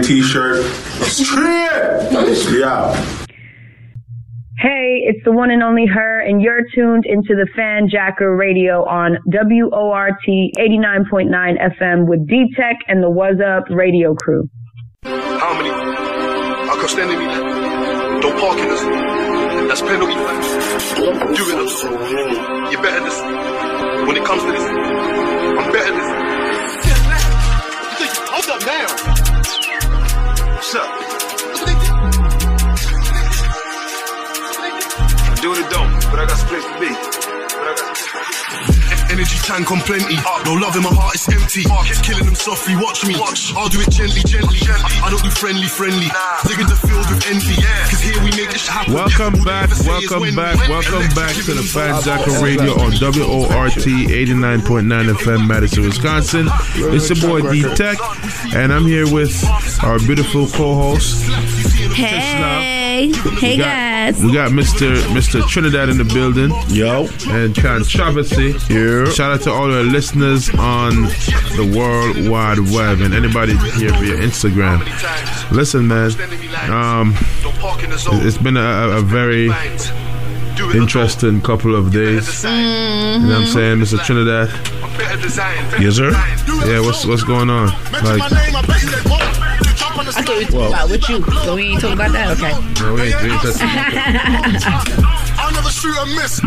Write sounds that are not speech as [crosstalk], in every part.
Hawaiian t-shirt. Straight. Yeah. Hey, it's the one and only her, and you're tuned into the Fanjacker Radio on WORT 89.9 FM with D Tech and the Was Up radio crew. How many? Accost enemy. Don't park in this. That's penalty. Do it up. You're better this. When it comes to this, I'm better this. Hold up now. Up? Do the dope, but I got place to be. But I got Energy tank on plenty. No love in my heart, it's empty. Killing them softly, watch me. I'll do it gently, gently. I, I don't do friendly, friendly. Digging the field with envy. Cause here we make this happen. Welcome back, they ever say is welcome back, welcome back to the keep Fanjacker. Radio on WORT 89.9 FM, Madison, Wisconsin. It's your boy D Tech, and I'm here with our beautiful co-host. Hey, hey We got- guys. We got Mr. Mr. Trinidad in the building. Yo. And controversy. Here. Shout out to all our listeners on the World Wide Web and anybody here via Instagram. Listen, man. Um, it's been a, a very interesting couple of days. You know what I'm saying, Mr. Trinidad? Yes, sir. Yeah, what's what's going on? Like, I thought we talking about with you, so we ain't talking about that. Okay. no, we ain't, we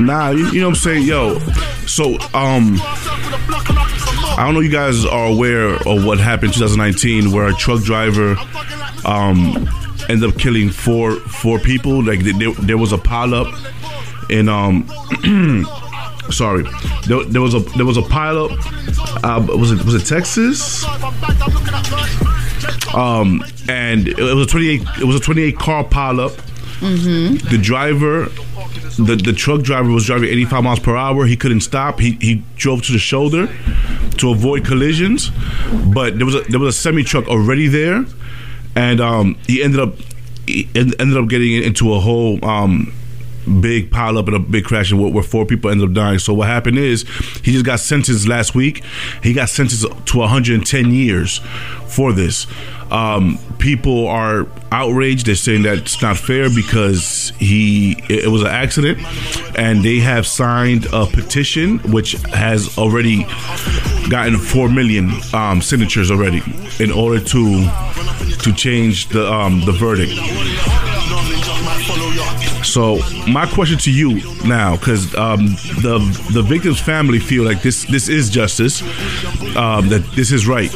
Nah, you, you know what I'm saying? Yo, so, um, I don't know you guys are aware of what happened in 2019 where a truck driver, um, ended up killing four four people. Like, there, there was a pileup in, um, [clears throat] sorry, there, there was a there was a pileup. Uh, was it was it Texas? Um, and it was a 28 it was a 28 car pileup. Mm-hmm. The driver, the, the truck driver was driving 85 miles per hour. He couldn't stop. He, he drove to the shoulder to avoid collisions, but there was a there was a semi truck already there, and um, he ended up he ended up getting into a whole um, big pile up and a big crash and where, where four people ended up dying. So what happened is he just got sentenced last week. He got sentenced to 110 years for this. Um, people are outraged. They're saying that it's not fair because he it, it was an accident, and they have signed a petition which has already gotten four million um, signatures already in order to to change the um, the verdict. So my question to you now, because um, the the victim's family feel like this this is justice, um, that this is right.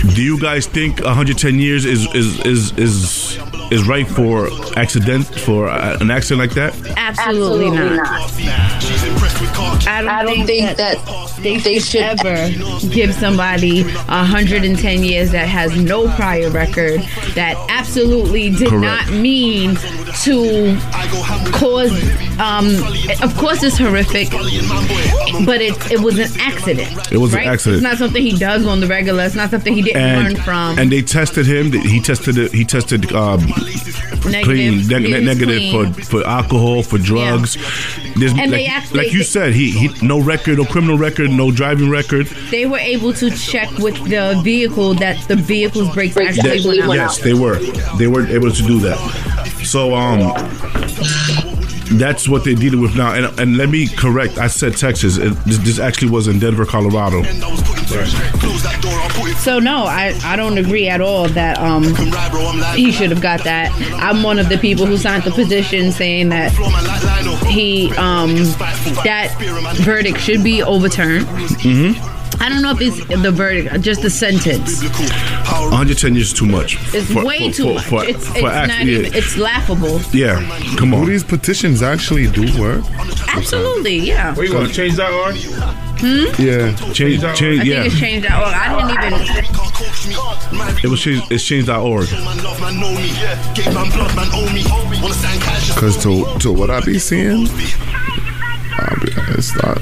Do you guys think 110 years is is is is is right for accident for uh, an accident like that? Absolutely, not. I don't, think, that, they, should ever give somebody 110 years that has no prior record that absolutely did Correct. not mean to cause. Um, of course, it's horrific, but it it was an accident. It was an accident. It's not something he does on the regular. It's not something he didn't And learn from. and they tested him. He tested it. He tested um, clean, neg- He was negative clean. for for alcohol, for drugs. There's, And like, they actually- like you said, he, he no record, no criminal record, no driving record. they were able to check with the vehicle that the vehicle's brakes actually That- went out. yes, they were. They were able to do that. So um, that's what they're dealing with now. And and let me correct. I said Texas. It, this, this actually was in Denver, Colorado. So no, I, I don't agree at all that um he should have got that. I'm one of the people who signed the petition saying that he um that verdict should be overturned. Mm-hmm. I don't know if it's the verdict, just the sentence. 110 years is too much. It's For- way for- too for- much. for- it's for it's act- not yeah. even. It's laughable. Yeah, come on. Do these petitions actually do work? Absolutely, yeah. Where you want to change that or? Hmm? Yeah. Change, I change, think yeah. it's changed. That. Well, I didn't even. It was changed. It's change.org. Because to, to what I be seeing, I be, it's not.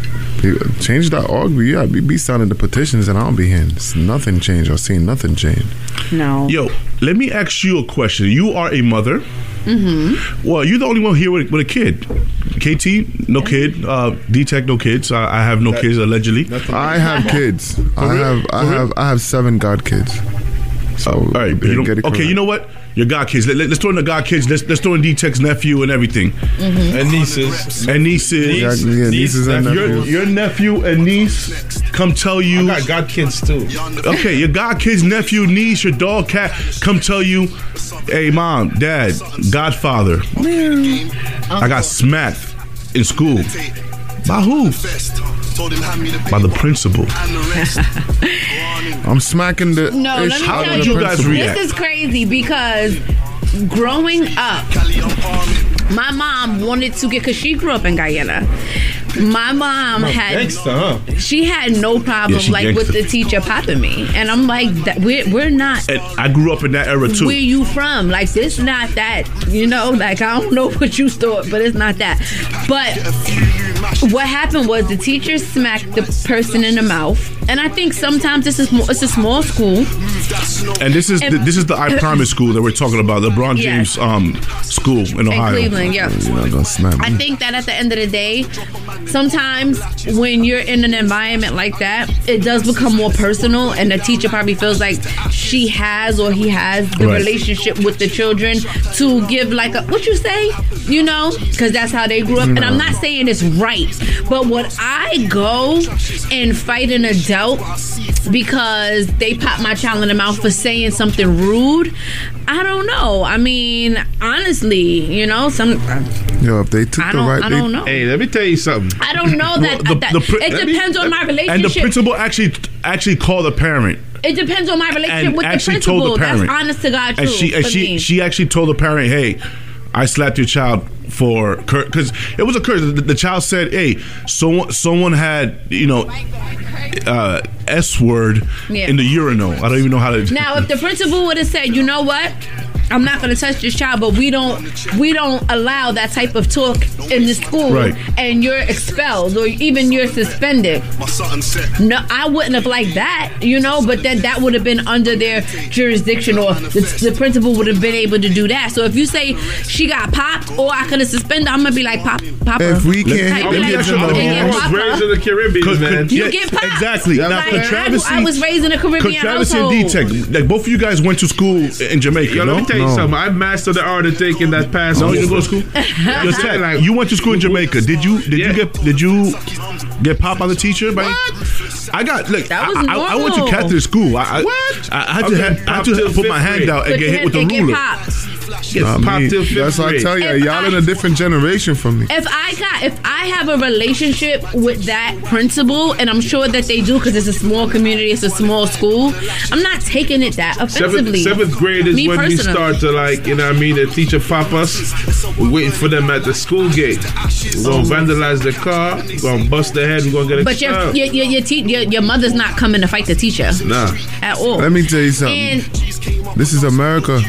Change.org, be- yeah, be, be signing the petitions and I don't be hearing it's nothing change or seeing nothing change. No. Yo, let me ask you a question. You are a mother. Mm-hmm. Well, you're the only one here with, with a kid. KT, no kid. Uh, D-Tech, no kids. I, I have no kids allegedly. I have kids. I have I have I have seven god kids. So oh, All right, you know- get okay. correct. You know what? Your god kids. Let, us throw in the god kids. Let's let's throw in D-Tech's nephew and everything, mm-hmm. And nieces. and nieces. Yeah, yeah, nieces and nephews. Your, your nephew and niece come tell you. I got god kids too. Okay, your god kids, nephew, niece, your dog, cat come tell you, hey, mom, dad, godfather, I got smacked in school. By who? By the principal. [laughs] I'm smacking the. No, let me how tell did you, you guys react? this is crazy because growing up, my mom wanted to get because she grew up in Guyana. My mom had Gangsta, huh? she had no problem Yeah, she like with gangsta. the teacher popping me, and I'm like, that, we're we're not. And I grew up in that era too. Where you from? Like this, not that. You know, like I don't know [laughs] what you thought, but it's not that. But what happened was the teacher smacked the person in the mouth, and I think sometimes this is more, it's a small school. and this is the, this is the I [laughs] Promise school that we're talking about, the LeBron Yes. James um school in in Ohio. Cleveland, yeah. You're not gonna smack I think that at the end of the day, sometimes when you're in an environment like that, it does become more personal, and the teacher probably feels like she has or he has the Right. relationship with the children to give like a what you say, you know, because that's how they grew up. And I'm not saying it's right, but would I go and fight an adult because they popped my child in the mouth for saying something rude? I don't know. I mean, honestly, you know, some Um, Yo, if they took I the right, I they, don't know. Hey, let me tell you something. I don't know that. Well, the- that- the pri- it let me- depends on my relationship. And the principal actually actually called the parent it depends on my relationship and with the principal. told the parent. That's honest to God and she and for she me. she actually told the parent, "Hey, I slapped your child for because it was a curse." The, the child said, "Hey, someone someone had you know." Uh, S word Yeah. in the urinal. I don't even know how to. now, if the principal would have said, "You know what? I'm not going to touch this child, but we don't we don't allow that type of talk in the school, Right. and you're expelled or even you're suspended." No, I wouldn't have liked that, you know, but then that would have been under their jurisdiction, or the, the principal would have been able to do that. So if you say she got popped, or I could have suspended, I'm gonna be like, "Pop, pop her." if we can't I'd hit be them like, kids in "Oh, the they I get home, was popped, raised huh?" in the Caribbean, man. You get popped. Exactly. You know Now, what I'm saying? Travis I, I was raised in a Caribbean Travis household. and D-Tech, like both of you guys went to school in Jamaica, Yo, no? let me tell you No. something. I mastered the art of taking that pass. No, you didn't go to school. [laughs] Yo, Tech, Like- you went to school in Jamaica. Did you? Did Yeah. you get? Did you get popped by the teacher? By, I got. Look, That was I, I, I went to. Catholic school. I, I, What? I, I had I to, was ha- I had to put my hand grade. out and Put get hit with the hand- and ruler. Get popped. Gets Nah, popped me, till fifth that's what I tell you. If Y'all in a different generation from me. If I got, if I have a relationship with that principal, and I'm sure that they do because it's a small community, it's a small school, I'm not taking it that Seventh, offensively. seventh grade is Me when we start to like, you know what I mean? The teacher pop us. We're waiting for them at the school gate. We're going to vandalize the car. We're going to bust their head. We're going to get But your expelled. your your your, te- your your mother's not coming to fight the teacher Nah. at all. Let me tell you something. And This is America.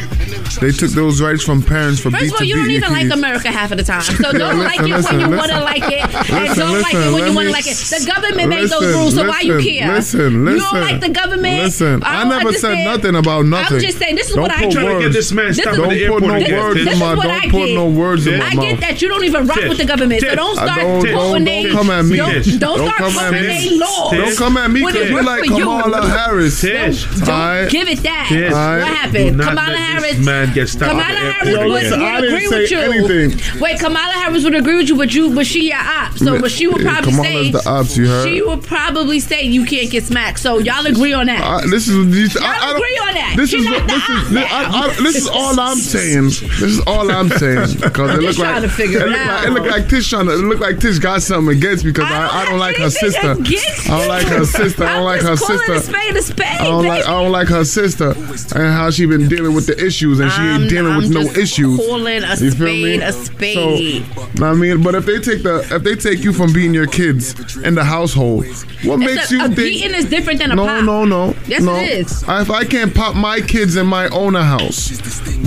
They took those rights from parents for first beat of all, you don't even like. America half of the time. So [laughs] don't listen, like it when you want to like it, and don't like it when you want to like it. The government made those rules, so why you care? Listen, You don't like the government. Listen, I, never said nothing about nothing. I'm just saying this is Don't what I. Trying to get words. this man This stopped is- the Don't put no again. words This in my. Don't put no words in my I get that you don't even rock with the government, so don't start don't- quoting don't- they- don't come at me. Don't, Tish. don't Don't start come at quoting me. they laws. Don't come at me because you like. Kamala Harris. Don't give it that. What happened? Kamala Harris. Man get stopped Kamala Harris airport would, again. Listen, I would didn't agree say with you. anything. Wait, Kamala Harris would agree with you, but you, but she your op. So, but she would probably Kamala's say the ops, you heard? she would probably say you can't get smacked. So y'all agree on that? I, this is these, I, Y'all I don't- agree on that. This She is not what- the this is op this, I, now. I, this is all I'm saying. This is all I'm saying because it just look like to figure it look out. like, it look like Tish trying to it look like Tish got something against because I I, don't I, don't have like her sister. I don't like her sister. I don't like her calling sister. a a spade, I don't like I don't like her sister and how she been dealing with the issues and she I'm- ain't dealing I'm with no issues. calling a You feel me? spade a spade. So, I mean, but if they take the if they take you from being your kids in the household, what makes It's a, you a think? beating is different than a no, pop. no, no. Yes, no. it is. If I can't pop my kids in my own house,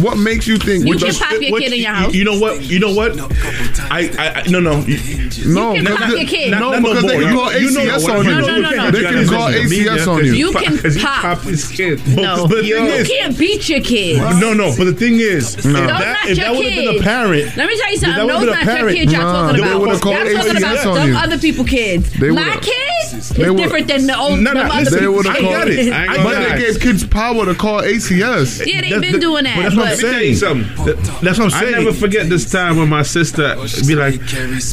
what makes you think? You with can pop your What- kid in your house. You know what? You know what? I, I, I no, no. You- no, You can because pop they- your kid. No, Not- not no because they more. can call You know ACS what- on you you. know No, no, no, no. They can call ACS on you. You can Because he pop. popped his kid. No, but the you thing is- can't beat your kids. No, no. But the thing is, if No. Those that, if that would have been a parent, Let me tell you something. that Those not your parent, kids y'all talking about. y'all talking about them other people kids. My kids, were- different than the old. No, no, them They would have I called got it. But they gave kids power to call ACS. Yeah, they've been doing that. That's what I'm but- Let me tell you saying. something. That's what I'm saying. I never forget this time when my sister be like,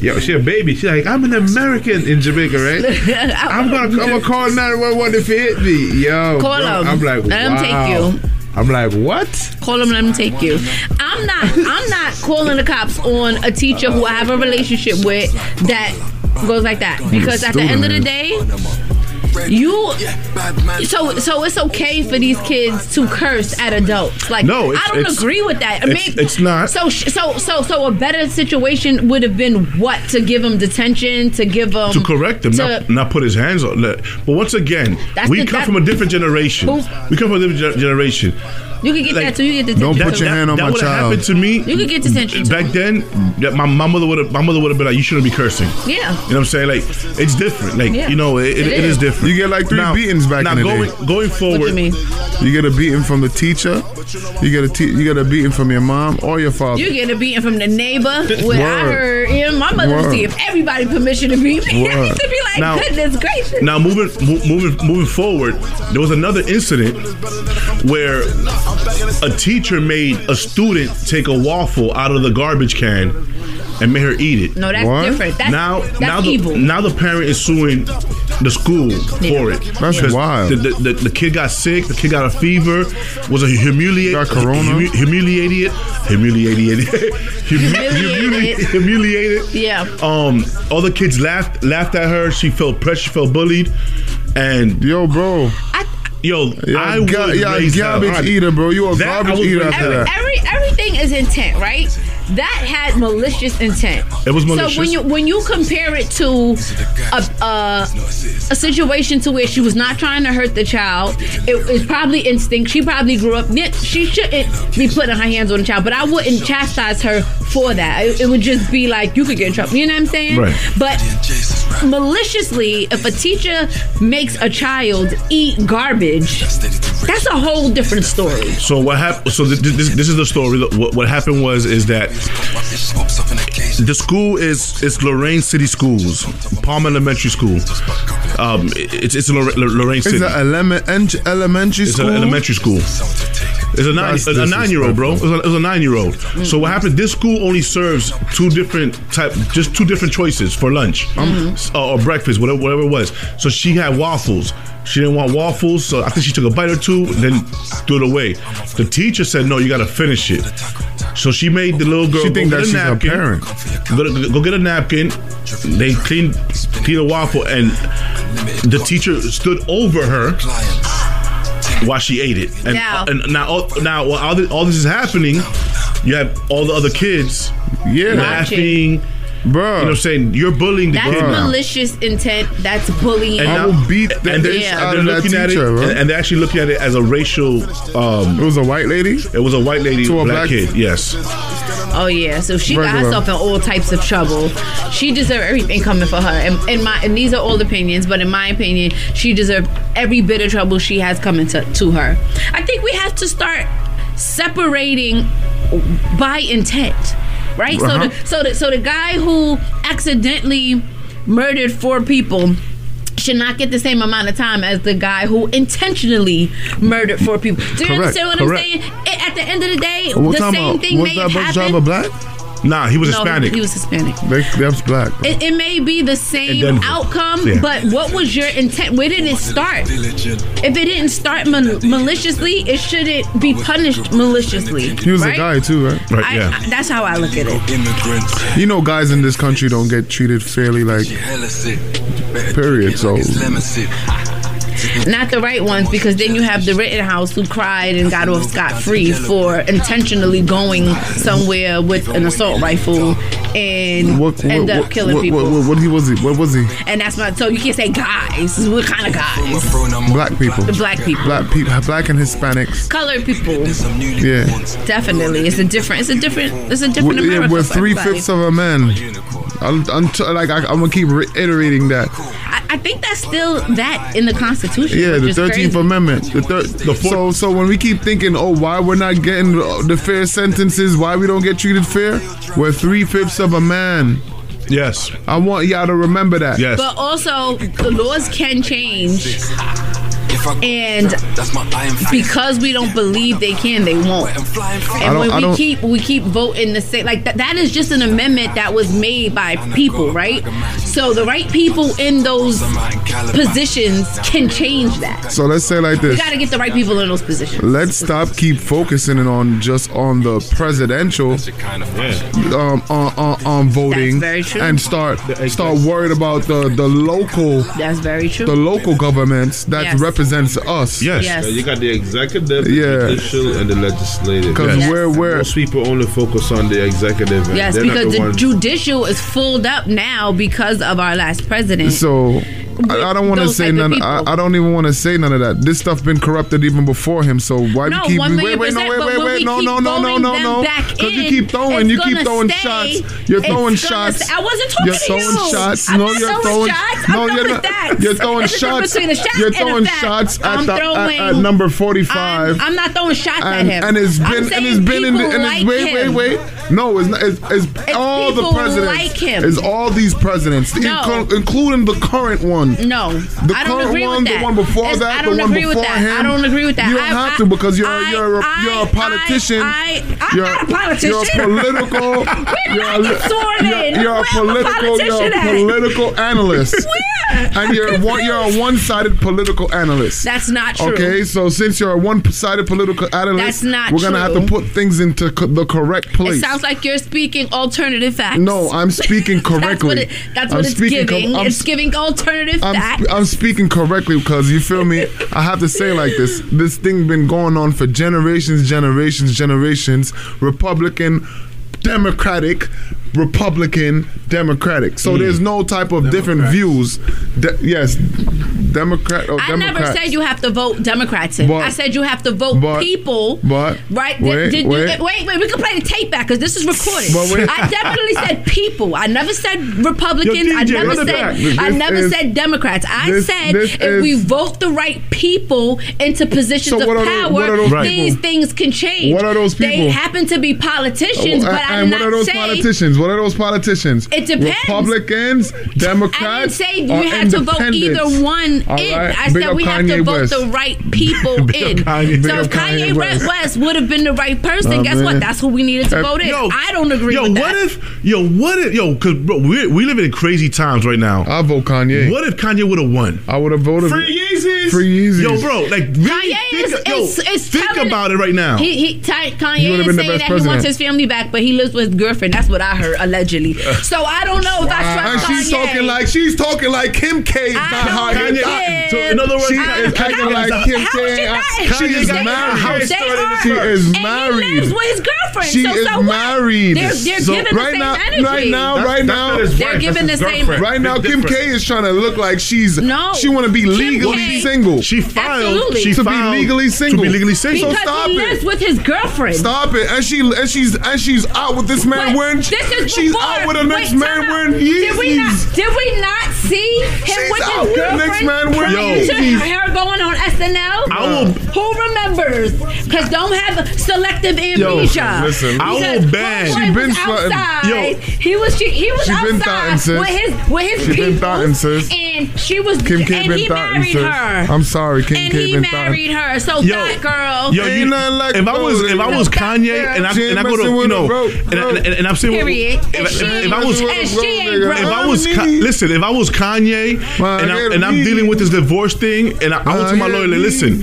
"Yo, she a baby." She's like, "I'm an American in Jamaica, right? [laughs] I'm gonna, I'm gonna call 911 if it hit me, yo." Call bro. 'em. I'm like, Let 'em take wow. you. I'm like, what? Call them, let them take you. I'm not. I'm not calling the cops on a teacher who I have a relationship with that goes like that because at the end of the day, you. So so it's okay for these kids to curse at adults. Like No, it's- I don't it's- agree with that. it's- Maybe- it's not. So so so so a better situation would have been what to give them detention to give them to correct him, to- not, not put his hands on. Let- But once again, we the- come from a different generation. Who- We come from a different generation. You can get Like, that too. You get detention. Don't put too. your hand on that my would have child. happened to me. You could get detention, too. back then. that My, my mother would have. My mother would have been like, "You shouldn't be cursing." Yeah. You know what I'm saying? Like, it's different. Like, Yeah. you know, it, it, It it is is. different. You get like three now, beatings back now in the going, day. Going forward, What you mean? You get a beating from the teacher. You get a te- you get a beating from your mom or your father. You get a beating from the neighbor. When I Word. heard him, my mother Word. would give everybody permission to beat me. I used to be like, Now- goodness gracious. Now moving mo- moving moving forward, there was another incident where a teacher made a student take a waffle out of the garbage can and made her eat it. no, that's What? different. That's, now that's now the, evil. now the parent is suing the school for it. That's Because wild. The, the, the, the kid got sick. The kid got a fever. Was a humiliated. Got corona? humiliated. Humiliated. [laughs] Humiliated. Humiliated. humiliated. Yeah. Um. All the kids laughed laughed at her. She felt pressure. She felt bullied. And Yo, bro. I, yo, You're I a would ga- you're hell. garbage eater, bro. You a That garbage eater after hell. that. Every everything is intent, right? That had malicious intent. It was malicious. So when you when you compare it to a, a a situation to where she was not trying to hurt the child, it was probably instinct. She probably grew up. She shouldn't be putting her hands on the child, but I wouldn't chastise her for that. It, it would just be like you could get in trouble. You know what I'm saying? Right. But maliciously, if a teacher makes a child eat garbage, that's a whole different story. So what happened? So th- th- this, this is the story. What, what happened was is that the school is it's Lorain City Schools, Palm Elementary School. Um, it- it's it's in Lor- Lor- Lorain It's City. an element, elementary It's school. an elementary school. It's a nine, That's a, nine year old, bro. It's a, it's a nine year old. So what happened? This school only serves two different type, just two different choices for lunch S- or, or breakfast, whatever, whatever it was. So she had waffles. She didn't want waffles, so I think she took a bite or two, then threw it away. The teacher said, "No, you got to finish it." So she made the little girl She go think get that a she's her napkin. parent. Go, go get a napkin. They clean clean the waffle, and the teacher stood over her while she ate it. And Now- and now all, now while all, this, all this is happening, you have all the other kids Yeah, laughing. Bro. You know what I'm saying? You're bullying the That's kid. now. malicious intent. That's bullying. And I will beat the and they're, Yeah. and they're that looking at it, bro. and, and they're actually looking at it as a racial. Um, it was a white lady. it was a white lady, To a black, black- kid. Yes. oh yeah, so she got herself in all types of trouble. She deserved everything coming for her. And in my and these are all opinions, but in my opinion, she deserved every bit of trouble she has coming to, to her. I think we have to start separating by intent, right? Uh-huh. So the, so the, so the guy who accidentally murdered four people should not get the same amount of time as the guy who intentionally murdered four people. Do you Correct, understand what correct. I'm saying? At the end of the day, What the same thing may happen. driver black? Nah, he was no, Hispanic. he was Hispanic. They, that's black. It, it may be the same outcome, Yeah. but what was your intent? Where did it start? If it didn't start mal- maliciously, it shouldn't be punished maliciously. He was right? a guy too, right? right? I, Yeah. I- that's how I look at it. You know, guys in this country don't get treated fairly. Like, period. So Not the right ones, because then you have the Rittenhouse who cried and got off scot free for intentionally going somewhere with an assault rifle and what? End up killing what, people. What, what, he was he? What was he? and that's not so you can't say guys. What kind of guys? Black people. The black people. Black people. Black and Hispanics. Colored people. Yeah. Definitely, it's a different. It's a different. It's a different We're, yeah, we're three fifths of a man. I'll, until, like I, I'm gonna keep reiterating that. I, I think that's still that in the Constitution. Yeah, the Thirteenth. Amendment. The thir- The four- so so when we keep thinking, oh, why we're not getting the fair sentences, why we don't get treated fair, we're three fifths of a man. Yes. I want y'all to remember that. Yes. But also, the laws can change. And because we don't believe they can, they won't. And when we keep we keep voting the same, like that, that is just an amendment that was made by people, right? So the right people in those positions can change that. So let's say like this: We this. got to get the right people in those positions. Let's stop keep focusing on just on the presidential um, on, on, on voting That's very true. and start start worried about the the local That's very true. the local governments that Yes. Represents us. Yes. Yes. You got the executive, the Yeah. judicial, and the legislative. 'Cause Yes. we're we're Most people only focus on the executive. Yes, because the, ones- judicial is filled up now because of our last president. so. I, I don't want to say none. I, I don't even want to say none of that. This stuff been corrupted even before him. So why No, we keep wait million wait no wait wait wait no no no no no no because you keep throwing you keep throwing stay- shots. You're throwing shots. stay- I wasn't talking You're to throwing you. Shots. I'm no, you're throwing shots. No, you're throwing not. You're throwing There's a difference shots. between a shot You're throwing shots at I'm the at, at number forty-five. I'm, not throwing shots at him. and it's been and it's been in and it's wait wait wait no it's not it's, it's, all the presidents it's all these presidents including the current one No, the I don't current agree one with that. the one before It's- that I don't the one agree with before that. him I don't agree with that. you don't I- have I- to because you're I- you're a, you're a politician I, you're, not a politician. [laughs] you're a political you're, did I get sworn you're, you're a am political you're a political analyst [laughs] and you're one you're a [laughs] one-sided political analyst That's not true. Okay, so since you're a one-sided political analyst, That's not we're gonna have to put things into co- the correct place. It sounds like you're speaking alternative facts. no, I'm speaking That's what, correctly. it, that's what it's com- giving. I'm, it's giving alternative I'm, facts. I'm speaking correctly because you feel me. I have to say like this: this thing been going on for generations, generations, generations. Republican, Democratic, Republican, Democratic. So there's mm. no type of different views. De- yes, Democrat. Or I never said you have to vote Democrats in. But- I said you have to vote but- people. but- right? wait, did, wait. You, wait, wait. We can play the tape back because this is recorded. I definitely said people. I never said Republicans. Yo, I never said. back. I never is- said Democrats. I this- said this if is- we vote the right people into positions So of what are those- power, those these people? things can change. What are those people? They happen to be politicians, but I'm and not what are those saying. politicians? What are those politicians? It depends. Republicans, Democrats. I didn't say you had to vote either one in. right. I Big said we have to Kanye vote West. the right [laughs] people in. Kanye. So if Kanye, Kanye West. West. would have been the right person, Oh, guess man. what? That's who we needed to vote in. Yo, I don't agree yo, what that. if, yo, what if, yo, because bro, we we live in crazy times right now. I vote Kanye. What if Kanye would have won? I would have voted. Free Yeezys. Free Yeezys. Yo, bro, like really Kanye think, is- yo, is- is think telling- about it right now. He, he, Ty, He Kanye would've is saying best that he wants his family back, but he lives with his girlfriend. That's what I heard allegedly. [laughs] So I don't know if I and trust she's Kanye. talking like she's talking like Kim K is I not don't hard. Kanye, care. so in other words, She Kanye- is acting Kanye- like Kim How is K. she not? She Kanye is got married. house They started are. She is And married. he lives with his girlfriend. She so, is so what? married. They're, they're So giving right the same now, energy. right now, That's- right that's now, not his They're wife, giving that's the his same- girlfriend. right now, It's Kim K different. is trying to look like she's No. She want to be Kim K- single. She filed. Absolutely. She To be legally single. To be legally single. So because stop he it. lives with his girlfriend. Stop it! And she and she's and she's out with this man But wearing. this is she's before. out with the next Wait, man wearing Did we not? Did we not see him She's with out his with girlfriend? next man wearing Yeezys. her going on SNL. I will- Who remembers? Because don't have selective amnesia. listen. I will ban- She been outside. Yo. he was. She, he was She been outside thotting, with his with his She been people, thotting, sis. and she was. Kim K and been he thotting, married sis. her. I'm sorry, Kim and K he been married thotting. her. So Yo, that girl. Yo, you, nothing like if I was if I was Kanye and I and I go to you know a broke, and, and, and, and I'm saying Period. if, And if, she if I was and she ain't broke. if I was listen if I was Kanye and, I, get and I'm dealing with this divorce thing and I, I went to my lawyer get like, me. listen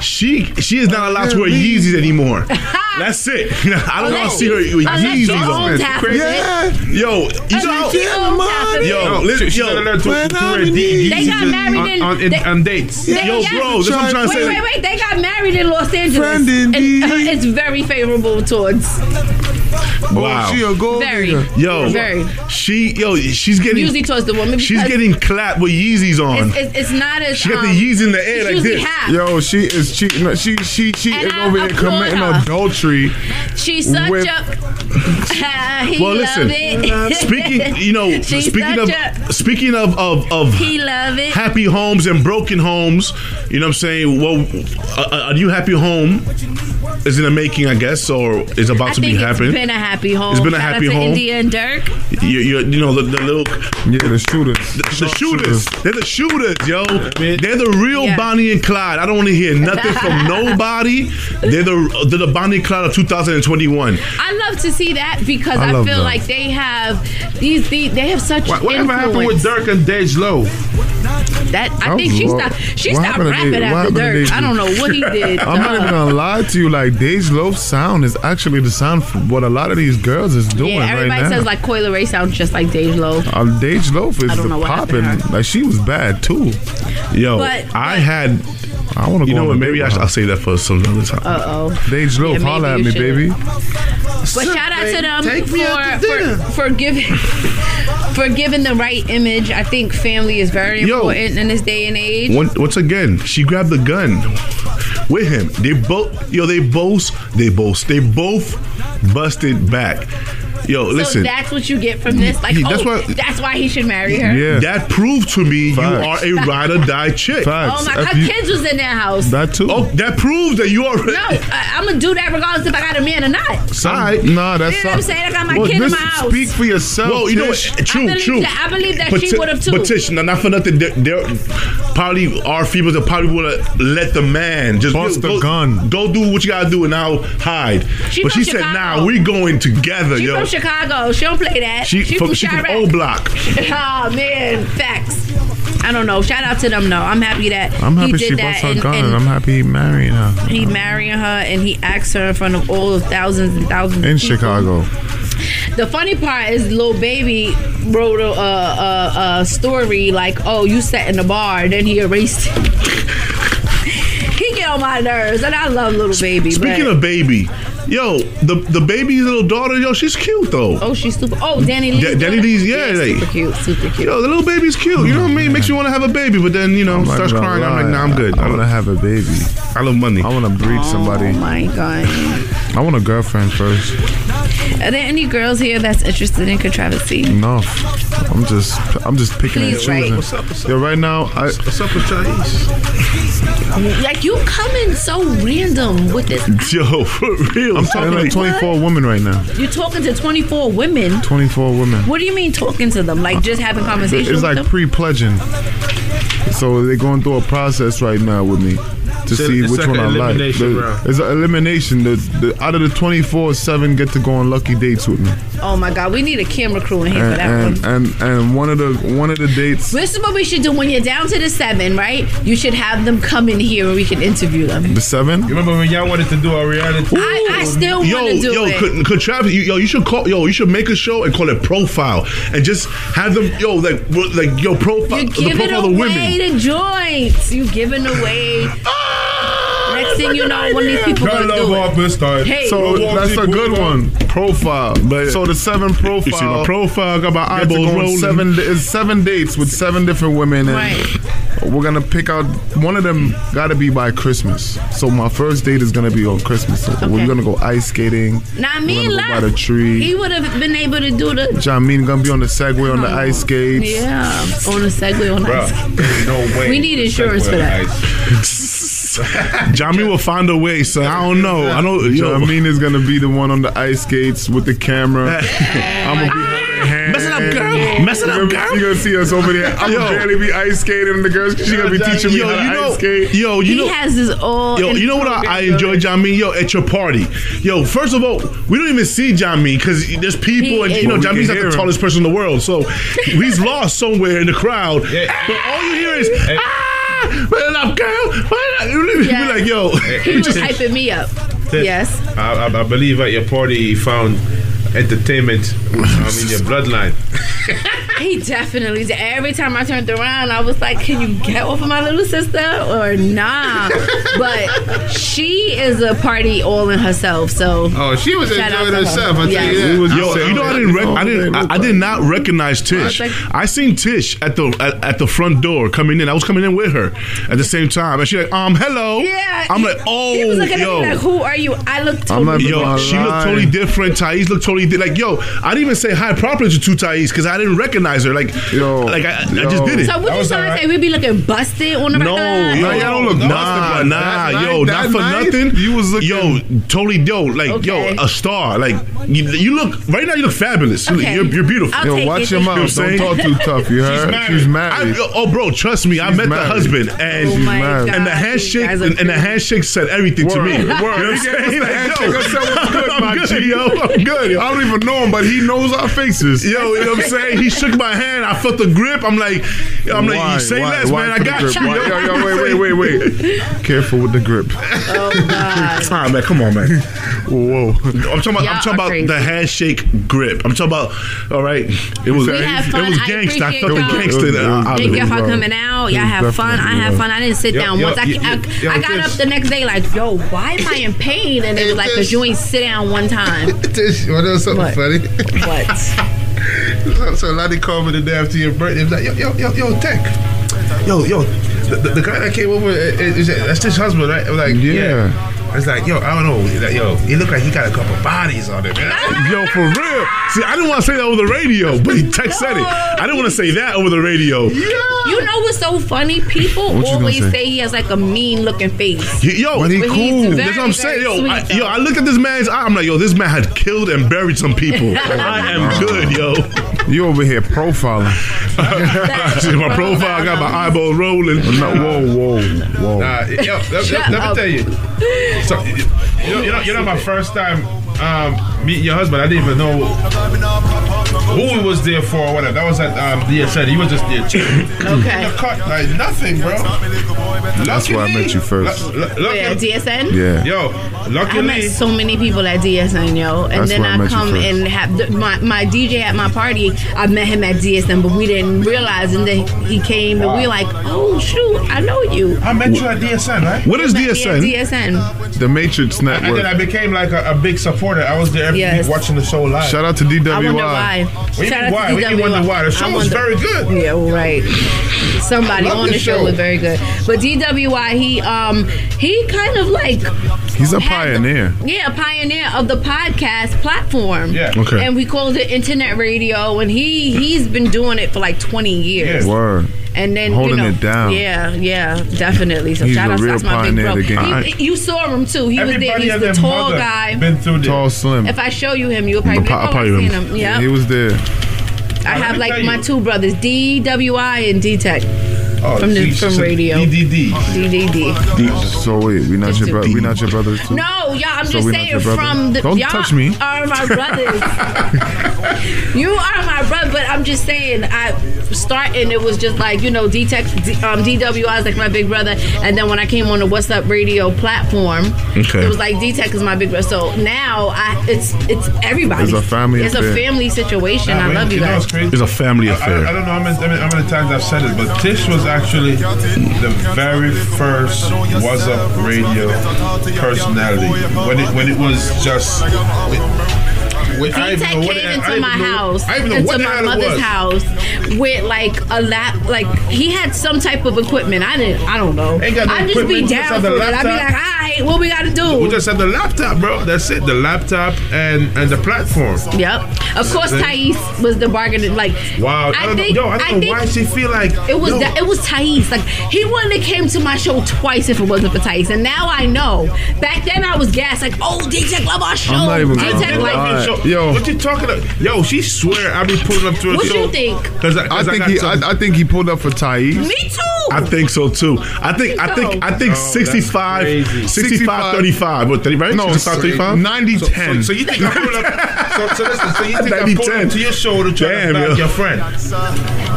she she is not allowed to wear. Yeezys anymore. [laughs] That's it. [laughs] I don't want to see her with Yeezys on. owns half of it. Yeah. Yo, you know, she owns half of it. yo, listen, she- she's yo, not to, to wear in D- They got Yeezys married on, in- on, they- on dates. They- yo, yes. bro, that's what I'm trying to Wait, say. wait, wait. They got married in Los Angeles. And uh, it's very favorable towards. Wow. Oh, she a gold Very. digger. Yo, Very. she yo, she's getting Usually towards the woman. she's getting clapped with Yeezys on. It's, it's, it's not as. She got um, the Yeezys in the air like this. half. Yo, she is cheating. She she she And over here committing her. adultery. She's such with- a. [laughs] he Well, listen. love it. Speaking, you know, [laughs] She's speaking of a- speaking of of of He love it. happy homes and broken homes, you know what I'm saying? Well, a, a new happy home is in the making, I guess, or is about I to be think it's happening. been a happy home. It's been a Shout happy out to home. India and Durk. you, you, you know the, the little Yeah, the shooters. the shooters. They're the shooters, yo. They're the real Yeah. Bonnie and Clyde. I don't want to hear nothing from nobody. They're the they're the Bonnie and Clyde of 2021. I love to see that because I I, feel that. like they have these, these they have such What, whatever happened with. Durk and Dej Loaf? That I That think she stopped. She What stopped rapping Dej- what after Durk. I don't know what he [laughs] did. I'm not even gonna lie to you. Like Dej Loaf's sound is actually the sound for what a lot of these girls is doing yeah, right everybody now. says like Coi Leray sounds just like Dej Loaf. uh, Dej Loaf is the know popping. Like she was bad too. Yo, But- I had. I want to You go. know what? A Maybe I, with I'll her. say that for some other time. Uh oh. Dej Loaf, Yeah, holla at me, you baby. But shout out to them Take me out to for, dinner. for for giving [laughs] for giving the right image. I think family is very Yo. important in this day and age. Once, once again, she grabbed the gun with him. They both, yo, they both, they both, they both busted back. Yo, so listen. that's what you get from this. Like, He- oh, that's that's, why he should marry her. Yeah, That proved to me Facts. you are a ride or die chick. facts. Oh my If God, you- kids was in their house. That too. Oh, that proves that you are. no, I, I'm gonna do that regardless if I got a man or not. Some- Alright. Nah, that's You know what I'm saying? I got my Well, kid in my house. Speak for yourself. Well, you know what? True, I true. that- I believe that But she Ti- would've too. But Tish, not for nothing. There, there probably are females that probably would have let the man just Bust the go, gun. Go do what you gotta do and now hide. She but from she said, Chicago. "Nah, we going together, She yo." Chicago. She don't play that. She, She from, from she from. O Block. [laughs] oh man, facts. I don't know. Shout out to them though. I'm happy that I'm he happy did she that her and, gun, and I'm happy he marrying her he marrying her and he asked her in front of all the thousands and thousands in. Chicago. The funny part is, Lil Baby wrote a, a, a, a story like, "Oh, you sat in the bar," then he erased. it. [laughs] he get on my nerves, and I love Lil Baby. Speaking but, of baby, yo, the the baby's little daughter, yo, she's cute though. oh, she's super. Oh, Danny Lee. Da- Danny Lee's- yeah, like- super cute, super cute. Yo, the little baby's cute. You know what I mean? Makes you want to have a baby, but then you know I'm starts gonna crying. I'm like, lie. nah, I'm good. I I, want to have a baby. I love money. I want to breed somebody. Oh my god. I want a girlfriend first. Are there any girls here that's interested in controversy? No, I'm just, I'm just picking Please, and right. choosing. What's up, what's up? Yo, right now, I, What's up with Thais? Like you coming so random with this. Yo, [laughs] for real. I'm talking to 24 women right now. You're talking to 24 women. 24 women. What do you mean talking to them? Like just having conversations It's like pre-pledging. So they're going through a process right now with me to So see it's which like one an I like. elimination The- round. It's an elimination. The, the, out of the 24, seven get to go on lucky dates with me, oh my god, we need a camera crew in here for and that and, one. and and one of the one of the dates, This is what we should do when you're down to the seven, right? You should have them come in here and we can interview them. the seven. You remember when y'all wanted to do a reality? I, I still Yo, want to do yo, it. could, could Travis, you, yo, you should call, yo, you should make a show and call it Profile, and just have them, yo, like, like, yo, profile, You're the giving profile of the away women. the joints. You giving away. [laughs] Ah! Next thing you know, one of these people Girl gonna love do off it. this time. Hey. So that's a good one. Profile. But- so the seven profile. [laughs] You see my profile, got my Get to eyeballs go on rolling. seven, it's seven dates with seven different women, and Right. we're gonna pick out one of them. Got to be by Christmas. So my first date is gonna be on Christmas. So Okay. we're gonna go ice skating. Now We're me gonna go by the tree. He would have been able to do the Jamin gonna be on the Segway on the ice skates. yeah on the Segway on Bro, ice. there's no way. We need insurance for that. [laughs] Johnny will find a way, so I don't know. I don't, yo, Jamin is gonna be the one on the ice skates with the camera. [laughs] I'm gonna be holding hands. Mess it up, girl. Mess it up, You're gonna, girl. you're gonna see us over there. I'm Yo. gonna barely be ice skating, and the girls she gonna be teaching me yo, how to you know, ice skate. yo, you He know, has his all. Yo, you know what I, I enjoy, already. John Mean? Yo, at your party. Yo, first of all, we don't even see John Mean because there's people, He and is- you know, But we John Mean's not the tallest person in the world, so he's [laughs] lost somewhere in the crowd. Yeah. But all you hear is, ah, put it up, girl. Put it up. You Yeah. be like, yo, He was [laughs] hyping me up. Yes. I, I, I believe at your party you found entertainment um, in your bloodline. [laughs] He definitely did. Every time I turned around, I was like, "Can you get off of my little sister or nah?" but she is a party all in herself. So Oh, she was Shout out enjoying to her. herself. I tell Yes. you that. Was Yo, you know I didn't, rec- I didn't, I, I did not recognize Tish. I like- I seen Tish at the at, at the front door coming in. I was coming in with her at the same time, and she like, um, hello. yeah, I'm like, oh, he was looking yo. at me like, "Who are you?" I looked I'm not totally. Yo, she looked totally different. Thais looked totally di- like yo. I didn't even say hi properly to two Thais because I didn't recognize recognize her. Like, Yo, like I, I just did it. So would you was trying to alright. say? We be looking busted on the No, regular? yo, Nah, y'all don't look nah, busted, but nah, that yo, night- not for night, nothing. you was looking- yo, totally dope. Like, Okay. yo, a star. Like, you, you look right now. You look fabulous. You- Okay. You're, you're beautiful. I'll Yo, take watch it. your You know mouth. I'm Don't saying? talk too tough. You heard? She's married. I, oh, bro, trust me. I met married. the husband, oh and Oh my married. God. and the handshake and, and the handshake said everything to Word, me. You know what I'm He gave us saying? the Like, handshake. yo, I said, "What's good, [laughs] I'm good, yo. I'm [laughs] good. I don't even know him, but he knows our faces. Yo, you know what I'm saying? He shook my hand. I felt the grip. I'm like, I'm like, you say Why? less, Why man. I got you. Why? yo. Yo, yo, wait, wait, wait, wait. [laughs] Careful with the grip. Oh God. [laughs] Ah, man, come on, man. Whoa. I'm talking about, Y'all I'm talking about crazy. the handshake grip. I'm talking about, all right. It was, We had fun. it was I gangster. I, appreciate felt the gangster It was- out of Thank it. you for coming out. Y'all have fun. I definitely had fun. I didn't sit down once. I, yo, I, yo, I got up the next day like, yo, why am I in pain? And it was like, because you ain't sit down one time. This, well, there was something What? funny. What? [laughs] So, so called me the day after your birthday. He was like, yo, yo, yo, yo, Tech. Yo, yo, the, the, the guy that came over, uh, is, is, that's his husband, right? I was like, Yeah. yeah. I was like, yo, I don't know. Like, yo, he looked like he got a couple bodies on him, man. [laughs] Yo, for real. See, I didn't want to say that over the radio, but he text said it. I didn't want to say that over the radio. You know what's so funny? People What always say? say he has like a mean looking face. Y- Yo, But he But cool. very- That's what I'm saying. Yo, I, sweet, yo. I look at this man's eye. I'm like, yo, this man had killed and buried some people. [laughs] I am good, yo. You over here profiling. See my profile, I got my eyeballs rolling. No, whoa, whoa, whoa. Nah, yo, let, let, let me tell you. So, you, you know, you know, my first time um, meeting your husband, I didn't even know who he was there for or whatever. That was at um, DSN. He was just there chilling. [laughs] Okay. Cut, like nothing, bro. That's where I met you first. Lu- lu- lucky- Yeah, DSN? Yeah. Yo, I met so many people at DSN, yo, and That's then where I I, come and have the, my my DJ at my party. I met him at DSN, but we didn't realize, and then he came, and we were like, oh shoot, I know you. I met you at DSN, right? What is Met me at DSN? DSN. The Matrix Network. And then I became like a, a big supporter. I was there every Yes. week watching the show live. Shout out to I wonder DWI. why. What do you Shout out why? to What do you DWI. wonder why? The show I was very good. Yeah, right. Somebody on the the show show. was very good, but DWI, he um he kind of like He's a had the- pioneer. yeah, a pioneer of the podcast platform. Yeah. Okay. And we called it internet radio, and he he's been doing it for like twenty years. Yeah. Word. And then Holding you know, it down. Yeah, yeah, definitely. So He's shout a out real to my big bro. of the game. He- you saw him too. He was there. He's the tall guy. been through this. Tall, slim. If I show you him, you'll probably be I'll probably seen remember. him. Yeah. He was there. I let have like my you. two brothers, DWI and D Tech. Oh, From the- she- she from said radio. DDD. DDD. So wait, we not Just your brother. beat. We not your brothers too. No, y'all, I'm So just we saying your brother? from the Don't y'all touch me. are my [laughs] brothers. you are my brother, but I'm just saying I starting it was just like, you know, D Tech um, DWI is like my big brother. And then when I came on the What's Up Radio platform, Okay. it was like D Tech is my big brother. So now I it's it's everybody. It's a family It's affair. a family situation. I Nah, love you know guys. crazy? It's a family affair. I, I don't know how many, how many- how many times I've said it, but Tish was actually the very first Was Up Radio personality when it when it was just. When, I D even Tech know what came it- I into my know- house, I into my mother's house with like a lap. Like he had some type of equipment. I didn't. I don't know. No I just be down for it. I be like, all right, what we got to do? We just had the laptop, bro. That's it. The laptop and and the platform. Yep. Of course, Thais was the bargaining. Like, Wow. I, I don't think know. Yo, I don't I know think why she feel like It was yo, that, it was Thais. Like he wouldn't have came to my show twice if it wasn't for Thais. And now I know. Back then I was gassed. Like, oh, D Tech love our show. I'm not even D gonna Tech lie. like. Show- Yo. what you talking about? Yo, she swear I be pulling up to a show. What you think? Cause I, I cause I, think he. I, I think he pulled up for Thais. Me too. I think so too. I think I think I think 65, crazy. 65 35. What, 30, right? No, 65 35? 90 so, 10. so, so you think I pulled up? [laughs] So, so listen. So you think I That'd be pulled 10. up to your shoulder to Damn, to back yo. your friend?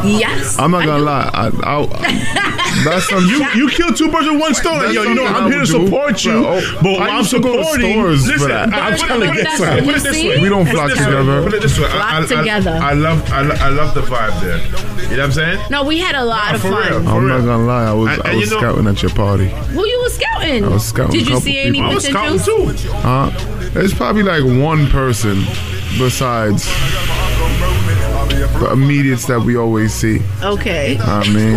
Yes. I'm not gonna lie. I, I, [laughs] that's some You you killed two birds with one stone. Like, yo, you know I'm here to would do. support you, Bro, oh, but I I'm used to go to supporting. stores for Listen, that. I'm trying to get that's some. what Put it this way. We don't Put it flock this way. together. Put it this way. Flock I, I, together. I, I love I, love the vibe there. You know what I'm saying? No, we had a lot of fun. Real. I'm not real. gonna lie. I was And- I was you know- scouting at your party. Who you was scouting? I was scouting Did a you couple see any people. I was scouting too. Huh? There's probably like one person besides the immediates that we always see. Okay. I mean,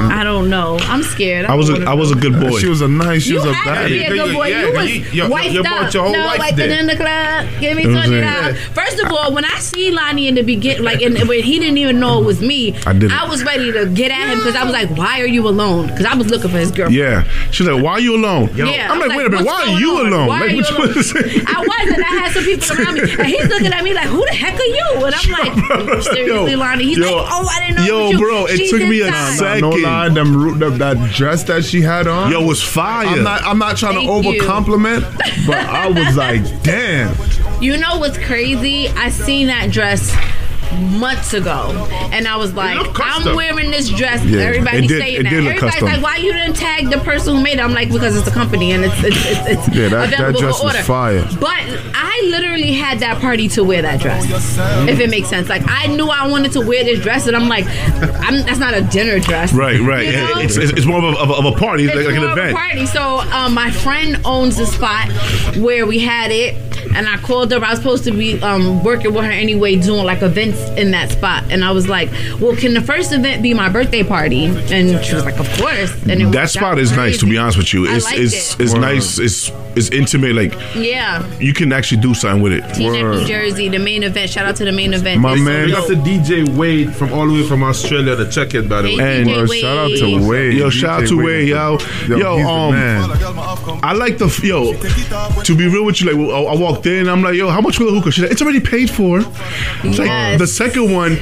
I I don't know. I'm scared. I was a I was a good boy. She was a nice. She You was a had to be a good boy. Yeah, you you- was you- you- wiped you up. your whole no, wife wiped it in the club. Give me You know what I'm twenty saying? dollars. First of all, when I see Lonnie in the beginning, like in, when he didn't even know it was me, I didn't. I was ready to get at him because I was like, "Why are you alone?" Because I was looking for his girlfriend. yeah, she's like, "Why are you alone?" Yeah, I'm I like, "Wait a minute, why are you on? alone?" Why like, are you which alone? one is it? I wasn't. I had some people [laughs] around me, and he's looking at me like, "Who the heck are you?" And I'm like, "Seriously, Yo, Lonnie?" He's yo, like, "Oh, I didn't know." yo, it was you. bro, it She's took me a inside." sec- No Second. Lie, them ru- that, that dress that she had on. Yo, it was fire. I'm not. I'm not trying to over you. compliment, but I was like, damn. You know what's crazy? I seen that dress months ago, and I was like, I'm wearing this dress. Yeah, Everybody's did- saying that. Everybody's custom. like, why you didn't tag the person who made it? I'm like, because it's a company and it's it's it's, it's Yeah, that- that dress was order. fire. But I literally had that party to wear that dress, if it makes sense. Like I knew I wanted to wear this dress, and I'm like, I'm, that's not a dinner dress. Right, right. You know? It's, it's, it's more of a, of a, party, It's like, like an more of a event. party. So um, my friend owns the spot where we had it, and I called her. I was supposed to be um, working with her anyway, doing like events in that spot. And I was like, "Well, can the first event be my birthday party?" And she was like, "Of course." And it That spot out is nice, to be honest with you. I It's liked it's it. it's Word. nice. It's it's intimate. Like yeah. you can actually do something with it. Teaneck, Word. New Jersey, the main event. Shout out to the main event. My It's man- We got the DJ Wade from all the way from Australia to check in, by the way. And- DJ Word, shout out to Wade. Wade. Yo, DJ shout out to Wade, yo. Yo, Yo, um, man. I like the f- yo. To be real with you, like I I walked in, I'm like, yo, how much for the hookah? She's like, it's already paid for. It's like, Yes. the second one,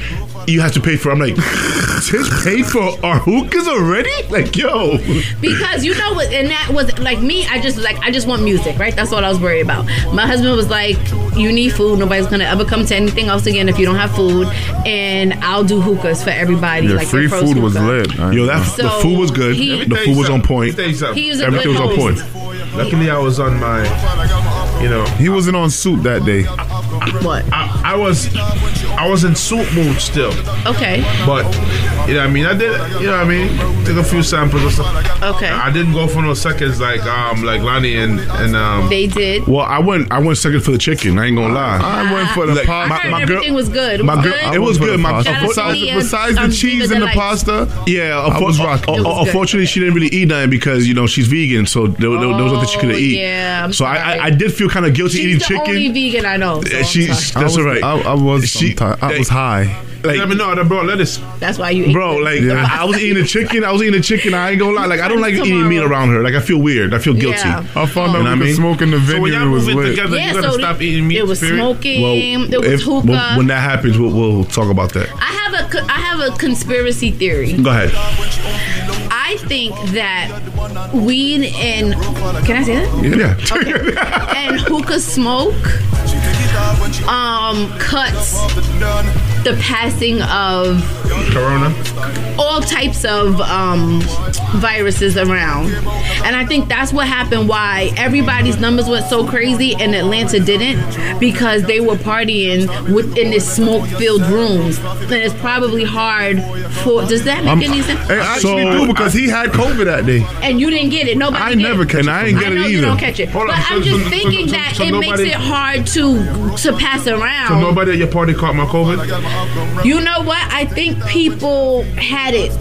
you have to pay for. I'm like, Tish paid for our hookahs already? Like, yo, because you know what and that was like me i just like i just want music right that's all i was worried about my husband was like you need food nobody's gonna ever come to anything else again if you don't have food and i'll do hookahs for everybody Yeah, like free the pros food was lit. I yo, that gonna- the food was good. he- the food was on point. Let me tell you something. he was a Everything good was on point. host. Luckily, I was on my, you know, He wasn't on suit that day. what I, I was, I was in suit mood still, okay but you know, what I mean, I did, you know, what I mean, took a few samples or something. okay I didn't go for no seconds like um like Lonnie and and um. they did Well, I went. I went second for the chicken. I ain't gonna lie. I went for the Like, pasta. I heard my girl- everything was good. It my was girl- good. it was I went for good. My- pasta. Shout out to besides Leah, besides um, the cheese and the Delights. pasta, Yeah, I was unfor- rocking. It was good. unfortunately, she didn't really eat nothing because you know she's vegan, so there, there, there was nothing she could Oh, eat. yeah, I'm so I, sorry. I, I did feel kind of guilty she's eating the chicken. only vegan i know so I'm she, that's I was, all right. I, I was. She- sometime- I was high. like, Let me know. I brought lettuce. that's why you ate bro, like the I, I was eating a chicken. I was eating a chicken. I ain't gonna lie. Like I don't like eating meat around her. Like I feel weird. I feel guilty. Yeah. I found You know out what I we mean? could smoke in the So when venue. y'all It was moving lit. together, yeah, you gotta so stop eating meat. it was period? smoking. Well, there was if- hookah. when, when that happens, we'll, we'll talk about that. I have a co- I have a conspiracy theory. Go ahead. I think that weed and can I say that? Yeah. [laughs] And hookah smoke um cuts the passing of Corona. all types of um, viruses around. And I think that's what happened why everybody's numbers went so crazy and Atlanta didn't because they were partying within this smoke filled rooms. And it's probably hard for does that make I'm- any sense? Hey, actually So- do because he had COVID that day. and you didn't get it. Nobody I did. never can I from ain't him. get I know it you don't catch it, Hold but on, I'm so- just so- thinking so- that so it makes it hard to to pass around. So nobody at your party caught my COVID. You know what? I think people had it.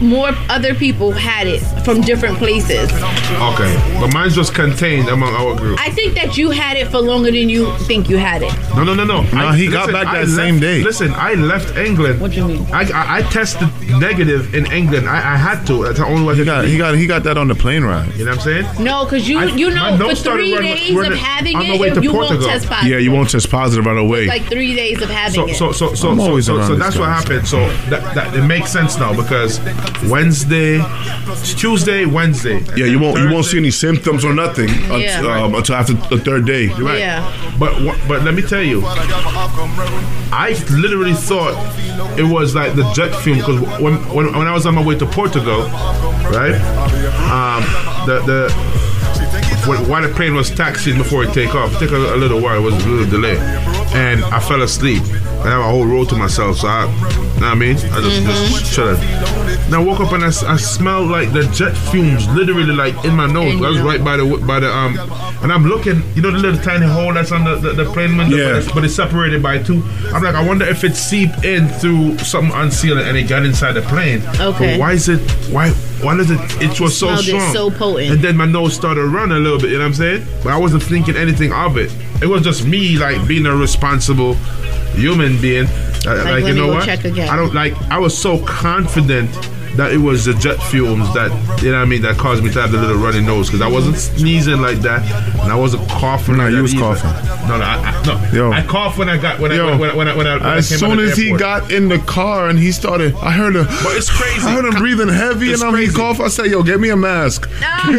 More other people had it from different places. Okay, but mine's just contained among our group. I think that you had it for longer than you think you had it. No, no, no, no. No, he got back that same left- day. Listen, I left England. What do you mean? I, I, I tested negative in England. I, I had to. That's the only way. He got he got he got that on the plane ride. You know what I'm saying? No, because you I- you know for three running- days running of having on the it, way to you won't test positive. Yeah, you won't test positive right away. Like three days of having So, it. so, so, so, I'm so, so, so that's what happened. So that, that it makes sense now because Wednesday, Tuesday, Wednesday. yeah, you won't you won't see any symptoms or nothing Yeah. until, um, until after the third day. Right. Yeah. But but let me tell you, I literally thought it was like the jet fume because when, when when I was on my way to Portugal, right? Um, the the when, while the plane was taxiing before it take off, it took a, a little while. It was a little delay, and I fell asleep. I have a whole road to myself, so I, you know what I mean, I just just chilling. Then I woke up and I, I smelled like the jet fumes, literally like in my nose. I was right by the by the um and I'm looking, you know, the little tiny hole that's on the, the, the plane window, Yeah. but, it's, but it's separated by two. I'm like, I wonder if it seeped in through something unsealed and it got inside the plane. Okay. But why is it? Why? Why does it? It was so Smelled it strong, so potent. and then my nose started running a little bit. You know what I'm saying? But I wasn't thinking anything of it. It was just me, like being a responsible human being. Uh, Like, let you me know go what? check again. I don't like. I was so confident that it was the jet fumes that you know what I mean that caused me to have the little runny nose because I wasn't sneezing like that and I wasn't coughing. Nah, like you was either. coughing. No, no, I, I, no. Yo. I coughed when I got when Yo. I when I when I, when I, when I As came out soon of the as he got in the car and he started, I heard him. But it's crazy. I heard him breathing heavy, It's and I'm he crazy. cough. I said, "Yo, get me a mask." nah, [laughs]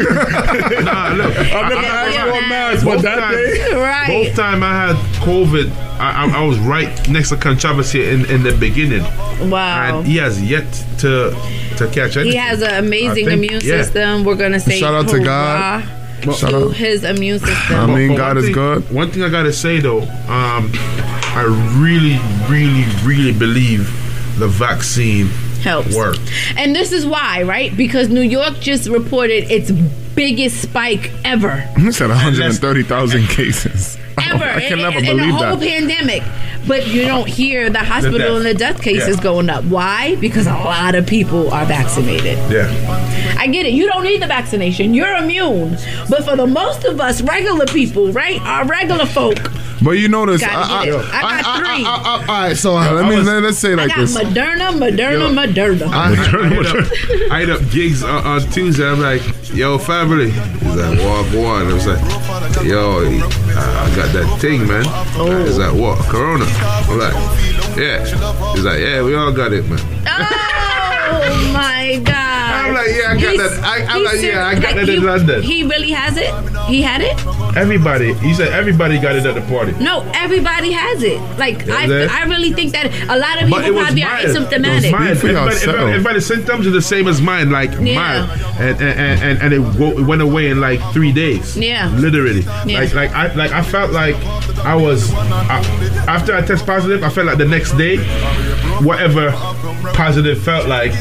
look, I've never I- I- asked for a mask, but both that times- day, Right. Both time I had COVID, I, I, I was right next to controversy in, in the beginning, Wow. and he has yet to to catch anything. He has an amazing think- immune yeah. system. We're gonna say Shout out to hurrah God. Shout to out. his immune system. I mean, But God is thing- good. One thing I gotta say though, um, I really, really, really believe the vaccine helps. Work. And this is why, right? Because New York just reported its biggest spike ever. he said 130,000 cases. [laughs] Ever. I can in, never in the whole that. pandemic. But you don't hear the hospital death. and the death cases Yeah. going up. Why? Because a lot of people are vaccinated. Yeah. I get it. You don't need the vaccination. You're immune. But for the most of us regular people, right? Our regular folk, But you notice, Gotta get. I got three. all right, so uh, let me was- let, us say I like got this. Moderna, Moderna, Yo. Moderna. I, I, hit up, I hit up gigs on, uh, on uh, Tuesday. I'm like, yo, family. He's like, walk one. I was like, yo, I, I got that thing, man. Oh. He's like, what? Corona. I'm like, yeah. He's like, yeah, we all got it, man. Oh [laughs] my god! I'm like, yeah, I got He's- that. I- I'm like, yeah, I got that he, in London. He really has it. He had it. Everybody, he said everybody got it at the party. No, everybody has it. Like I, I really think that a lot of But people was probably are mild. It asymptomatic. mild. for Everybody, everybody, everybody's symptoms are the same as mine, like Yeah. mild, and and, and, and it, wo- it went away in like three days. Yeah. literally. Yeah. Like like I like I felt like I was I, after I test positive. I felt like the next day, whatever positive felt like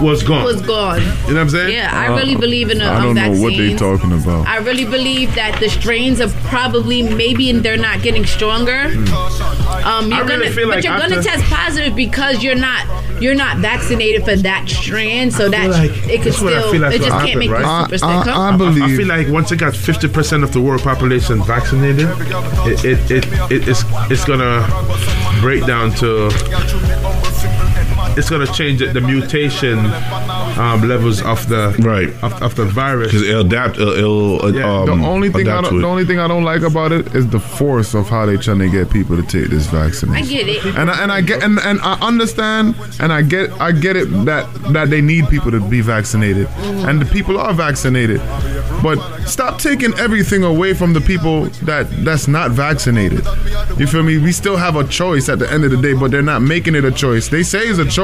was gone. was gone. you know what I'm saying? Yeah, I really believe in the I um, don't know what they vaccines. talking about. I really believe that the strains are probably maybe and they're not getting stronger. Um, you're I really gonna, feel but like you're gonna test positive because you're not you're not vaccinated for that strand, so that like- it could that's I still feel like it just what can't make you happened, super I, sick. I, I huh? I believe. feel like once it got 50% of the world population vaccinated, it, it, it, it it's, it's gonna break down to it's gonna change the, the mutation um, levels of the Right. of, of the virus. Because it'll adapt. It'll, it'll uh, Yeah. um, the only thing I adapt don't, to it. the only thing I don't like about it is the force of how they're trying to get people to take this vaccine. I get it. And I, and I get and, and I understand and I get I get it that that they need people to be vaccinated Mm-hmm. and the people are vaccinated, but stop taking everything away from the people that that's not vaccinated. You feel me? We still have a choice at the end of the day, but they're not making it a choice. They say it's a choice,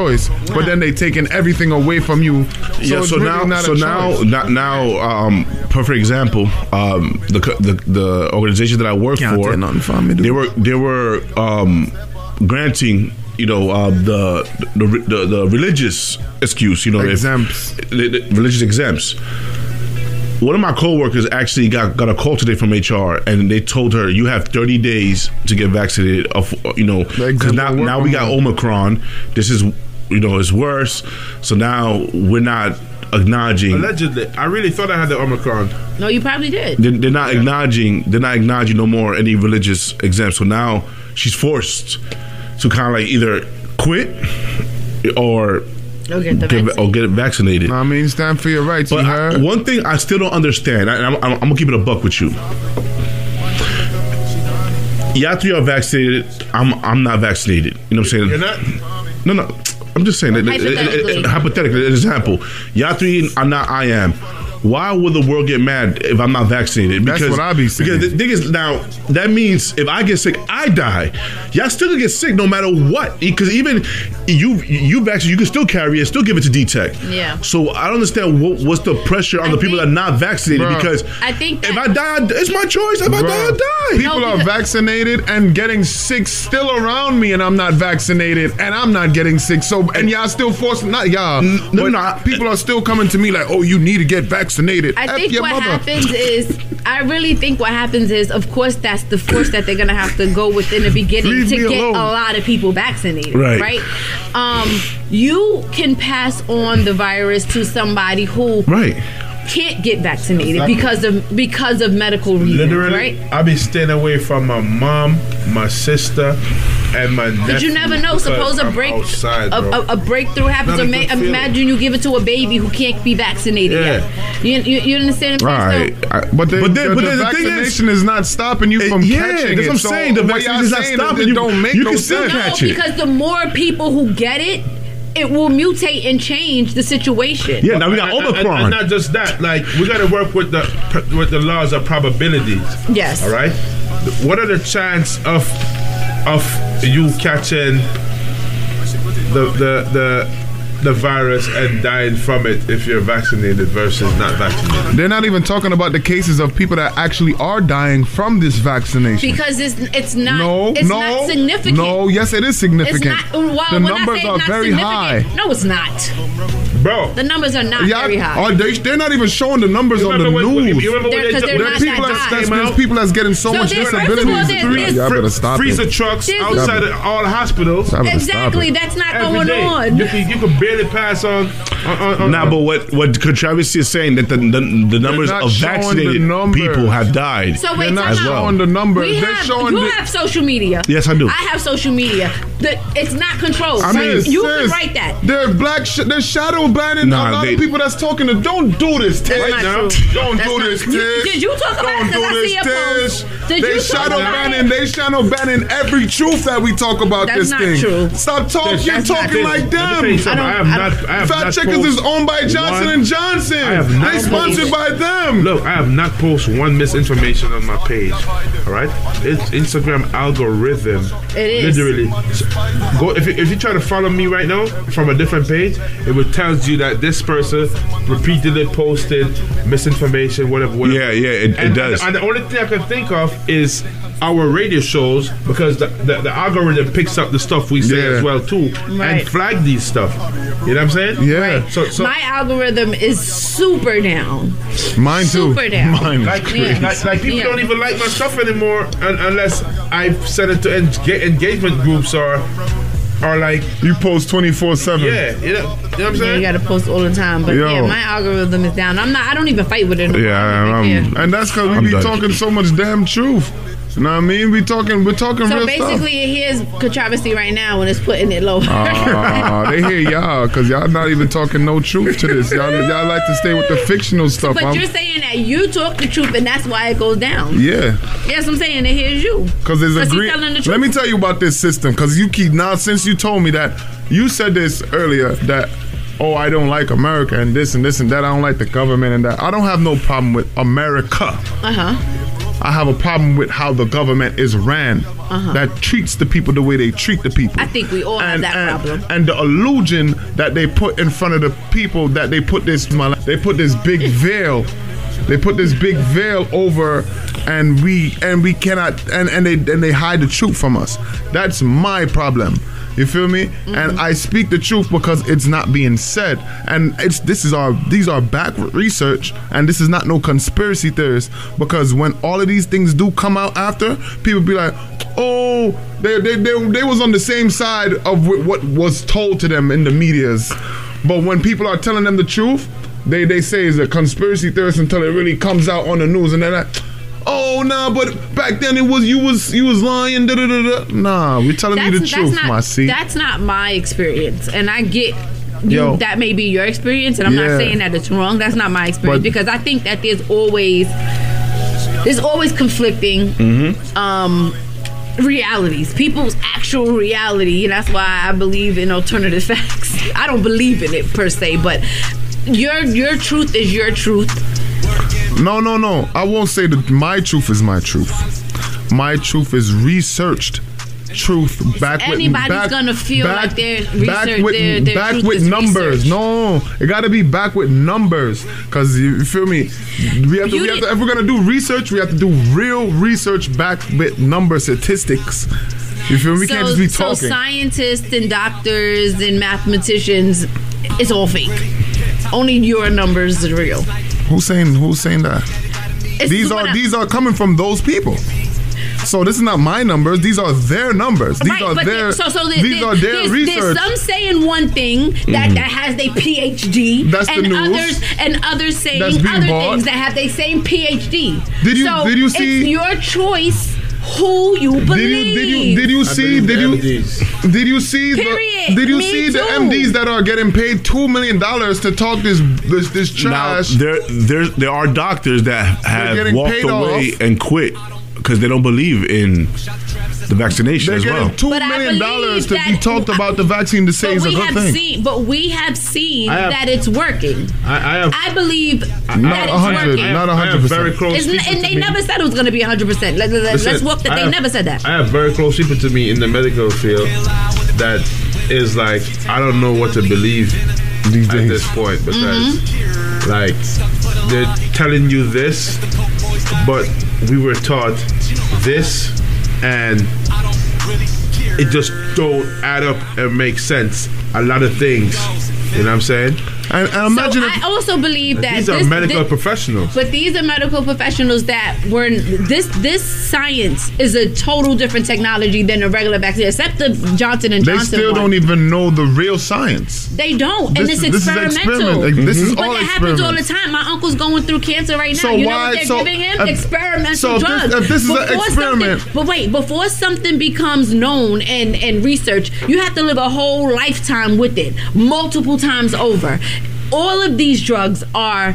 but then they taking everything away from you. So yeah, so really now, not so now, choice. now, now, um, perfect example. Um, the co- the the organization that I work Can't for, nothing from me, they were they were um, granting, you know, uh, the, the the the religious excuse, you know, if- the, the religious exempts. One of my coworkers actually got, got a call today from HR, and they told her you have 30 days to get vaccinated. Of you know, because now now we got Omicron. This is you know it's worse. So now we're not acknowledging. Allegedly, I really thought I had the Omicron. No, you probably did. They're, they're not acknowledging. They're not acknowledging no more any religious exempt. So now she's forced to kind of like either quit or get the get, or get vaccinated. I mean, stand for your rights. But you I- one thing I still don't understand, and I'm, I'm, I'm gonna keep it a buck with you. Y'all three are vaccinated. I'm I'm not vaccinated. You know what I'm saying? You're not. No, no. I'm just saying that Hypothetically. hypothetically, an example. Y'all three are not. I am. Why would the world get mad if I'm not vaccinated? That's what I be saying. Because the thing is now that means if I get sick, I die. Y'all still gonna get sick no matter what. Because even you you vaccinated, you can still carry it, still give it to D-Tech. Yeah. So I don't understand what, what's the pressure on I the people that are not vaccinated Bruh. because I think if I die, it's my choice. If I die, I Bruh, die. People No, are vaccinated and getting sick still around me, and I'm not vaccinated, and I'm not getting sick. So, and y'all still forcing not y'all, no, but no, people are still coming to me like, "Oh, you need to get vaccinated." Vaccinated. I F think what mother. happens is, I really think what happens is, of course, that's the force that they're gonna have to go with in the beginning Leave to get alone. a lot of people vaccinated, Right. right? Um, you can pass on the virus to somebody who Right. Can't get vaccinated Exactly. because of because of medical reasons, Literally, right? I be staying away from my mom, my sister, and my nephew. But you never know. Suppose a I'm break, outside, a, a, a breakthrough happens. Or a ma- imagine you give it to a baby who can't be vaccinated yet. You, you, you understand what I'm? Right, I- but, they, But then- the, but the then the thing is- vaccination is, not stopping you eh, from yeah, catching that's it. what I'm So saying. The what vaccine is not stopping you. Don't make You no can still sense. No, catch it. because the more people who get it, it will mutate and change the situation. Yeah, now we got And- and- and- Omicron. And, not just that, like we got to work with the with the laws of probabilities. Yes. All right. What are the chance of of you catching the the the the virus and dying from it if you're vaccinated versus not vaccinated? They're not even talking about the cases of people that actually are dying from this vaccination. Because it's it's not no, it's no, not significant. no. Yes, it is It's significant. not. Well, the numbers are not very high. No, it's not. Bro, The numbers are not Yeah, very high. are they, they're not even showing the numbers on the when- news. you remember They're- they 'cause took- they're There not people that that's, high. that's, there's people that's getting so So much disability. first of there's- there's- Y'all better stop freezer it. trucks outside of all hospitals. Y'all better stop exactly. That's not going on. You can, you can barely pass on. on, on, on Now, but what what Travis is saying that the the, the numbers of vaccinated numbers. people have died. So wait, They're not time out. showing the numbers. We They're have, showing you the- have social media. Yes, I do. I have social media. The, it's not controlled. I So mean, you sis, can write that. They're black. Sh- they're shadow banning Nah, a lot they- of people that's talking to. Don't do this, Tish. Now. Don't That's do not- this, You- Tish. Did you talk about Don't it? 'Cause do I this, see your post. Tish. Did they you shadow banning. it? They shadow banning every truth that we talk about That's this not thing. true. Stop talking. You're talking like Let me tell you them. I I, don't- have not. I have Fat not Checkers is owned by Johnson one- and Johnson. I have not they sponsored by them. Look, I have not posted one misinformation on my page. All right, it's Instagram algorithm. It is. literally. Go if you, if you try to follow me right now from a different page, it will tells you that this person repeatedly posted misinformation, whatever. whatever. Yeah, yeah, it- it and, does. And, the only thing I can think of is our radio shows because the, the, the algorithm picks up the stuff we say Yeah. as well too Right. and flag these stuff. You know what I'm saying? Yeah. So, so My algorithm is super down. Mine too. Super down. [laughs] Mine. Like, Yeah. like, like people Yeah. don't even like my stuff anymore un- unless I've set it to enga- engagement groups or or like You post twenty four seven. yeah, you know, you know what I'm Yeah, you gotta post all the time. But Yo. yeah, my algorithm is down. I'm not. I don't even fight with it. no. Yeah, I don't even care. and that's because we I'm be done. talking so much damn truth. You know what I mean? We talking, we're talking So basically, here's controversy right now when it's putting it low. stuff. Ah, [laughs] they hear y'all because y'all not even talking no truth to this. Y'all, y'all like to stay with the fictional stuff. but I'm- you're saying that you talk the truth, and that's why it goes down. yeah, Yes, I'm saying it hears you. because there's a 'Cause he's green. telling the Let me tell you about this system because you keep now since you told me that you said this earlier that. Oh, I don't like America and this and this and that. I don't like the government and that. I don't have no problem with America. Uh huh. I have a problem with how the government is ran. That treats the people the way they treat the people. Uh-huh. I think we all have that and, problem. And the illusion that they put in front of the people that they put this they put this big [laughs] veil. They put this big veil over and we and we cannot and, and they and they hide the truth from us. That's my problem. You feel me? Mm-hmm. And I speak the truth because it's not being said. And it's this is our these are backward research and this is not no conspiracy theories because when all of these things do come out after, people be like, "Oh, they they they, they was on the same side of wh- what was told to them in the medias." But when people are telling them the truth, they they say it's a conspiracy theorist until it really comes out on the news and they're like, "Oh, nah, but back then it was you was you was lying." Da, da, da, da. Nah, we're telling you the truth, not, my C. That's not my experience, and I get. You, Yo. that may be your experience, and I'm Yeah. not saying that it's wrong. That's not my experience But- because I think that there's always there's always conflicting Mm-hmm. um, realities, people's actual reality, and that's why I believe in alternative [laughs] facts. I don't believe in it per se, but your your truth is your truth. No, no, no. I won't say that my truth is my truth. My truth is researched truth back with Anybody's back, gonna feel back- like their back with, their- their back with numbers. research. No, it got to be back with numbers because you, feel me. We have to. We have to. If we're gonna do research, we have to do real research back with number statistics. You feel me? We can't just be talking. so scientists and doctors and mathematicians, it's all fake. Only your numbers are real. Who's saying who's saying that? It's these are I- these are coming from those people. So this is not my numbers. These are their numbers. These are but their. so so the, these the- are their there's, research. there's some saying one thing that, Mhm. that has a PhD, That's the and news. others and others saying other bought. things that have the same PhD. Did you- So did you see- It's your choice who you Did believe. you did you did you see did you did you see Period. the did you Me see the. MDs that are getting paid two million dollars to talk this this this Now there there there are doctors that have walked away off. and quit because they don't believe in the vaccination They're as well. two But million dollars to be that- talked about the vaccine to say But is a good have thing. seen, but we have seen have- that it's working. I, I have I believe Not that a it's hundred, working. not a I have hundred very percent. close It's n- people and they me. never said it was going to be 100%. Let, let, Listen, us walk that. They have- never said that. I have very close people to me in the medical field that is like I don't know what to believe These at days. this point because Mm-hmm. like they're telling you this, but we were taught this, and it just don't add up and make sense. A lot of things, you know what I'm saying? And, and imagine so I also believe that These are this- medical this- professionals. But these are medical professionals that were this this science is a total different technology than a regular vaccine, except the Johnson and Johnson. they still one. don't even know the real science. They don't, and This it's is- this is experimental. experiment. Like, this is but all it happens all the time. My uncle's going through cancer right now. So you know why- what they're so giving him? if- experimental so if this- drugs. if this is an experiment- but wait, before something becomes known and and research, you have to live a whole lifetime with it, multiple times over. All of these drugs are.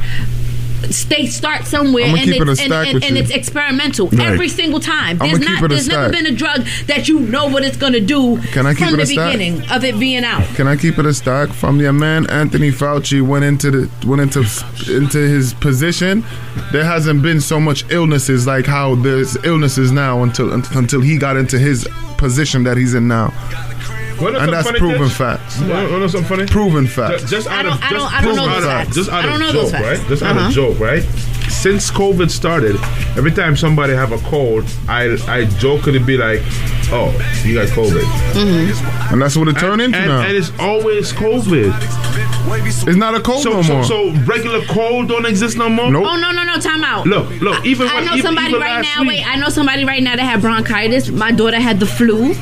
They start somewhere and it's, and, and, and it's experimental Right. every single time. There's not. There's never been a drug that you know what it's gonna do Can I keep from it the stack? beginning of it being out. Can I keep it a stack from your man Anthony Fauci went into the went into into his position? There hasn't been so much illnesses like how there's illnesses now until until he got into his position that he's in now, Wanna and that's proven Tish? facts. Wanna- wanna something funny? Proven Ju- facts. Just I out don't- of I don't- just, I don't know those out of- facts. Just out I don't of know those joke, facts. right? Just out uh-huh. of joke, right? Since COVID started, every time somebody have a cold, I I jokingly be like, "Oh, you got COVID," And that's what it turned and, into and, now. and it's always COVID. it's not a cold So, no so, more. so regular cold don't exist no more. Nope. Oh no no no! Time out. Look, look. Even I when, know even, somebody even right now. week, Wait, I know somebody right now that had bronchitis. My daughter had the flu.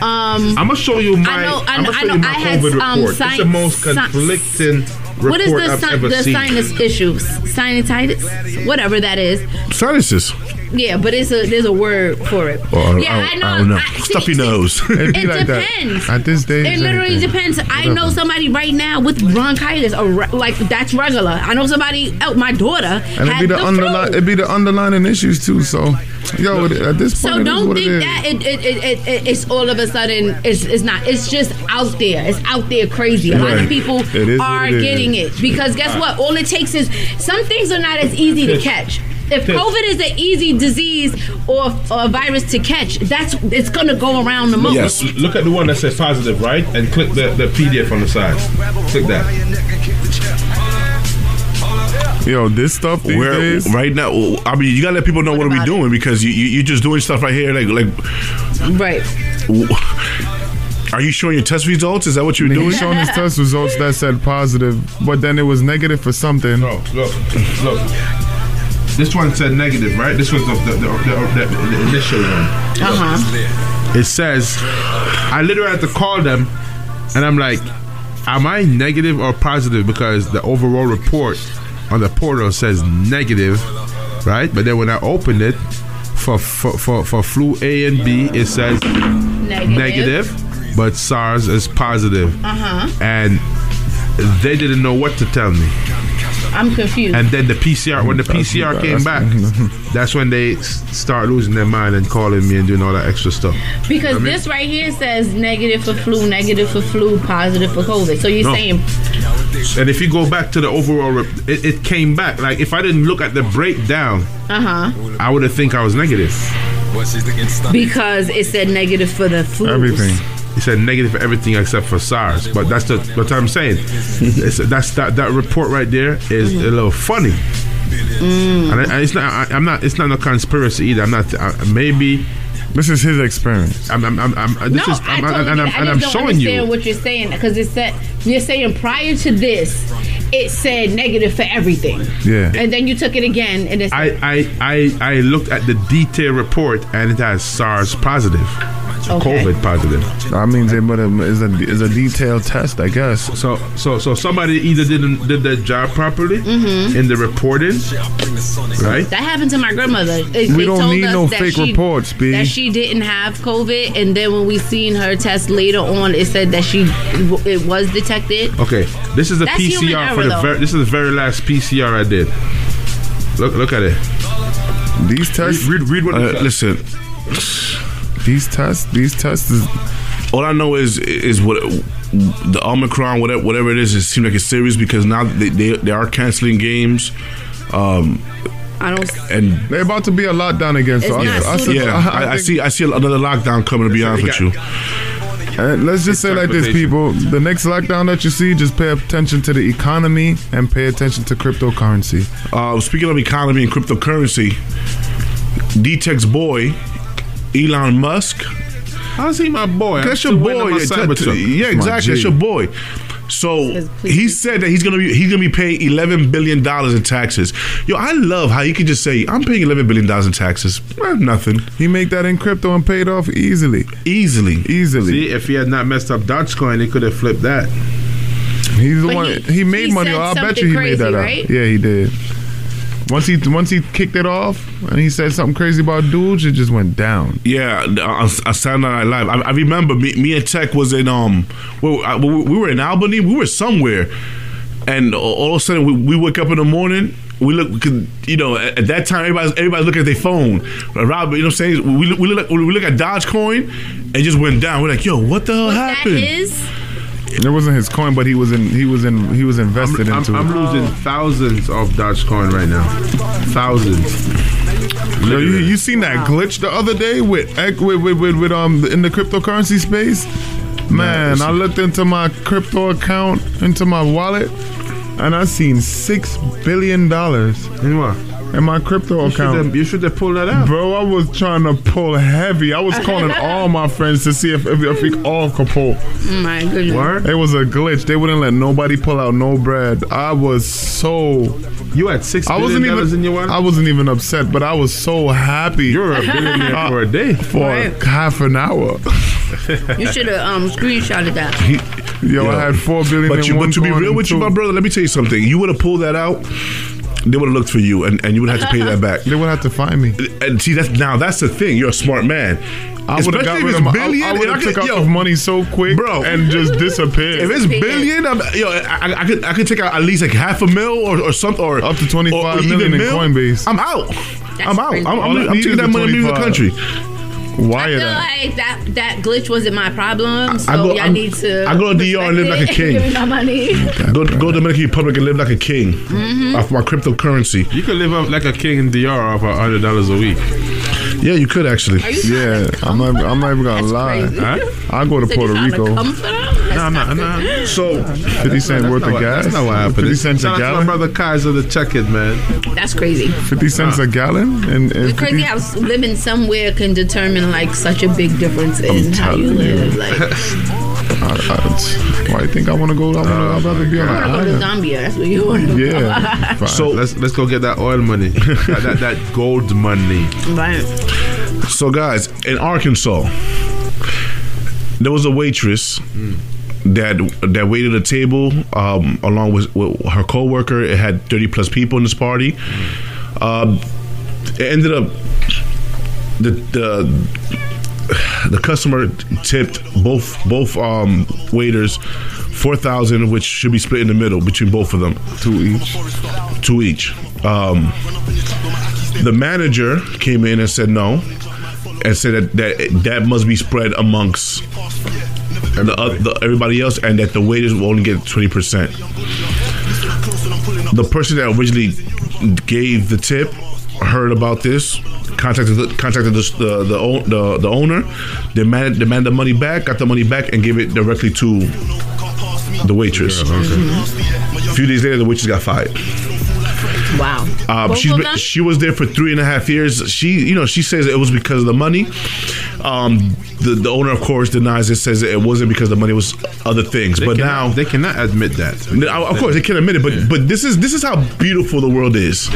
Um, I'm gonna show you my. I know- I know- gonna I know- I had, COVID um, report. it's the most conflicting report what is the, si- the sinus issues? Sinusitis, whatever that is. Sinuses. Yeah, but it's a there's a word for it. Well, yeah, I, I, know. I don't know. I- Stuffy see, nose. [laughs] It'd It like depends. that at this day. It literally depends. I know somebody right now with bronchitis, or like that's regular. I know somebody. Oh, my daughter And it'd be the, the underline. flu. It'd be the underlining issues too. So, yo, at this point, So it is don't what it think is. that it, it, it, it, it- it's all of a sudden it's, it's not. It's just out there. It's out there crazy. A lot Right. of people It is are it is. getting it because guess what? All it takes is some things are not as easy to catch. If COVID is an easy disease or, or virus to catch, that's it's gonna go around the most. Yes. Look at the one that says positive, right? And click the, the PDF on the side. Click that. Yo, this stuff these Where days. right now, I mean, you gotta let people know what, are we about doing because you, you you're just doing stuff right here. Like like, Right. are you showing your test results? Is that what you're Nigga doing? showing his test results that said positive, but then it was negative for something. No, look, look. This one said negative, right? This was the the, the, the, the, the initial one. Uh huh. It says, I literally had to call them, and I'm like, am I negative or positive? Because the overall report on the portal says negative, right? But then when I opened it for for for, for flu A and B, it says Negative. negative, but SARS is positive, Uh huh. and they didn't know what to tell me. I'm confused. And then the PCR, when the PCR came back, [laughs] that's when they start losing their mind and calling me and doing all that extra stuff. Because I mean- this right here says negative for flu, negative for flu, positive for COVID. So you're No. saying And if you go back to the overall, it, it came back. Like if I didn't look at the breakdown, uh huh. I would have think I was negative. Because it said negative for the flu. Everything. He said negative for everything except for SARS. But that's the what I'm saying. [laughs] It's, that's that that report right there is a little funny. Mm. And I, I- it's not. I, I'm not. It's not no conspiracy either. I'm not. I, maybe This is his experience. I'm. I'm. I'm. I'm this no, is. I I'm, totally and I'm, get and I I'm don't showing understand you. what you're saying because it said you're saying prior to this, it said negative for everything. Yeah. And then you took it again, and it's I, I, I, I looked at the detailed report and it has SARS positive, Okay. COVID positive. That means it would have is a is a detailed test, I guess. So, so, so somebody either didn't did their job properly Mm-hmm. in the reporting, right? That happened to my grandmother. They- We they don't told need us no that fake she- reports, B. That she didn't have COVID, and then when we seen her test later on, it said that she it was detected. Okay, this is the That's human PCR for the though. very. This is the very last PCR I did. Look, look at it. These tests, Read, read what Uh, it listen, these tests, these tests is all I know is is what the Omicron, whatever whatever it is, it seems like it's serious because now they they, they are canceling games. Um, I don't. and they're about to be a lockdown again. So It's I, not I, said- yeah, I, I think- see I see another lockdown coming. To be honest with you, And let's just say like this, people. The next lockdown that you see, just pay attention to the economy and pay attention to cryptocurrency. uh, speaking of economy and cryptocurrency, D-Tech's boy, Elon Musk, How's he my boy? I'm That's your still waiting on boy. Yeah, Cybertruck. t- t- yeah, exactly. That's your boy. So he said that he's gonna be he's gonna be paying eleven billion dollars in taxes. Yo, I love how he can just say I'm paying eleven billion dollars in taxes. Eh, nothing. He make that in crypto and paid off easily, Easily. easily. See, if he had not messed up Dogecoin, he could have flipped that. He's the But one. he- He, made he money. said I bet you he crazy, made that right? up. Yeah, he did. Once he once he kicked it off and he said something crazy about dudes, it just went down. Yeah, on, on Saturday Night Live. I, I remember me, me and Tech was in um, we, I- we we were in Albany. We were somewhere, and all of a sudden we, we wake up in the morning. We look, you know, at, at that time everybody's everybody looking at their phone. Rob, you know what I'm saying? We, we look we look at Dogecoin, and just went down. We're like, yo, what the hell That happened? It wasn't his coin, but he was in. He was in. He was invested I'm, into I'm it. losing thousands of Dogecoin right now. Thousands. Yo, you, you seen that glitch the other day with with, with, with, with um in the cryptocurrency space? Man, I looked into my crypto account, into my wallet, and I seen six billion dollars In what? In my crypto You should, account. have, you should have pulled that out. Bro, I was trying to pull heavy. I was calling [laughs] all my friends to see if, if, if we all could pull. My goodness. Word? It was a glitch. They wouldn't let nobody pull out no bread. I was so. You had six I wasn't dollars even. in your wallet. I wasn't even upset, but I was so happy. You're a [laughs] billionaire for a day. for Right. half an hour. [laughs] You should have um screenshotted that. Yo, I had four billion. But in you, one but to be real and with you, my brother, let me tell you something. You would have pulled that out. They would have looked for you, and, and you would have to pay that back. [laughs] they would have to find me. And see, that's now that's the thing. You're a smart man. I would have got Especially rid if of it's my. billion. I, I would have could- took out yo, the money so quick, Bro. and just disappeared. If it's billion, I'm, yo, I, I- I could I could take out at least like half a mil or, or something or Up to 25 or- or million even in mil. Coinbase. I'm out. That's I'm out. crazy. I'm, All I'm, I I'm taking that money and leaving the 25. Country. I Wire feel that. like that that glitch wasn't my problem, so I go- y'all I'm- need to. I go to DR and live like a respect it king. [laughs] Give me my money. Go go to Dominican Republic and live like a king Mm-hmm. off my cryptocurrency. You could live up like a king in DR off a hundred dollars a week. Yeah, you could actually. Are you Yeah, I'm not. I'm not even gonna lie. Huh? I'll go to Said you Puerto Rico. comforter? That's No, no, no. So Fifty cent worth That's of gas. That's not what happened. Fifty cents a Shout out to my gallon. brother Kaiser the check it, man. That's crazy. Fifty cents a gallon. And, and It's crazy how living somewhere can determine like such a big difference in how you you. live. Like, [laughs] I I, I, why do you think I want to go? I wanna, I'd rather be on an want to go to island. Zambia. That's what you want to Yeah. [laughs] Fine. So- Let's let's go get that oil money, [laughs] that, that that gold money. Right. So, guys, in Arkansas, there was a waitress that that waited a table um, along with, with her coworker. It had thirty plus people in this party. Um, it ended up the the the customer tipped both both um, waiters four thousand, which should be split in the middle between both of them, two each. two each. Um, the manager came in and said no, and said that that, that must be spread amongst the, uh, the, everybody else, and that the waiters will only get twenty percent. The person that originally gave the tip heard about this, contacted the, contacted the the the, the, the owner, demanded demanded the money back, got the money back, and gave it directly to the waitress. A few days later, the waitress got fired. Wow. Um, Both she's of been, she was there for three and a half years. She, you know, she says it was because of the money. Um, the, the owner, of course, denies it. Says it wasn't because the money was other things. They but cannot- now, they cannot admit that. of course, they can admit it. But but this is this is how beautiful the world is.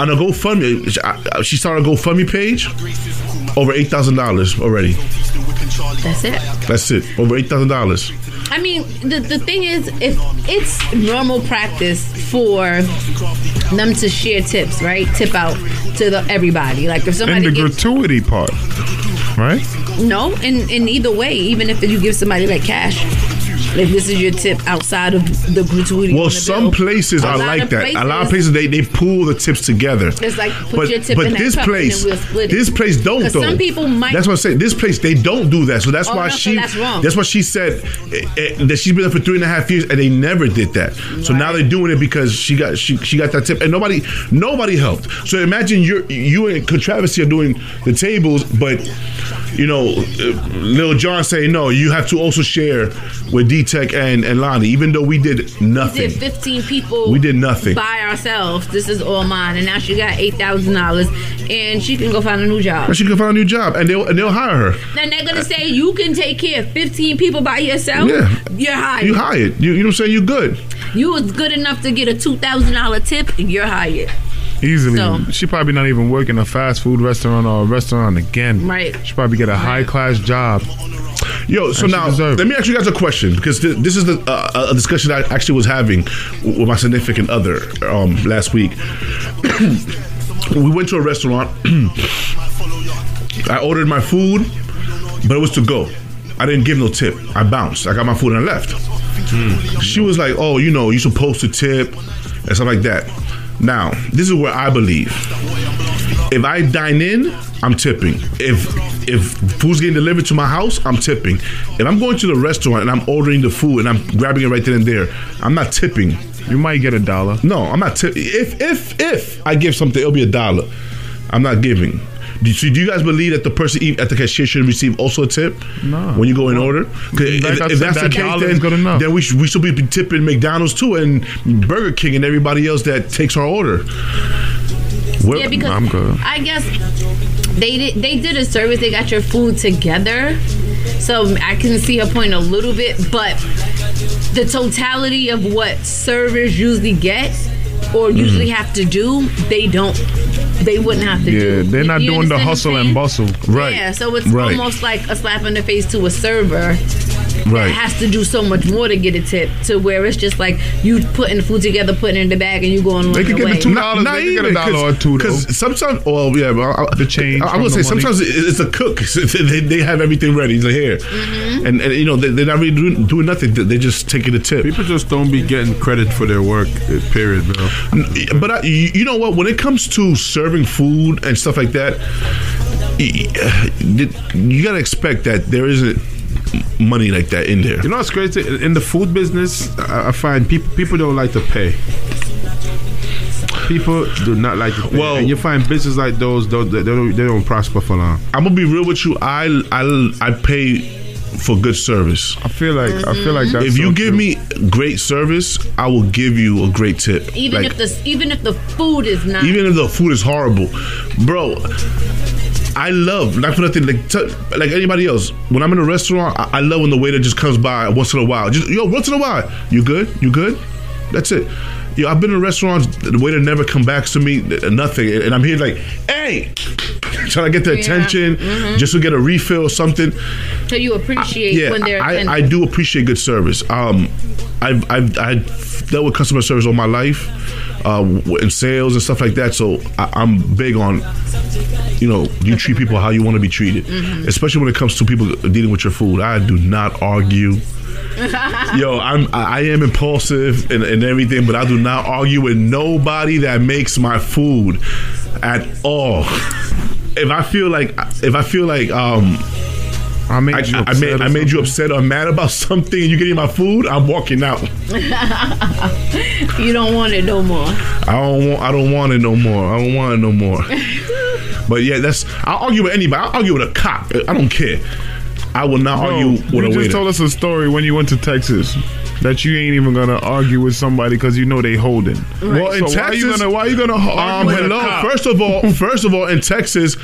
On a GoFundMe, she- she started a GoFundMe page. Over eight thousand dollars already. That's it. That's it. Over eight thousand dollars. I mean, the, the thing is, if it's normal practice for them to share tips, right? Tip out to the, everybody. Like if somebody And the gives, gratuity part, right? no, in, in either way, even if you give somebody like cash, if this is your tip outside of the gratuity. Well, some bill, places are like that. a lot of places they, they pool the tips together. It's like put but your tip but in this place, then we'll split it. this place don't though. some people might- That's what I'm saying. This place they don't do that. So that's Oh, why no, so she. that's wrong. that's why she said eh, eh, that she's been there for three and a half years and they never did that. So now they're doing it because she got she she got that tip and nobody nobody helped. So imagine you you and Contravesty are doing the tables, but you know, uh, Lil John saying no, you have to also share with D Tech and and Lonnie, even though we did nothing. We nothing. did 15 people. We did nothing. by ourselves. This is all mine, and now she got eight thousand dollars, and she can go find a new job. And she can find a new job, and they'll and they'll hire her. Then they're gonna say you can take care of 15 people by yourself. Yeah. you're hired. You hired. You, you know what I'm saying? You're good. You was good enough to get a two thousand dollar tip. You're hired. Easily. So- she probably not even working a fast food restaurant or a restaurant again. Right. She probably get a high class job. Yo, so now let me ask you guys a question because th- this is the, uh, a discussion I actually was having with my significant other um, last week. [clears throat] we went to a restaurant. [clears throat] I ordered my food, but it was to go. I didn't give no tip. I bounced. I got my food and I left. She was like, "Oh, you know, you're supposed to tip and stuff like that." Now, this is where I believe. If I dine in, I'm tipping. If if food's getting delivered to my house, I'm tipping. If I'm going to the restaurant and I'm ordering the food and I'm grabbing it right then and there, I'm not tipping. You might get a dollar. No, I'm not tipping. If if if I give something, it'll be a dollar. I'm not giving. Do, so do you guys believe that the person at the cashier should receive also a tip No. when you go in order, Like if, if said, that's the case, then, good enough. then we should we should be tipping McDonald's too and Burger King and everybody else that takes our order. Where- Yeah, because I'm good. I guess they did they did a service. They got your food together, so I can see her point a little bit. But the totality of what servers usually get or Mm-hmm. usually have to do, they don't. They wouldn't have to Yeah, do. they're not doing the understand what I'm hustle and bustle. Right. Yeah, so it's Right. almost like a slap in the face to a server Right. that has to do so much more to get a tip. To where it's just like you putting the food together, putting it in the bag, and you going on They could your get the two dollars. not They could get a dollar or two though. because sometimes, well, yeah, but I, I, The change I, I from would say money. sometimes it's a cook. [laughs] they, they have everything ready. It's like here, Mm-hmm. and, and you know they, they're not really doing, doing nothing. They- They're just taking a tip. People just don't be getting credit for their work. uh, Period, bro. But I, you you know what? When it comes to serving food and stuff like that, you gotta expect that there isn't money like that in there. You know what's crazy? In the food business, I I find people people don't like to pay. People do not like to pay. Well- and you find businesses like those, don't, they, don't, they don't prosper for long. I'm gonna be real with you. I I I pay for good service. I feel like I feel like that's if you so give true. me great service, I will give you a great tip. Even Like, if the even if the food is not even if the food is horrible, bro. I love not for nothing like t- like anybody else. When I'm in a restaurant, I, I love when the waiter just comes by once in a while. Just yo, once in a while, you good? You good? That's it. Yo, I've been in restaurants. The waiter never come back to me. Nothing, and I'm here like, hey, [laughs] trying to get their Yeah. attention, Mhm. just to get a refill or something. so you appreciate Yeah, when they're I. I do appreciate good service. Um, I've, I've I've dealt with customer service all my life, uh, in sales and stuff like that. So I, I'm big on, you know, you treat people how you want to be treated, Mhm. especially when it comes to people dealing with your food. I do not argue. [laughs] Yo, I'm I I am impulsive and, and everything, but I do not argue with nobody that makes my food at all. If I feel like if I feel like um I made I, you I upset made or I made you upset or mad about something and you getting my food, I'm walking out. [laughs] you don't want it no more. I don't want I don't want it no more. I don't want it no more. [laughs] but yeah, that's I'll argue with anybody. I'll argue with a cop. I don't care. I will not Bro, argue with you a just told us a story when you went to Texas. that you ain't even gonna argue with somebody because you know they holding. Well, in so why you Texas- gonna why you gonna Um, argue with a hello. cop? First of all, first of all, in Texas,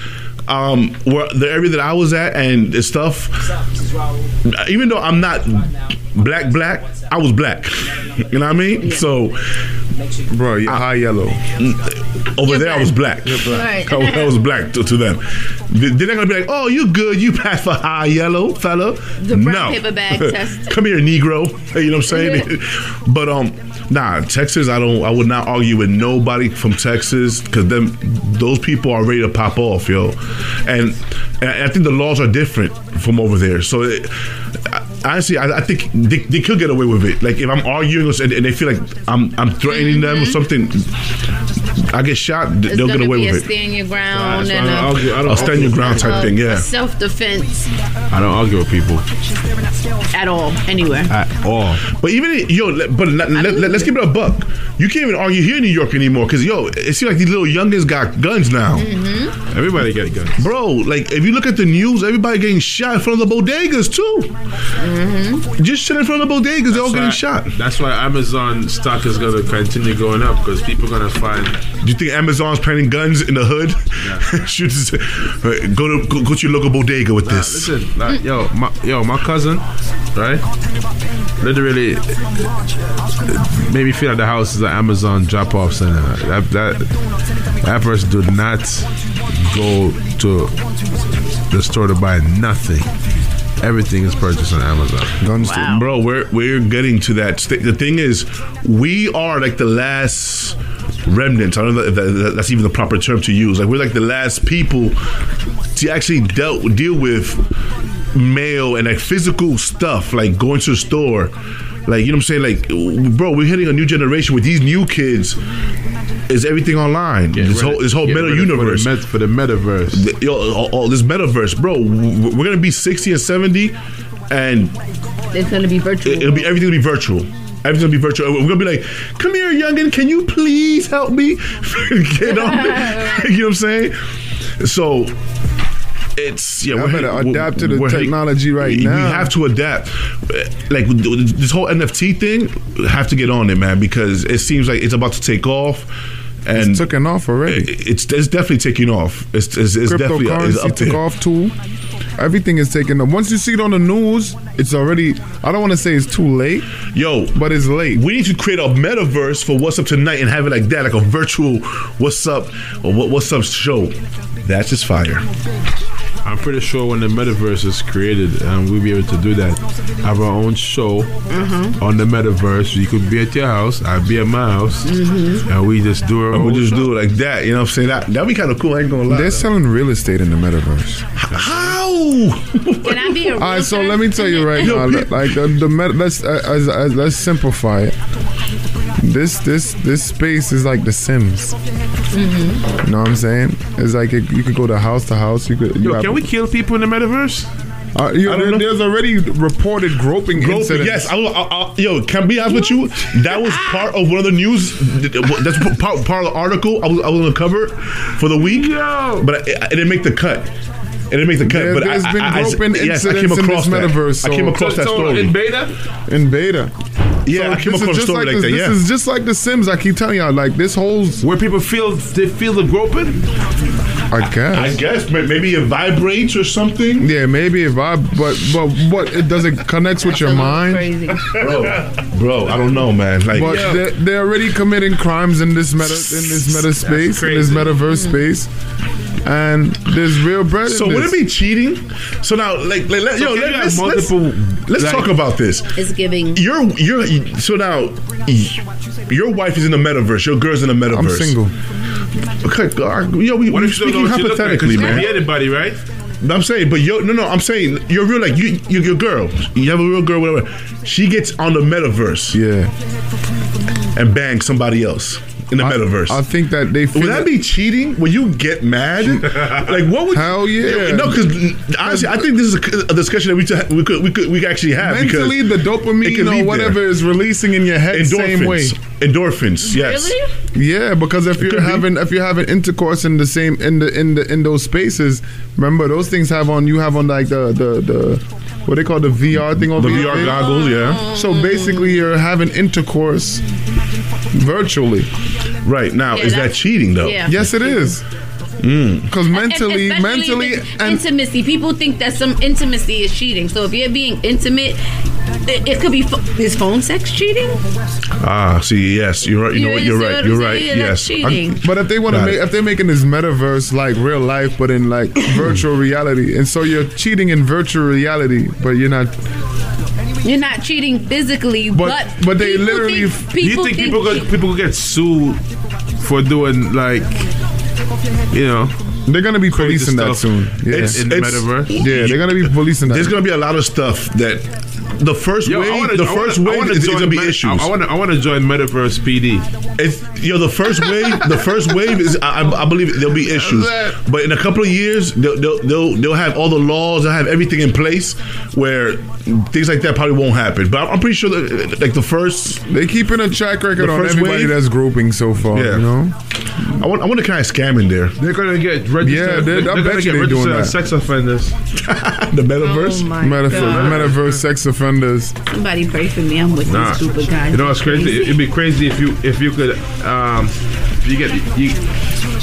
um, where the area that I was at and the stuff, even though I'm not black, black, I was black. You know what I mean? So bro, you're high yellow. Over there, I was black. Right. I, I was black to, to them. They- They're not gonna be like, "Oh, you good? You pass for high yellow, fella." The brown no. paper bag [laughs] test. Come here, Negro. [laughs] You know what I'm saying? [laughs] but um, nah, Texas. I don't. I would not argue with nobody from Texas because them those people are ready to pop off, yo. And, and I think the laws are different from over there. So. It, I- Honestly, I, I think they, they could get away with it. Like if I'm arguing and, and they feel like I'm I'm threatening them or something, I get shot. It's They'll get away be a with it. stand your ground That's why and I don't a, argue. I don't I'll stand your ground type thing. Yeah. self defense I don't argue with people at all, anywhere. at all. But even yo, but let, let, let, us give it a buck. You can't even argue here in New York anymore because yo, it seems like these little youngins got guns now, mm-hmm. Everybody get guns. bro. Like if you look at the news, everybody getting shot in front of the bodegas too. Mm-hmm. Just chilling in front of the bodegas, they're all getting shot. That's why Amazon stock is going to continue going up because people are going to find. Do you think Amazon's planting guns in the hood? [laughs] Shoot, go to go, go to your local bodega with Nah, this. listen, like, yo, my, yo, my cousin, right? Literally made me feel like the house is an Amazon drop-off center. That that that person did not go to the store to buy nothing. Everything is purchased on Amazon. Guns to Bro, we're we're getting to that. St- the thing is, we are like the last remnants. I don't know if that, that's even the proper term to use. Like we're like the last people to actually dealt deal with mail and like physical stuff, like going to the store. Like you know what I'm saying? Like, bro, we're hitting a new generation with these new kids. Is everything online? Get this ready- whole this whole get meta ready for the universe met- for the metaverse. th- yo, all, all this metaverse, bro. We're gonna be sixty and seventy, and It's gonna be virtual. it- it'll be everything will be virtual. Everything's gonna be virtual. We're gonna be like, "Come here, youngin, can you please help me [laughs] get on?" [laughs] you know what I'm saying? So it's yeah. Y'all we're- better we're- adapt to the we're- technology right we, now. We have to adapt. Like this whole NFT thing, have to get on it, man, because it seems like it's about to take off. And It's taking off already. it's it's definitely taking off. It's it's, it's definitely it's Cryptocurrency up took there. off too. Everything is taken off. Once you see it on the news, it's already. I don't want to say it's too late, Yo, but it's late. we need to create a metaverse for What's Up Tonight and have it like that, like a virtual What's Up or what What's Up show. That's just fire. I'm pretty sure when the metaverse is created, um, we'll be able to do that. Have our own show Mm-hmm. on the metaverse. You could be at your house, I'd be at my house, Mm-hmm. and we just do our And own we'll just show. do it like that. You know what I'm saying? That that'd be kind of cool. I ain't gonna lie. They're selling real estate in the metaverse. How? Can I be a All right, so let me tell you right now, like the, the meta, let's uh, as, as, let's simplify it. This this this space is like The Sims. Mm-hmm. You know what I'm saying? It's like it, you could go to house to house. You could. You Yo, have- can we kill people in the metaverse? Uh, you- I don't there's already reported groping Groping, incidents. yes. I, will- I, I, yo, can I be honest with you? That was part of one of the news. That's part, part of the article I was, I was on the cover for the week. Yo. But it, it didn't make the cut. It didn't make the cut. There- but there's I, been I, I, groping yes, I came incidents in across this that. metaverse, I came so- across that So, story. in beta? in beta. Yeah, I came this is across a just story like, this, that. This Yeah. is just like The Sims. I keep telling y'all, like this whole. Where people feel they feel the groping? I guess. I guess maybe it vibrates or something. Yeah, maybe if I, but but what it does it connects with your That's a little mind. Crazy. Bro, bro, I don't know, man. Like, But they're, they're already committing crimes in this meta in this meta space in this crazy. metaverse mm. space, and there's real bread. so in would it be cheating? So now, like, like let, so yo, let, let's, have let's, multiple, let's like- talk about this. It's giving. You're, you're, so now, your wife is in the metaverse. Your girl's in the metaverse. I'm single. Okay, God, yo, we, What we're if you don't speaking know what you look like? 'Cause hypothetically, you man. be anybody, right? I'm saying, but yo, no, no, I'm saying you're real. Like you, you, your girl, you have a real girl, whatever. She gets on the metaverse Yeah, and bangs somebody else in the metaverse. I think that they. Feel would that be cheating? When you get mad? like what would? Hell yeah. No, because honestly, I think this is a, a discussion that we, t- we could we could we could actually have mentally the dopamine can or whatever there. is releasing in your head same way. endorphins, endorphins, yes. Really? Yeah, because if you're could be. having if you're having intercourse in the same in the in the in those spaces, remember those things have on you have on like the the the what they call the VR thing over The VR head. goggles, yeah. So basically, you're having intercourse virtually. Right now, Yeah, is that cheating though? yeah. Yes, it is. Mm. Because mentally, Especially mentally, and intimacy. People think that some intimacy is cheating. So if you're being intimate, it, it could be pho- is phone sex cheating. Ah, see, yes, you're right. You know You what? You're right. what You're right. saying? Yes. cheating. but if they want to make, it. if they're making this metaverse like real life, but in like [coughs] virtual reality, and so you're cheating in virtual reality, but you're not. You're not cheating physically, But- but but they literally- think, Do you think think people could, people could get sued for doing like, you know, They're gonna be policing that soon. Yeah, It's- in the it's- metaverse? yeah, they're gonna be policing that. There's gonna be a lot of stuff that the first Yo, wave, wanna- the first wave wanna is, is gonna be Met- issues. I want to. I want to join Metaverse PD. It's yo, the first wave, the first wave is I, I- I believe there'll be issues, but in a couple of years they'll, they'll they'll they'll have all the laws, they'll have everything in place where things like that probably won't happen. But I'm, I'm pretty sure that like the first, They keeping a track record The on everybody wave? that's grouping so far. Yeah. You know, I want I want to kind of scam in there, They're gonna get registered. Yeah, they're, they- I they're bet gonna you get they doing that. sex offenders. [laughs] the metaverse. Oh metaverse, God. metaverse sex offenders. Somebody pray for me. I'm with Nah, these stupid guys. you know what's crazy? It'd be crazy if you if you could um if you get you,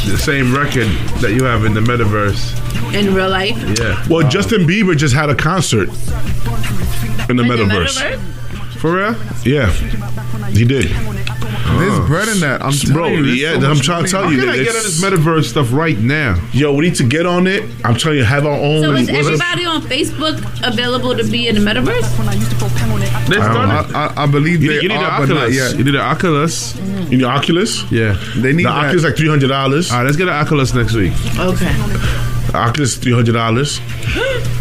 the same record that you have in the metaverse. in real life. Yeah, Well, Justin Bieber just had a concert in the In the metaverse. metaverse? for real. Yeah, he did. There's bread in that. I'm Bro, telling you, there's yeah, so I'm much trying to money. tell How you can that I get on it's- this metaverse stuff right now? Yo, we need to get on it. I'm telling you, have our own. So is what's it- everybody on Facebook available to be in the metaverse? Let's I, don't- it. I, I, I believe You, they need- you need the are, but not Oculus. yet. You need an Oculus. Mm. You know, Oculus. Yeah. They need The that. Oculus like three hundred dollars. All right, let's get an Oculus next week. Okay. Oculus three hundred dollars. [gasps]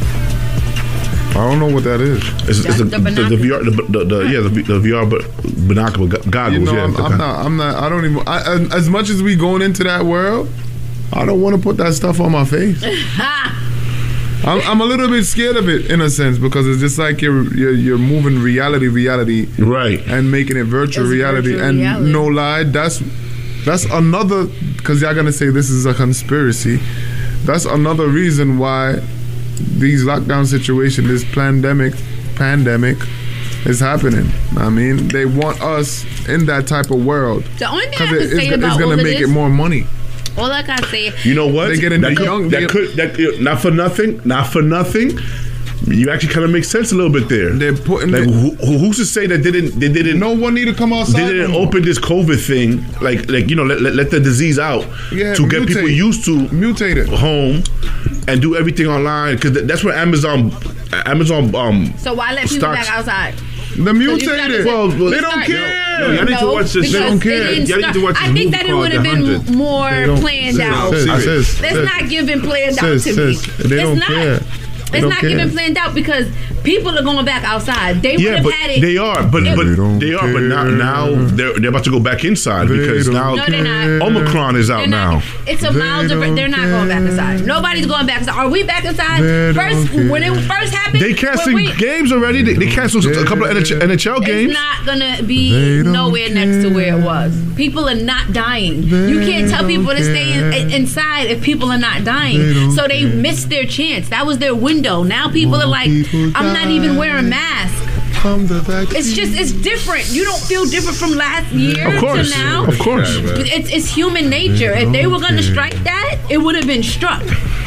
I don't know what that is. It's, it's the, the the, the, VR, the, the, the yeah, the, the VR but binocular goggles. You know, yeah, I'm, I'm not. I'm not. I don't even. I, as- as much as we going into that world, I don't want to put that stuff on my face. [laughs] I'm, I'm a little bit scared of it in a sense because it's just like you're you're, you're moving reality, reality, right. and making it virtual It's reality. virtual and reality. no lie, that's that's another because y'all gonna say this is a conspiracy. That's another reason why these lockdown situation, this pandemic, pandemic, is happening. I mean, they want us in that type of world The only thing I because have it, to it's, say it's about all gonna make this, it more money. all I gotta say, You know what? They getting that the could, young- that could that not for nothing, not for nothing. You actually kind of make sense a little bit there. They're putting like the- who, who- who's to say that they didn't they didn't No one need to come outside. they didn't no more. open this COVID thing like like you know let, let, let the disease out Yeah, to get people used to Mutated. home and do everything online because that's where Amazon Amazon um so why let people back outside? The you gotta mutated. say- Well, well, they don't start- care. Yo, y'all need to watch this. They don't care. didn't Y'all need to watch this I think that it would have been more planned sis, out. sis, sis, That's not giving planned out to me. they it's don't not. care. They It's don't not care. giving planned out because people are going back outside. They would yeah have but had it. they are but They but don't they are but now now they're they're about to go back inside They because don't now No, they're not. Omicron is out They're not- now. It's a They mild difference. They're not going back inside. Nobody's going back inside. Are we back inside? They First, when it first happened, They canceled games already. They, they canceled a couple of NHL, NHL games. It's not gonna be don't nowhere next to where it was. People are not dying. you can't tell don't people to stay in, inside if people are not dying. don't so they missed their chance. That was their window. Now people are like, people I'm not even die. wearing mask. From the vaccine. It's just it's different. You don't feel different from last year Of course, to now. of course. It's, it's human nature. If they were going to strike that, it would have been struck.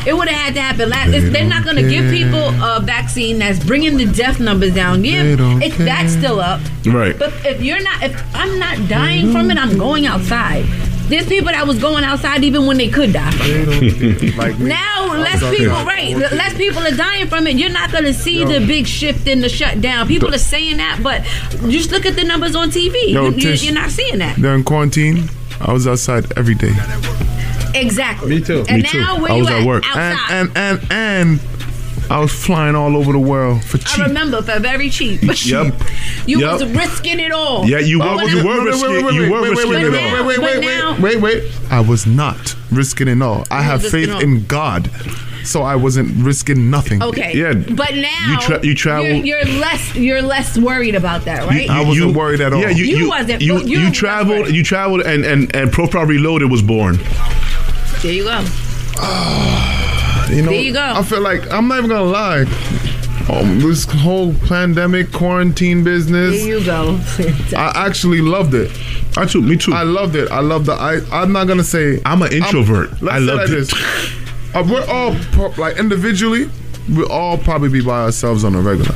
It would have had to happen. Last, it's, they're not going to give people a vaccine that's bringing the death numbers down. They Yeah, don't it's that's still up. Right. But if you're not, if I'm not dying from it, I'm going outside. There's people that was going outside even when they could die. They don't [laughs] like. Now less people, right? Less people are dying from it. You're not going to see the big shift in the shutdown. People are saying that, but just look at the numbers on TV. Yo, You- you- Tish. you're not seeing that. During quarantine, I was outside every day. Exactly. Me too. And Me too. now where I you was at work. Outside. And and and and I was flying all over the world for cheap. I remember for very cheap. Yep. You Yep. was risking it all. Yeah, you But were. when You were risking. You were wait, risking wait, it wait, all. wait, wait, wait, now- wait, wait, wait. I was not risking it all. I have faith in God, so I wasn't risking nothing. Okay. Yeah. But now You tra- you travel- You're, you're less. You're less worried about that, right? I wasn't worried at all. Yeah, you, You you, wasn't, You, you you traveled. You traveled, and and and Profile Reloaded was born. there you go. You know, There you go. I feel like I'm not even gonna lie. um, this whole pandemic quarantine business. Here you go. I actually loved it. I too, me too. I loved it. I loved the. I. I'm not gonna say I'm an introvert. let's I say loved like it. this. Uh, we're all pro- like individually. We'll all probably be by ourselves on a regular.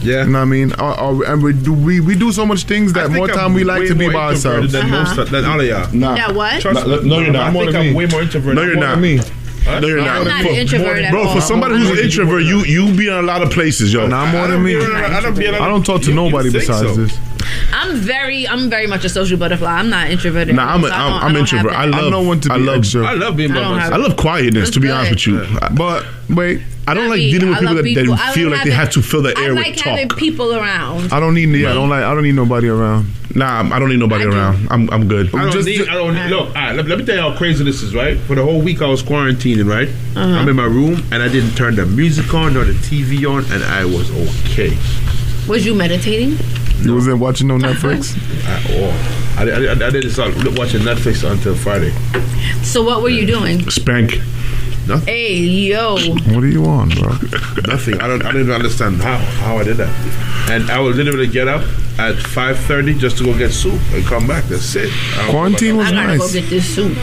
Yeah. You know what I mean? Uh, uh, and we do we, we do so much things that think more I'm time we like to be by ourselves. Than, Uh-huh. most, than all of y'all. Nah. That what? Trust No, me. no, you're not. I More think than I'm me. way more introverted. No, you're More not. than me. No, you're not. I'm not. not an For- introvert at Bro, all. for somebody who's an introvert, you you be in a lot of places, yo. Nah, more than me. I don't be around- I don't talk to You- you nobody besides this. I'm very, I'm very much a social butterfly. I'm not introverted. Nah, I'm a, So I I'm, don't- I I'm don't introvert. I love. I know when to I be love, extra. I love being I by don't myself. I love quietness. To be That's honest with you, I, But wait, I don't like Me, dealing with I people love that, people. That feel like they having- have to fill the I air like with having talk. people around. I don't need. Yeah, I don't like. I don't need nobody around. Nah, I don't need nobody I around. I'm I'm good. I don't Just- need. I don't look. All right, let, let me tell you how crazy this is. Right, for the whole week I was quarantining. Right, Uh-huh. I'm in my room and I didn't turn the music on nor the TV on, and I was okay Was you meditating? You wasn't watching no Netflix. [laughs] at all. I, I, I didn't start watching Netflix until Friday. So what were you doing? Spank. Nothing. Hey, yo. what are you on, bro? [laughs] Nothing. I don't. I didn't understand how how I did that. And I would literally get up at 5:30 just to go get soup and come back. That's it. I don't Quarantine about was I gotta nice. go get this soup.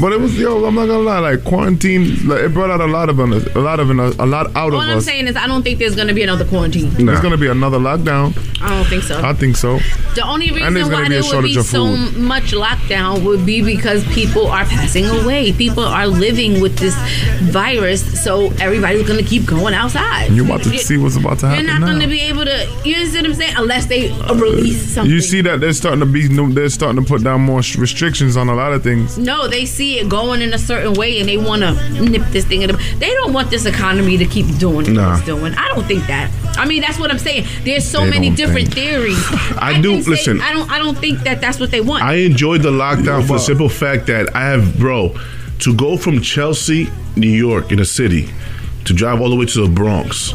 But it was yo. I'm not gonna lie. Like quarantine, like, it brought out a lot of us, a lot of a lot out All of I'm us. saying is, I don't think there's gonna be another quarantine. There's gonna be another lockdown. I don't think so. I think so. The only And reason there's gonna why be a there would shortage be of so food. much lockdown would be because people are passing away. People are living with this virus, so everybody's gonna keep going outside. You're about to see what's about to happen. You're happen not now. gonna be able to. You see what I'm saying? Unless they uh, release something. You see that they're starting to be, they're starting to put down more sh- restrictions on a lot of things. No, they see it going in a certain way and they want to nip this thing in the. They don't want this economy to keep doing what Nah. it's doing. I don't think that. I mean, that's what I'm saying. There's so They many different think. theories. [laughs] I do- can say- listen. I don't. I don't think that that's what they want. I enjoyed the lockdown for the simple fact that I have, bro, to go from Chelsea, New York, in a city, to drive all the way to the Bronx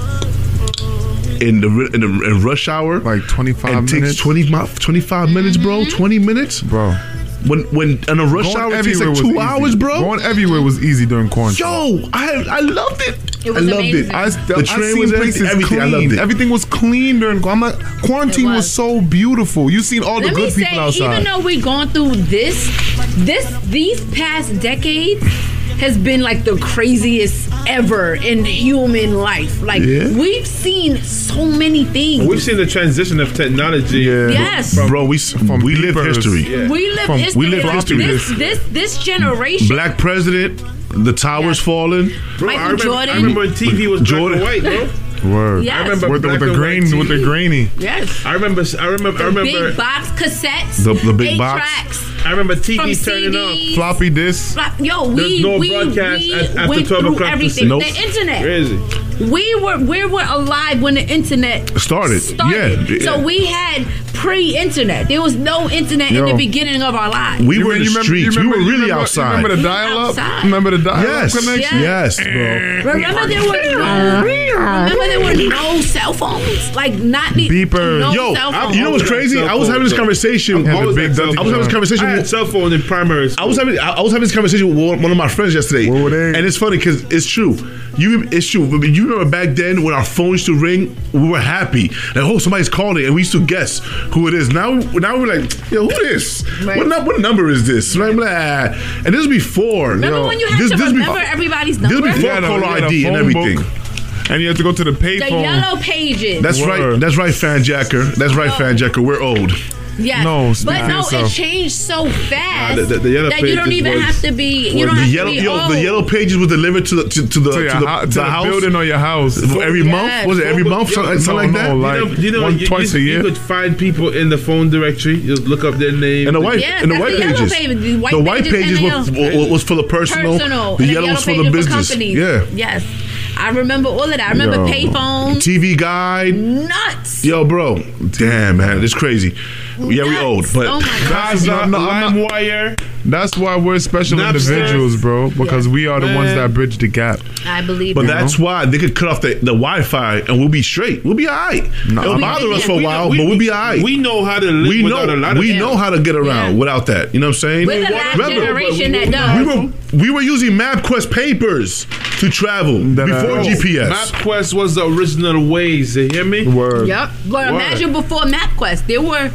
in the in, the, in rush hour, Like 25 and minutes. takes 20, 25 minutes, bro. Mm-hmm. 20 minutes, Bro, When when in a rush going hour it takes everywhere like was two easy. hours, bro. Going everywhere was easy during quarantine. Yo, I I loved it. It was I loved amazing. it. I, the I train seen was places everything. Everything. I clean. loved it. Everything was clean during. I'm like, quarantine It was. was. so beautiful. You seen all the Let me good say, people outside. even though we've gone through this, this these past decades has been like the craziest ever in human life. Like Yeah. we've seen so many things. We've seen the transition of technology. Yeah. yes. Bro, we s- we live beepers. history. Yeah. We live From- history. we live Like, history. This, this this generation. Black president, the towers Yes. falling. Bro, Michael I remember, Jordan. I remember when TV was Jordan. black and white, bro. [laughs] Word. Yes. I remember With, the- with the and white grain, with the grainy. Yes. I remember. I remember. I remember. big box cassettes. The- the big box. Tracks, I remember from TV turning off. Floppy disks. Flop- Yo, we There's no we, broadcast we at- after went 12 through o'clock everything. see- Nope. The internet. Crazy. We were we were alive when the internet Started. started. Yeah. So we had pre-internet. There was no internet in Yo. the beginning of our lives. We You were in the you streets. remember- we you were really remember- outside. Remember the dial-up? Remember the dial-up yes. connection? Yes, bro. Remember there were no, remember there were no cell phones, like not the Beepers. No Yo, cell I- you know what's crazy? I was having this conversation. Yeah, the big I was having this conversation. I with- cell phone in primary I was having I I was having this conversation with one one of my friends yesterday, were they? and it's funny because it's true. You it's true. But You remember back then when our phones used to ring, we were happy. Like, oh, somebody's calling, and we used to guess who it is. Now, now we're like, yo, who this? Right. What, nu- what number is this? And I'm like, ah. and this was before. Remember yo, when you had this, to this remember before, everybody's this number? before You caller you had a ID and everything. book, And you have to go to the the payphone. yellow pages. That's Word. right. That's right, Fanjacker. That's right, Yo. Fanjacker. We're old. Yes. No, but for no, it changed so fast the- the- the yellow that you don't even was- have to be. You don't The have yellow, to be yo, old. the yellow pages was delivered to the to, to the to, to, your the, hou- to the the house building or your house. every Yes. month. Was it every month? Something, something No, like no, that. like- you know, you know, one- you, twice you, a year. You could find people in the phone directory. You look up their name. And the white Yes, and the white yellow pages. pages. The white the white pages pages and the was, was, was for the personal. personal. The yellow was for the business. Yeah. Yes. I remember all of that. I remember Yo. payphones. TV guide. Nuts. Yo, bro. Damn, man, it's crazy. Yeah, we old, but oh my god. Kazaa, No, no, I'm LimeWire. That's why we're special Napster. individuals, bro. Because Yeah. we are the ones that bridge the gap. I believe But that. that's why they could cut off the, the Wi-Fi and we'll be straight. We'll be all right. It'll We- bother us yeah, for a we- while, We- but we'll be all right. We know how to live we without a lot of we know how to get around Yeah. without that. You know what I'm saying? We're the last generation that does. we were we were using MapQuest papers to travel That before I- GPS. MapQuest was the original Waze. You hear me? Word. Yep. But Word. imagine before MapQuest, there were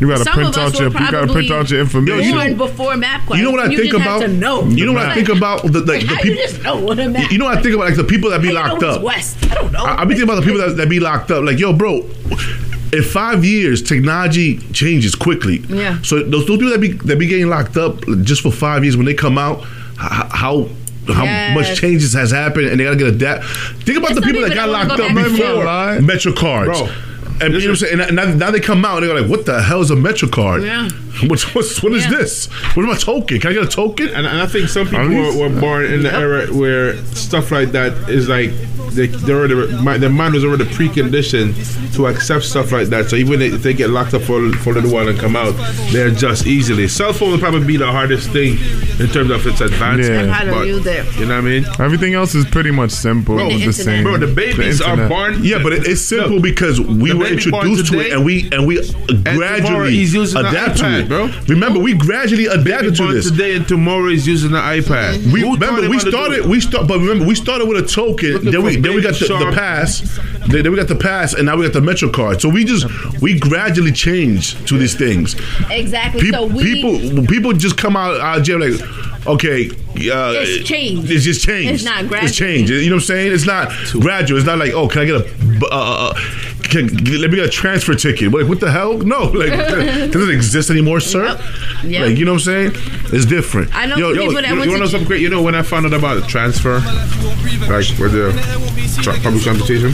You gotta some print out your you gotta print out your information. born before MapQuest. You know what I you think about? To know. You know what I think about the, the, Like, the people. you just know what a map. You know what I think about like the people that be How locked know up. West. I don't know. I, I be thinking about the people that, that be locked up. Like, yo, bro, in five years, technology changes quickly. Yeah. So those, those people that be that be getting locked up just for five years, when they come out, h- how how Yes. much changes has happened, and they gotta get adapt. Think about And the people that got locked up go back to before jail. Metro cards. Bro. And you know what I'm saying? And now, now they come out and they're like, "What the hell is a Metro card? Yeah. [laughs] What's what's what is Yeah. this? What is my token? Can I get a token?" And, and I think some people were, were born in the era where stuff like that is like they, they're already my, their mind was already preconditioned to accept stuff like that. So even if they get locked up for, for a little while and come out, they adjust easily. Cell phone will probably be the hardest thing in terms of its advancement. Yeah. But. You know what I mean? Everything else is pretty much simple. Bro, the, the same. Bro, the babies are born. Yeah, but it, it's simple Look, because we were baby born introduced to it and we and we tomorrow gradually he's adapt to iPad, it, bro. Remember, we gradually adapted to born this. today and tomorrow is using the iPad. We Who remember we how to do started we start but remember we started with a token Looking then we then we got the, the pass then, then we got the pass and now we got the Metro card so we just we gradually change to these things Exactly. people so we, people people just come out out of jail like okay uh, It's changed. it's just changed. It's not gradual. it's gradual. changed. You know what I'm saying? It's not gradual. It's not like oh can I get a uh, uh, can, let me get a transfer ticket. Like what the hell? No. [laughs] Like does it exist anymore sir. Yep. Yep. like you know what I'm saying? It's different. I know Yo, people yo, that You, went you wanna know something great? You know when I found out about the transfer, like with the tra- public transportation?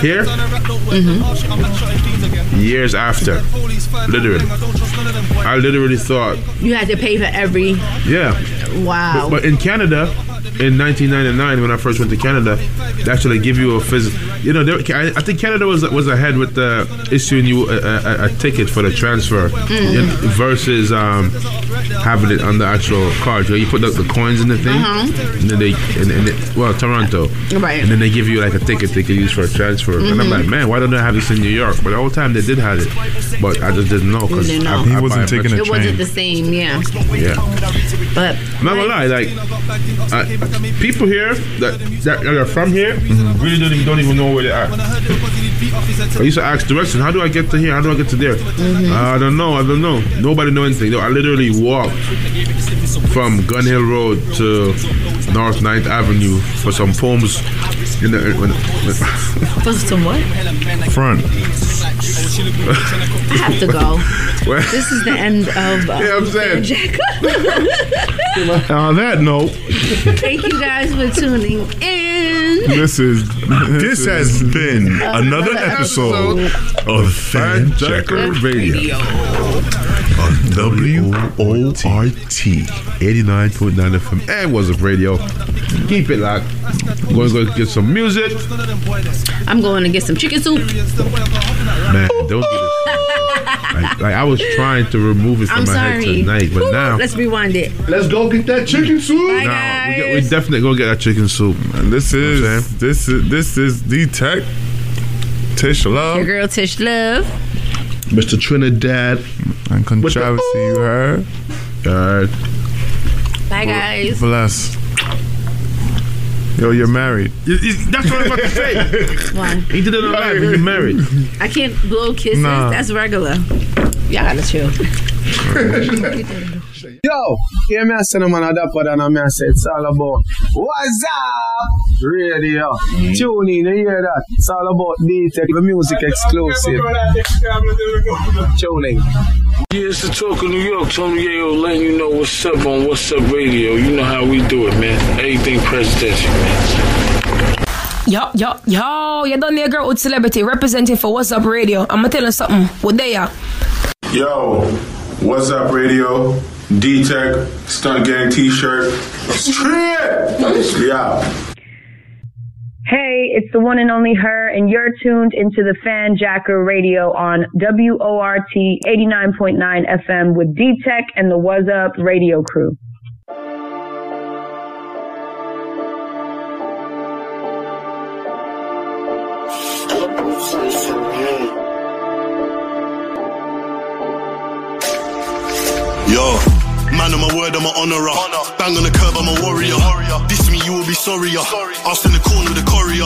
Here, years after, literally, I literally thought, you had to pay for every. yeah. Wow. But in Canada, in 1999, when I first went to Canada, they actually give you a physical. You know, there, I, I think Canada was was ahead with the issuing you a, a, a ticket for the transfer Mm. in- versus um, having it on the actual card. You, know, you put the, the coins in the thing, and then they and, and it, well Toronto, Uh-huh. Right. And then they give you like a ticket they can use for a transfer. And I'm like, man, why don't they have this in New York? But the whole time they did have it, but I just didn't know because didn't know. He I wasn't buy a taking Metro- it wasn't the same. Yeah. Yeah. But I'm not gonna lie, like people here that, that that are from here really don't even, don't even know where they are. I used to ask directions. How do I get to here? How do I get to there? I don't know. I don't know. Nobody know anything. No, I literally walked from Gun Hill Road to North 9th Avenue for some poems. In the, when, when, for some what? Front. I have to go. [laughs] Well- This is the end of. Uh, Yeah, I'm saying. Jack. [laughs] on that note Thank you guys for tuning in. This is This has been another episode of Fanjacker Radio on WORT 89.9 FM and was up radio. Keep it locked. Going to go get some music. I'm going to get some chicken soup. Man, don't do this. Like, like, I was trying to remove it from I'm my head tonight, but Woo, now, Let's rewind it. Let's go get that chicken soup. Bye, now we, guys. get, we definitely gonna get that chicken soup. And this You know is this is this is D Tech. Tish Your Love girl Tish Love. Mr. Trinidad. and controversy. You heard? Alright. Bye, guys. Bless. Yo, you're married. That's what I'm about to say. [laughs] Why? He did it on live. He's married. I can't blow kisses. Nah. That's regular. Y'all gotta chill. [laughs] Yo, hear me I say no man a dapper than a me I say it's all about What's up? Radio. Mm. Tune in, you hear that? It's all about D-Tech, the music exclusive. Tune in. Yeah, it's the talk of New York. Tony Yayo letting you know what's up on What's Up Radio. You know how we do it, man. Anything presidential, man. Yo, yo, yo, you done there, girl with celebrity representing for What's Up Radio. I'm gonna tell you something. What they are? Yo, what's up, radio? D Tech, Stunt Gang t shirt. Straight! Yeah. Hey, it's the one and only her, and you're tuned into the Fanjacker Radio on WORT 89.9 FM with D Tech and the What's Up radio crew. Yo, man on my word, I'm an honorer. Bang on the curb, I'm a warrior. This me, you will be sorrier. Asked in the corner with the courier.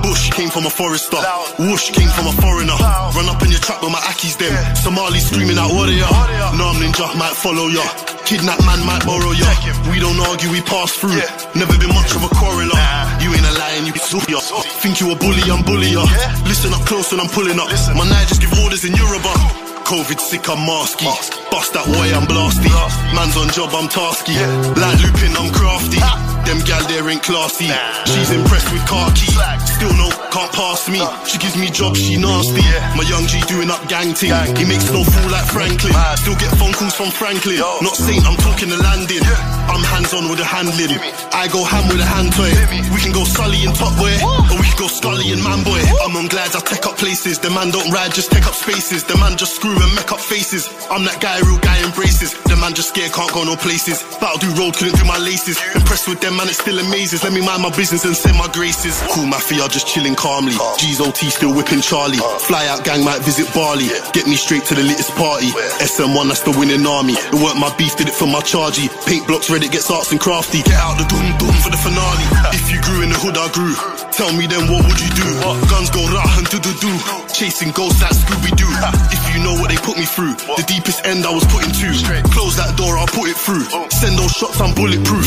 Bush came from a forester. Whoosh came from a foreigner. Run up in your trap with my Akis them. Somali screaming out warrior. No, I'm ninja, might follow ya. Kidnap man might borrow ya. We don't argue, we pass through. Never been much of a quarreler. You ain't a lion, you be ya. Think you a bully, I'm bully ya. Listen up close when I'm pulling up. Listen. My night just give orders in Yoruba. COVID sick, I'm masky. Bust that way, I'm blasty. Man's on job, I'm tasky. Like looping, I'm crafty. Them gal there ain't classy. She's impressed with khaki. Still no, can't pass me. She gives me jobs, she nasty. My young G doing up gang ting. He makes no fool like Franklin. Still get phone calls from Franklin. Not saying I'm talking the landing. I'm hands on with the handling. I go ham with a hand toy. We can go Sully and Top Boy. Or we can go Scully and Man Boy. I'm on glides, I take up places. The man don't ride, just take up spaces. The man just screw and make up faces. I'm that guy, real guy embraces. The man just scared, can't go no places. But I'll do road, couldn't do my laces. Impressed with them, man, it still amazes. Let me mind my business and send my graces. Cool mafia, just chilling calmly. Uh. G's OT still whipping Charlie. Uh. Fly out gang might visit Bali. Get me straight to the latest party. SM1, that's the winning army. It weren't my beef, did it for my chargy. Paint blocks, Reddit gets arts and crafty. Get out the doom doom for the finale. [laughs] If you grew in the hood, I grew. Tell me then what would you do? Guns go rah and do do do. Chasing ghosts like Scooby Doo. If you know what they put me through, the deepest end I was put into. Close that door, I'll put it through. Send those shots, I'm bulletproof.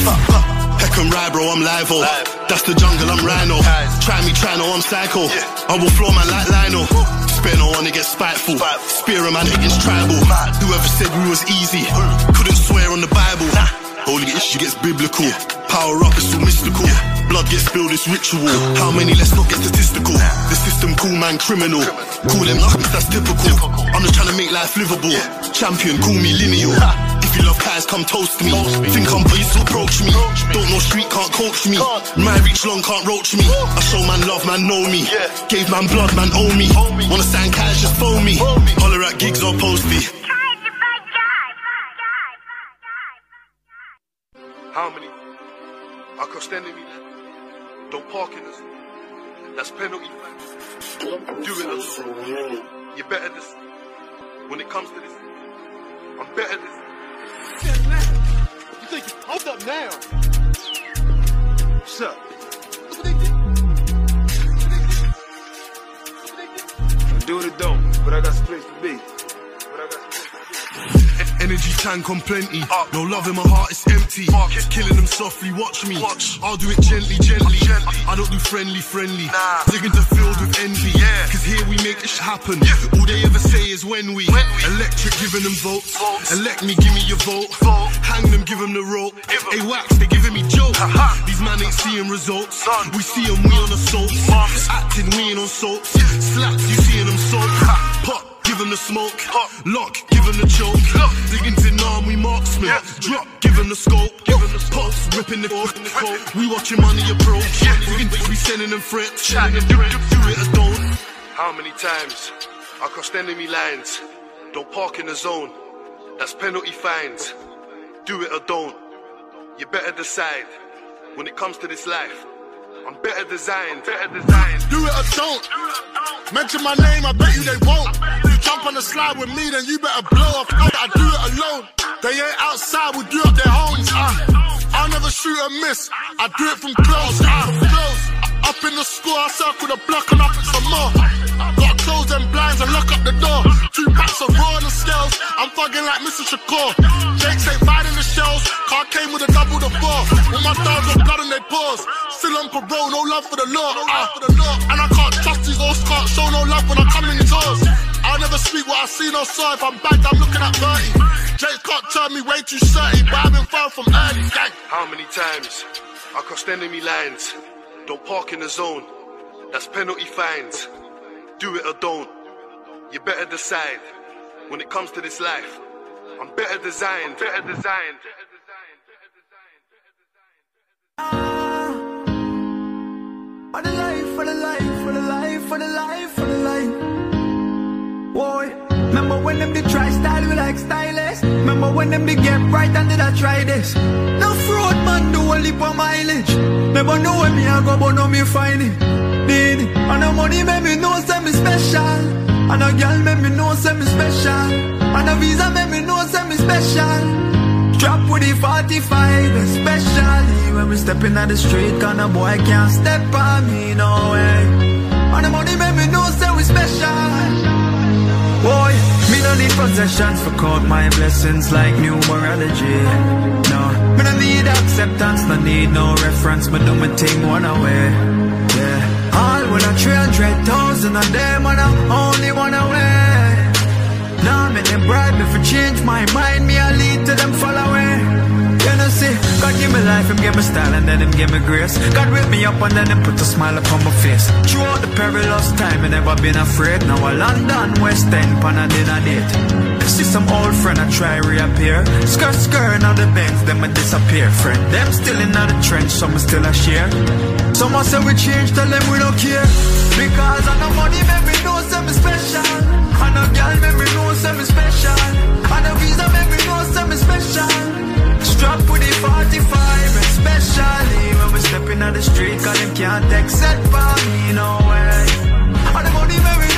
Heck and ride, bro, I'm live oh. -o. That's the jungle, I'm rhino. Try me, try no, I'm psycho. I will floor man like Lionel. Spare no one to get spiteful. Spear a man against tribal. Whoever said we was easy, couldn't swear on the Bible. Holy issue gets biblical. Power up, it's so mystical. Blood gets spilled, it's ritual. How many? Let's not get statistical. The system cool man criminal. Call them nothing, that's typical. I'm just trying to make life livable. Champion, call me lineal. If you love guys, come toast me. Think I'm to approach me. Don't know street, can't coach me. My reach long, can't roach me. I show man love, man know me. Gave man blood, man owe me. Wanna sign cash, just phone me. Holler at gigs or posty. How many? I cost enemy. Don't park in this. That's penalty. Do it alone. You better this. When it comes to this, I'm better this. You think you hold up now? What's up? Do it or don't, but I got some place to be. Energy tank on plenty. No love in my heart, it's empty. Killing them softly, watch me. I'll do it gently, gently. I don't do friendly, friendly. Digging the field with envy. Cause here we make this happen. All they ever say is when we. Electric giving them votes. Elect me, give me your vote. Hang them, give them the rope. Hey, wax, they giving me jokes. These man ain't seeing results. We see them, we on assaults. Acting, we ain't on soaps. Slaps, you seeing them soap. Pop give him the smoke. Lock, give him the choke. Dig into arm, we marksman. Drop, give him the scope. Pops, ripping the coat. We watching money approach. We, we sending them threats. Do, do, do it or don't. How many times I crossed enemy lines? Don't park in the zone. That's penalty fines. Do it or don't. You better decide. When it comes to this life, I'm better designed. Better designed. Do it or don't. Mention my name, I bet you they won't. Jump on the slide with me, then you better blow off. I, I do it alone. They ain't outside, we do up their homes. Uh, I'll never shoot and miss. I do it from close. Uh, close. Up in the school, I circle the block and I put some more. Got close them blinds and lock up the door. Two packs of raw on the scales. I'm fucking like Mr. Shakur. Jake say fighting the shells. Car came with a double the four. With my dogs got blood in their paws. Still on parole, no love for the law. Uh, and I can't trust these old can't show no love when I come in the doors. I'll never speak what I see, no saw. If I'm bagged, I'm looking at 30. Jake can't turn me way too dirty, but I've been far from early. Gang. How many times I crossed enemy lines? Don't park in the zone. That's penalty fines. Do it or don't. You better decide. When it comes to this life, I'm better designed, better designed. Better designed. I when them they try style we like stylish. Remember when them they get right and did I try this? No fraud man do only for mileage. Never know when me I go but know me find it. Need it. And the money make me know say me special. And a girl make me know say me special. And a visa make me know say me special. Drop with the 45, especially when we step in the street, and a boy can't step on me, no way. And the money make me know say we special. Boy, me no need possessions for count my blessings like numerology. No, me no need acceptance, no need no reference, me do my thing one away. Yeah, all when I 300,000 of them, and I only one away. Now me them bribe me for change my mind, me I lead to them fall away. Know God give me life, him give me style and then him give me grace. God wake me up and then him put a smile upon my face. Throughout the perilous time, I never been afraid. Now I London, West End, pan a dinner date. See some old friend I try reappear. Skirt skirt now the bends, them a disappear. Friend, them still in the trench, some still a share. Someone say we change, tell them we don't care. Because I know money make me know something special. I a girl make me know something special. And a visa make me know something special. Strap 45, especially when we stepping in the street, cause them can't accept for me, no way. And the money make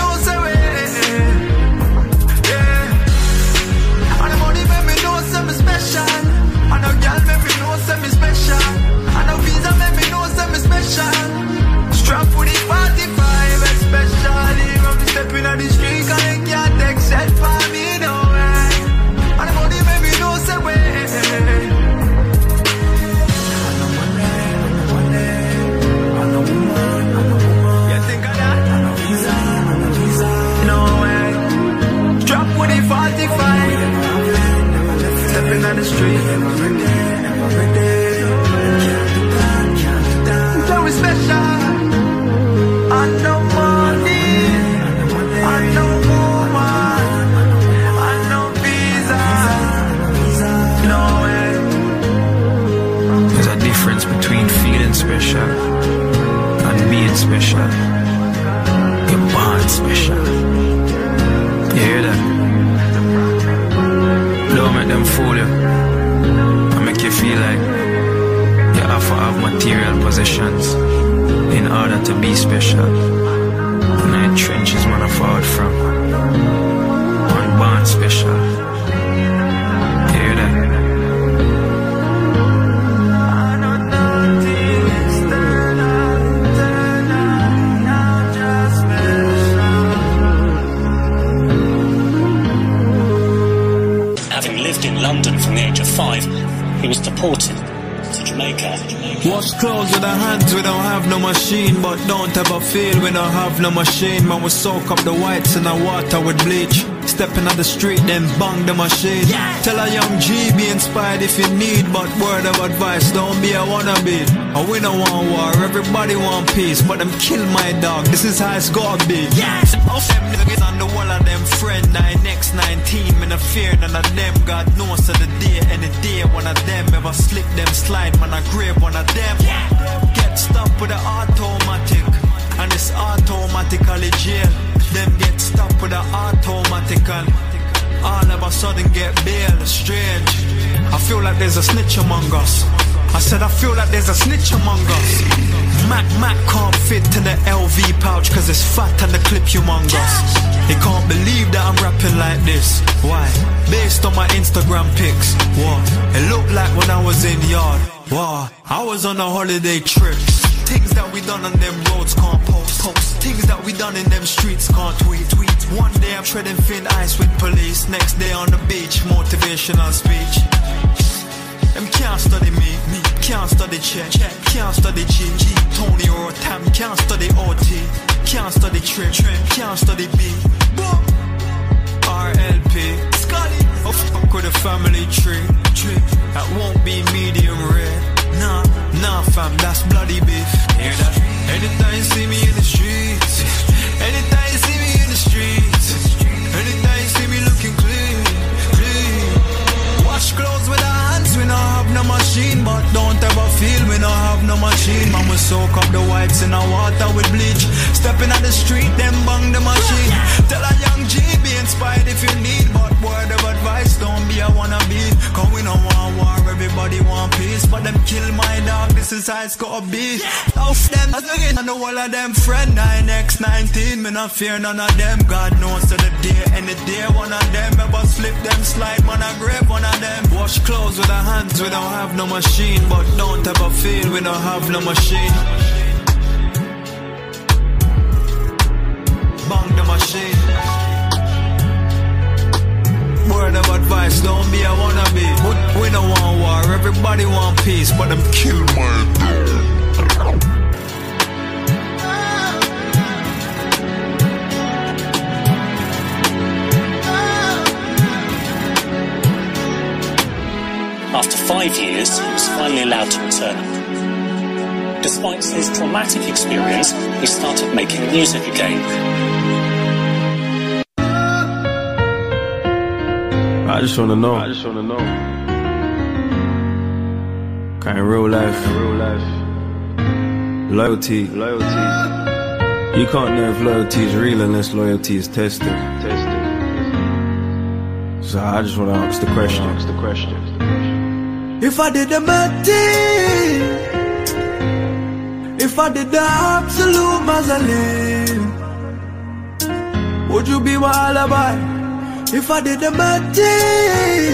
feel we don't have no machine. Man, we soak up the whites in the water with bleach. Stepping on the street, then bang the machine. Tell a young G, be inspired if you need. But word of advice, don't be a wannabe. And we don't want war, everybody want peace. But them kill my dog, this is how it's gotta be. Yes! Off them niggas on the wall of them friend. I next 19, me no fear none of them. God knows to the day, any day one of them ever slip them slide. Man, I grab one of them. Get stopped with the automatic. It's automatically jail. Them get stopped with the automatic and all of a sudden get bail. Strange. I feel like there's a snitch among us. I said I feel like there's a snitch among us. Mac Mac can't fit in the LV pouch cause it's fat and the clip humongous. He can't believe that I'm rapping like this. Why? Based on my Instagram pics. What? It looked like when I was in yard. Wow. I was on a holiday trip. Things that we done on them roads can't post. Things that we done in them streets can't tweet. tweet. One day I'm treading thin ice with police. Next day on the beach, motivational speech. Them can't study me, me can't study check, check. can't study G, G. Tony or Tam, can't study OT, can't study Trim, Trim. can't study B. Boom. RLP, Scully, oh fuck with a family tree, tree. That won't be medium rare. Nah, nah fam, that's bloody beef. Hear that? Anytime you see me in the streets, anytime you see me in the streets, anytime you see me looking clean, clean. Wash clothes with our hands, we don't have no machine, but don't ever feel we don't have no machine. Man, we soak up the whites in our water with bleach. Stepping on the street, then bang the machine. Tell a young G, be inspired if you need vice, don't be a wannabe. Come we don't want war, everybody want peace. But them kill my dog, this is how it's gotta be. Off them, I think I know all of them friend. 9x19, me not fear none of them. God knows to the day, any day, one of them. Ever slip them, slide, man, I grab one of them. Wash clothes with our hands, we don't have no machine. But don't ever feel, we don't have no machine. Advice, don't be a wannabe. We, we don't want war, everybody want peace, but my. After five years, he was finally allowed to return. Despite his traumatic experience, he started making music again. I just wanna know. I just wanna know. Kind of real life. real life. Loyalty. Loyalty. You can't know if loyalty is real unless loyalty is tested. Tested. So I just wanna ask the question. Ask the question. If I did the thing, if I did the absolute mausoleum, would you be my alibi? If I did the thing,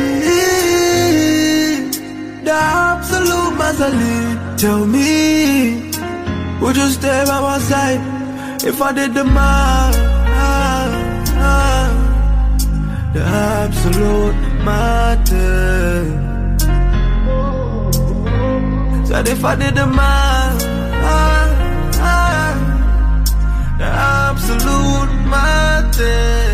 the absolute mausoleum, tell me, would you stay by my side? If I did the math, the absolute matter. Said if I did the math, the absolute matter.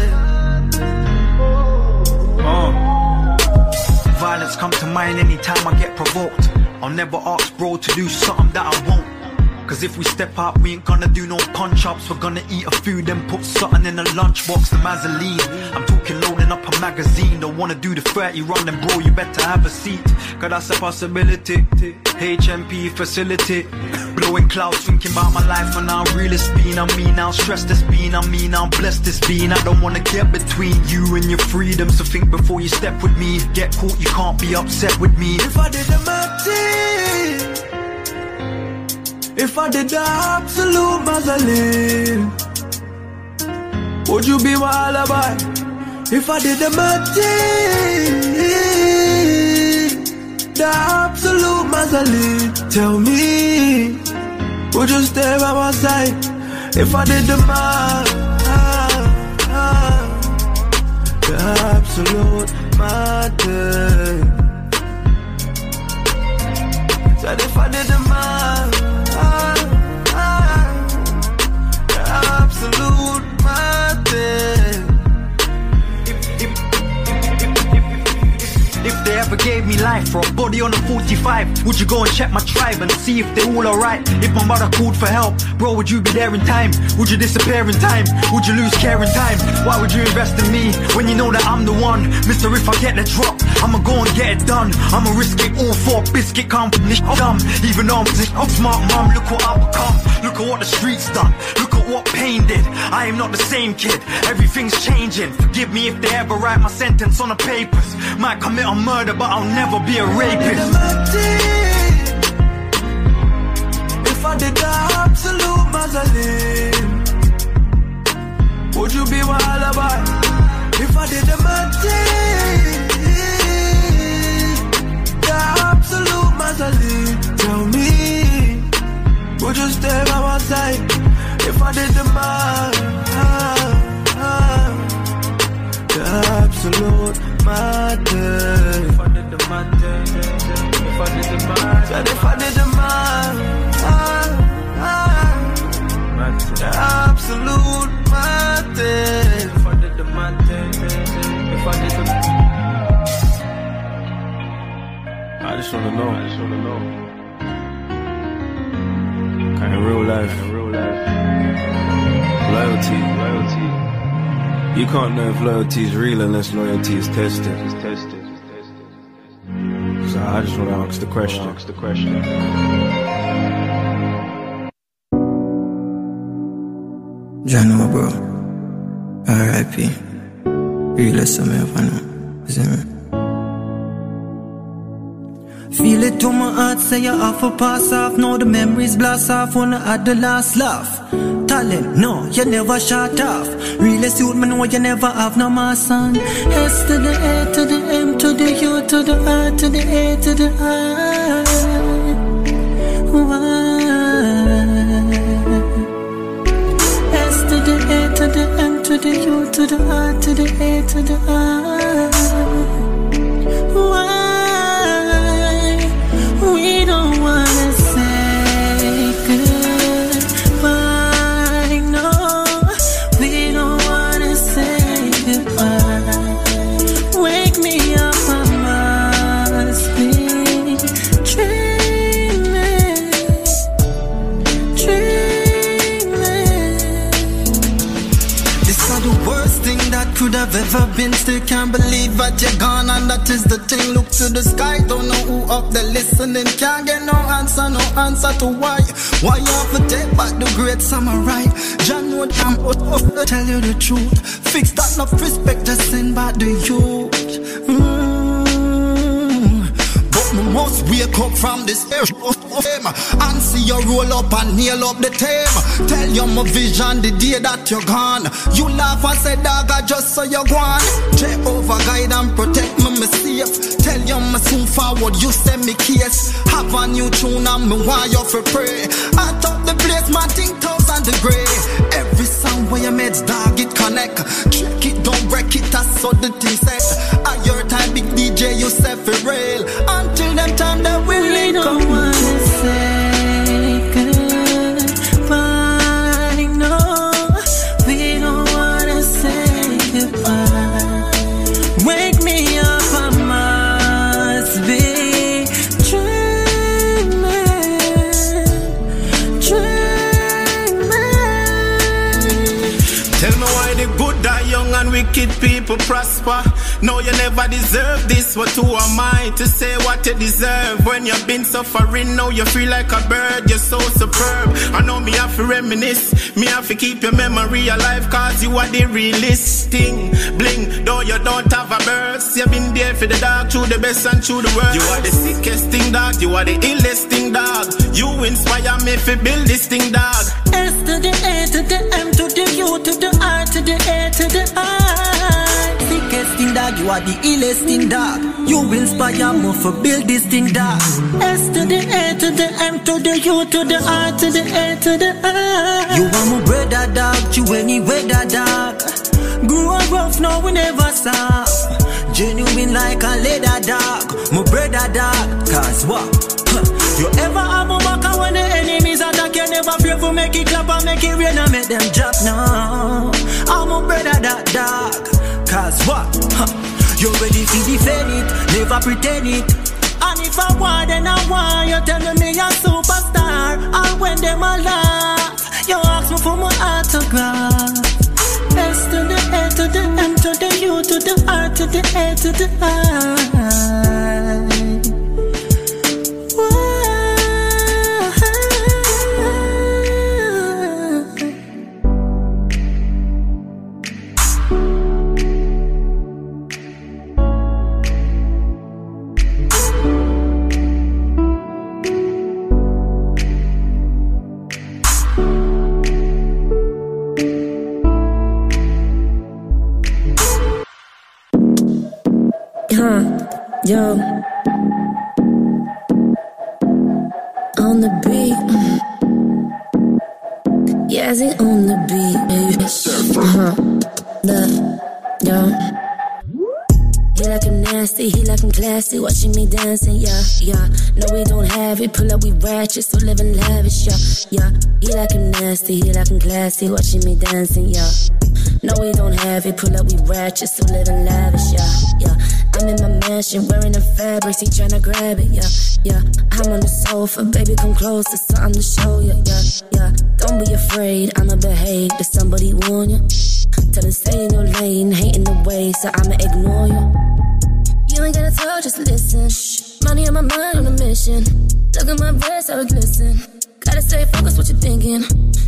Mind anytime I get provoked. I'll never ask bro to do something that I won't. Cause if we step up, we ain't gonna do no punch ups. We're gonna eat a food and put something in the lunchbox, the Mazzoline. I'm talking a magazine. Don't wanna do the 30 run, then bro, you better have a seat. Cause that's a possibility. HMP facility. Blowing clouds, thinking about my life and how real been. I mean, how stressed it's been. I mean, how blessed it's been. I don't wanna get between you and your freedom. So think before you step with me. Get caught, you can't be upset with me. If I did the thing, if I did the absolute mausoleum, would you be my alibi? If I did the thing, the absolute mausoleum, tell me, would you stay by my side? If I did the math, the absolute matter. Said if I did the math, gave me life for a body on a 45, would you go and check my tribe and see if they all alright? If my mother called for help, bro, would you be there in time? Would you disappear in time? Would you lose care in time? Why would you invest in me when you know that I'm the one? Mister, if I get the drop, I'ma go and get it done. I'ma risk it all for a biscuit company. Dumb, even though I'm I'm smart, mom. Look what I've become. Look at what the streets done. Look at what pain did. I am not the same kid. Everything's changing. Forgive me if they ever write my sentence on the papers. Might commit a murder, but I'll never be a rapist. If I did the absolute mausoleum, would you be my alibi? If I did the thing, the absolute mausoleum, tell me, would you stay by my side? If I did the math, the absolute matter. If I did the matter, if I did the math, said if I did the math, the absolute matter. If I did the matter, if I did the I just wanna know. I just wanna know. Kind of real life. real life. Loyalty. Loyalty. You can't know if loyalty is real unless loyalty is tested. It's tested. So I just wanna ask the question. Ask the question. Jano, bro. R.I.P. Realest of me ever know. You see me? Feel it to my heart, say you have to pass off. Now the memories blast off, wanna add the last laugh. Talent, no, you never shut off. Really suit me, know you never have no more son. S to the A to the M to the U to the R to the A to the I. Why? S to the A to the M to the U to the R to the A to the I. we don't wanna have been. Still can't believe that you're gone, and that is the thing. Look to the sky, don't know who up there listening. Can't get no answer, no answer to why. Why you have to take back the great samurai? John would I'm oh, oh, tell you the truth. Fix that, enough respect, just send back the youth. Must wake up from this air and see you roll up and nail up the tame. Tell you my vision the day that you're gone. You laugh and say, dog, I just saw you gone. over guide and protect me, me safe. Tell you my soon forward, you send me case. Have a new tune and me you for pray. I top the place, my thing thousand degree. Every song where you made, dog, it connect. Check it, don't break it, that's so the thing set. At your time, big DJ, you set for real. Wicked people prosper. No, you never deserve this, but who am I to say what you deserve? When you've been suffering, now you feel like a bird, you're so superb. I know me have to reminisce, me have to keep your memory alive, cause you are the realest thing. Bling, though you don't have a burst, you've been there for the dog, through the best and through the worst. You are the sickest thing, dog, you are the illest thing, dog. You inspire me to build this thing, dog. S to the A to the M to the U to the R to the A to the I. Dog, you are the illest thing dog. You inspire me for build this thing dog. S to the A to the M to the U to the R to the A to the I. You are my brother dog, you any weather dog. Grew up rough, no, we never stop. Genuine like a leather dog, my brother dog. Cause what? You ever have a back when the enemies attack, you never fear for make it clap and make it rain and make them drop now. I'm a brother that dog. Cause what? Huh. You ready to defend it, never pretend it. And if I want, then I want. You tell me a superstar. And when them a laugh, you ask me for my autograph. S to the A to the M to the U to the R to the A to the I. On the beat. Yeah, he on the beat. Uh-huh. The, yo. He like him nasty, he like him classy, watching me dancing, yeah, yeah. No, we don't have it, pull up, we ratchet, so living lavish, yeah, yeah. He like him nasty, he like him classy, watching me dancing, yeah. No, we don't have it, pull up, we ratchet, so living lavish, yeah, yeah. I'm in my mansion, wearing the fabrics, he tryna grab it, yeah, yeah. I'm on the sofa, baby, come close, there's something to show you, yeah, yeah. Don't be afraid, I'ma behave, did somebody warn you? Tell her stay in your lane, hating the way, so I'ma ignore you. You ain't gotta talk, just listen. Money on my mind on a mission. Look at my breasts, how it glisten. Gotta stay focused, what you thinking?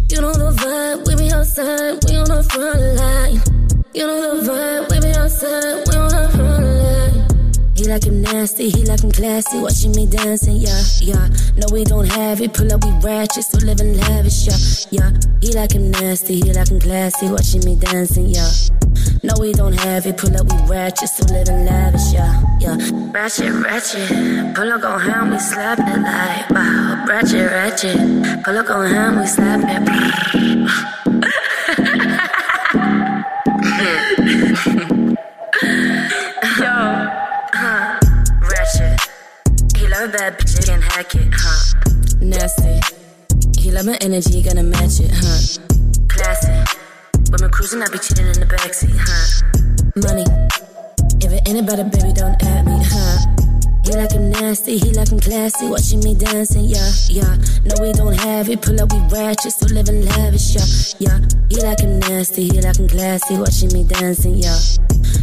You don't know the vibe, we be outside, we on the front line. You know the vibe, we be outside, we on front line. He like him nasty, he like him classy, watching me dancing, yeah, yeah. No, we don't have it, pull up, we ratchet, so living lavish, yeah, yeah. He like him nasty, he like him classy, watching me dancing, yeah. No, we don't have it, pull up, we ratchet, so living lavish, yeah, yeah. Ratchet, ratchet, pull up on hand, we slap it like, wow. Ratchet, ratchet, pull up on hand, we slap it. Bad bitch, he can hack it, huh? Nasty. He love my energy, gonna match it, huh? Classy. We're cruising, I be chilling in the backseat, huh? Money. If it ain't about it, baby, don't at me, huh? He like him nasty, he like him classy, watching me dancing, yeah, yeah. No, we don't have it, pull up, we ratchet, so living lavish, yeah, yeah. He like him nasty, he like him classy, watching me dancing, yeah.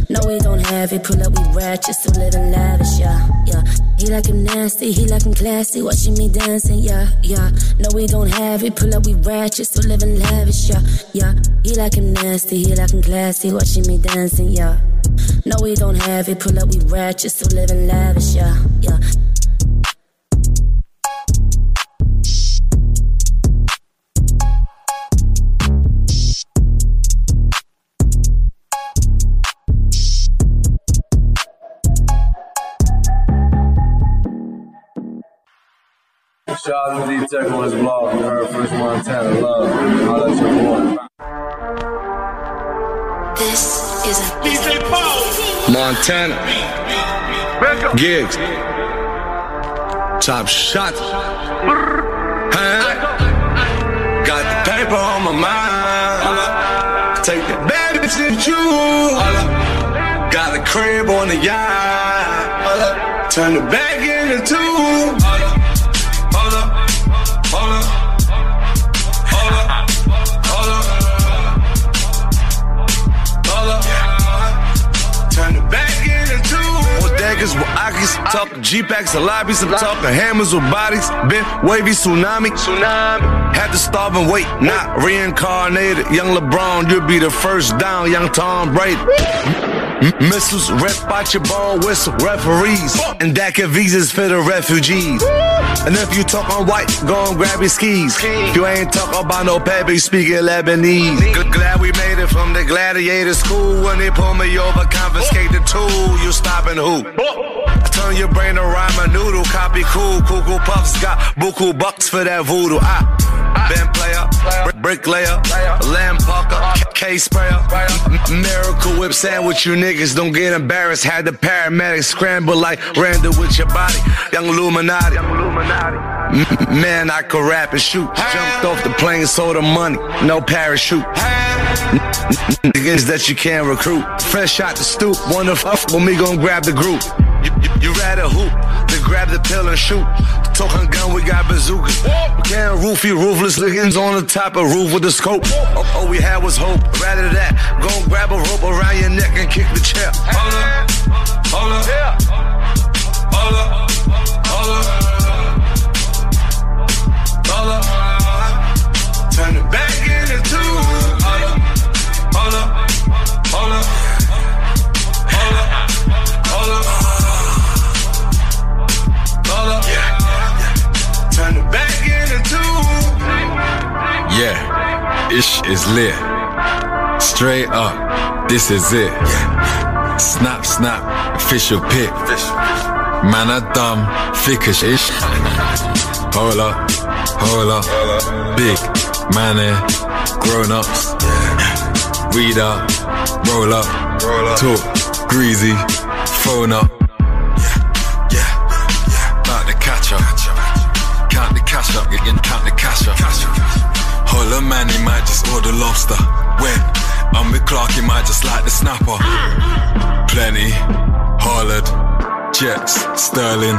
No, we don't have it, pull up, we ratchet, so living lavish, yeah, yeah. He like him nasty, he like him classy, watching me dancing, yeah, yeah. No, we don't have it, pull up, we ratchet, so living lavish, yeah, yeah. He like him nasty, he like him classy, watching me dancing, yeah. No, we don't have it, pull up, we ratchet, so living lavish, yeah, yeah. Shout out to Tech on his blog. You heard First Montana Love. Your boy. This is a DJ Paul. Montana. Gigs. Top shot. Huh? Got the paper on my mind. Take the bad bitch to you. Got the crib on the yacht. Turn the back into two. With Akis, talking G-Packs and lobbies, I'm talking hammers with bodies, been wavy tsunami, tsunami. Had to starve and wait, not reincarnated. Young LeBron, you'll be the first down, young Tom Brady. Missiles, rep out your ball whistle, referees, and DACA visas for the refugees. And if you talk on white, go and grab your skis. If you ain't talk about no Pepe, speaking Lebanese. Glad we made it from the gladiator school. When they pull me over, confiscate the tool. You stopping who? Turn your brain to rhyme a noodle, copy cool. Cocoa Puffs got buku bucks for that voodoo. I been player, brick- bricklayer, lamb pucker, K sprayer, miracle whip sandwich. You niggas don't get embarrassed. Had the paramedics scramble like Randall with your body. Young Illuminati. Man, I could rap and shoot. Jumped off the plane, sold the money, no parachute. Niggas that you can't recruit. Fresh out the stoop, wanna fuck with me, gon' grab the group. You, you, you rather hoop than grab the pill and shoot. Talking gun, we got bazookas. We can't roof roofless lickings on the top of roof with the scope. All, all we had was hope. Rather that, go grab a rope around your neck and kick the chair. Hold lit. Straight up, this is it. Snap, snap, official pick. Man, I dumb, thick as ish. Hold up, hold up. Big, man, eh, grown ups. Weed up, roll up, talk, greasy, phone up. Lobster. When I'm with Clark, he might just like the snapper. Plenty, hollered, jets, sterling,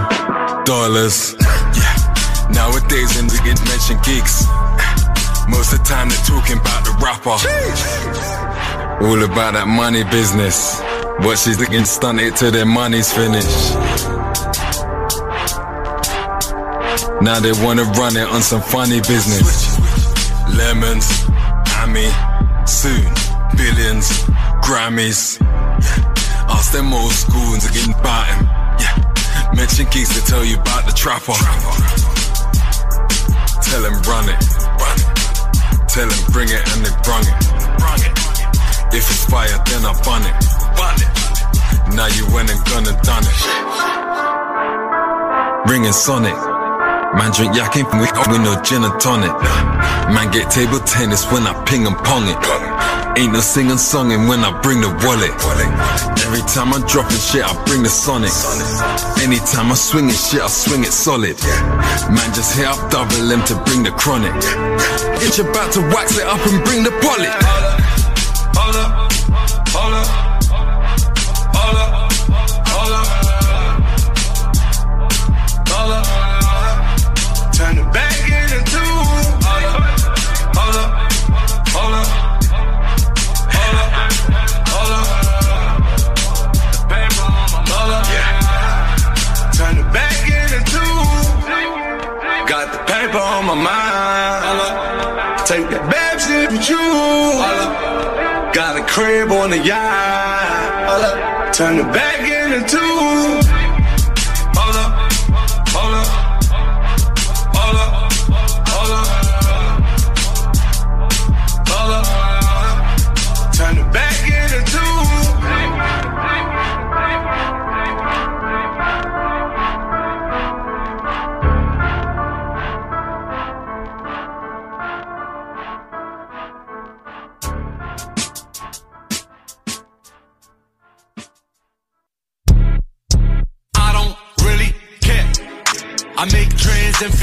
dollars. Yeah. Nowadays, when they get mentioned gigs, most of the time they're talking about the rapper. All about that money business. But she's looking stunted till their money's finished. Now they wanna run it on some funny business. Lemons, soon, billions, Grammys. Ask them old schools again about him. Mention geeks to tell you about the trapper. Tell him run it. Run it. Tell him bring it and they brung it. If it's fire, then I bun it. Now you went and gonna done it. Ringing Sonic. Man drink yak ain't with, with no gin and tonic. Man get table tennis when I ping and pong it. Ain't no singing songing when I bring the wallet. Every time I'm dropping shit, I bring the sonic. Anytime I swing it shit, I swing it solid. Man just hit up double M to bring the chronic. Itch about to wax it up and bring the poly. Hold up, hold up, hold crib on the yacht. Turn it back into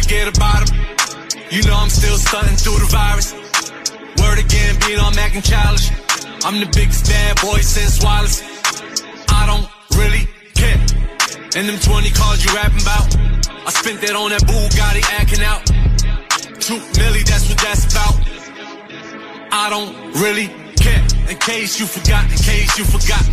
forget about them. You know I'm still stunting through the virus. Word again, being on Mac and childish. I'm the biggest bad boy since Wallace. I don't really care. And them 20 cars you rapping about, I spent that on that Bugatti acting out. Two milli, that's what that's about. I don't really care. In case you forgot, in case you forgot.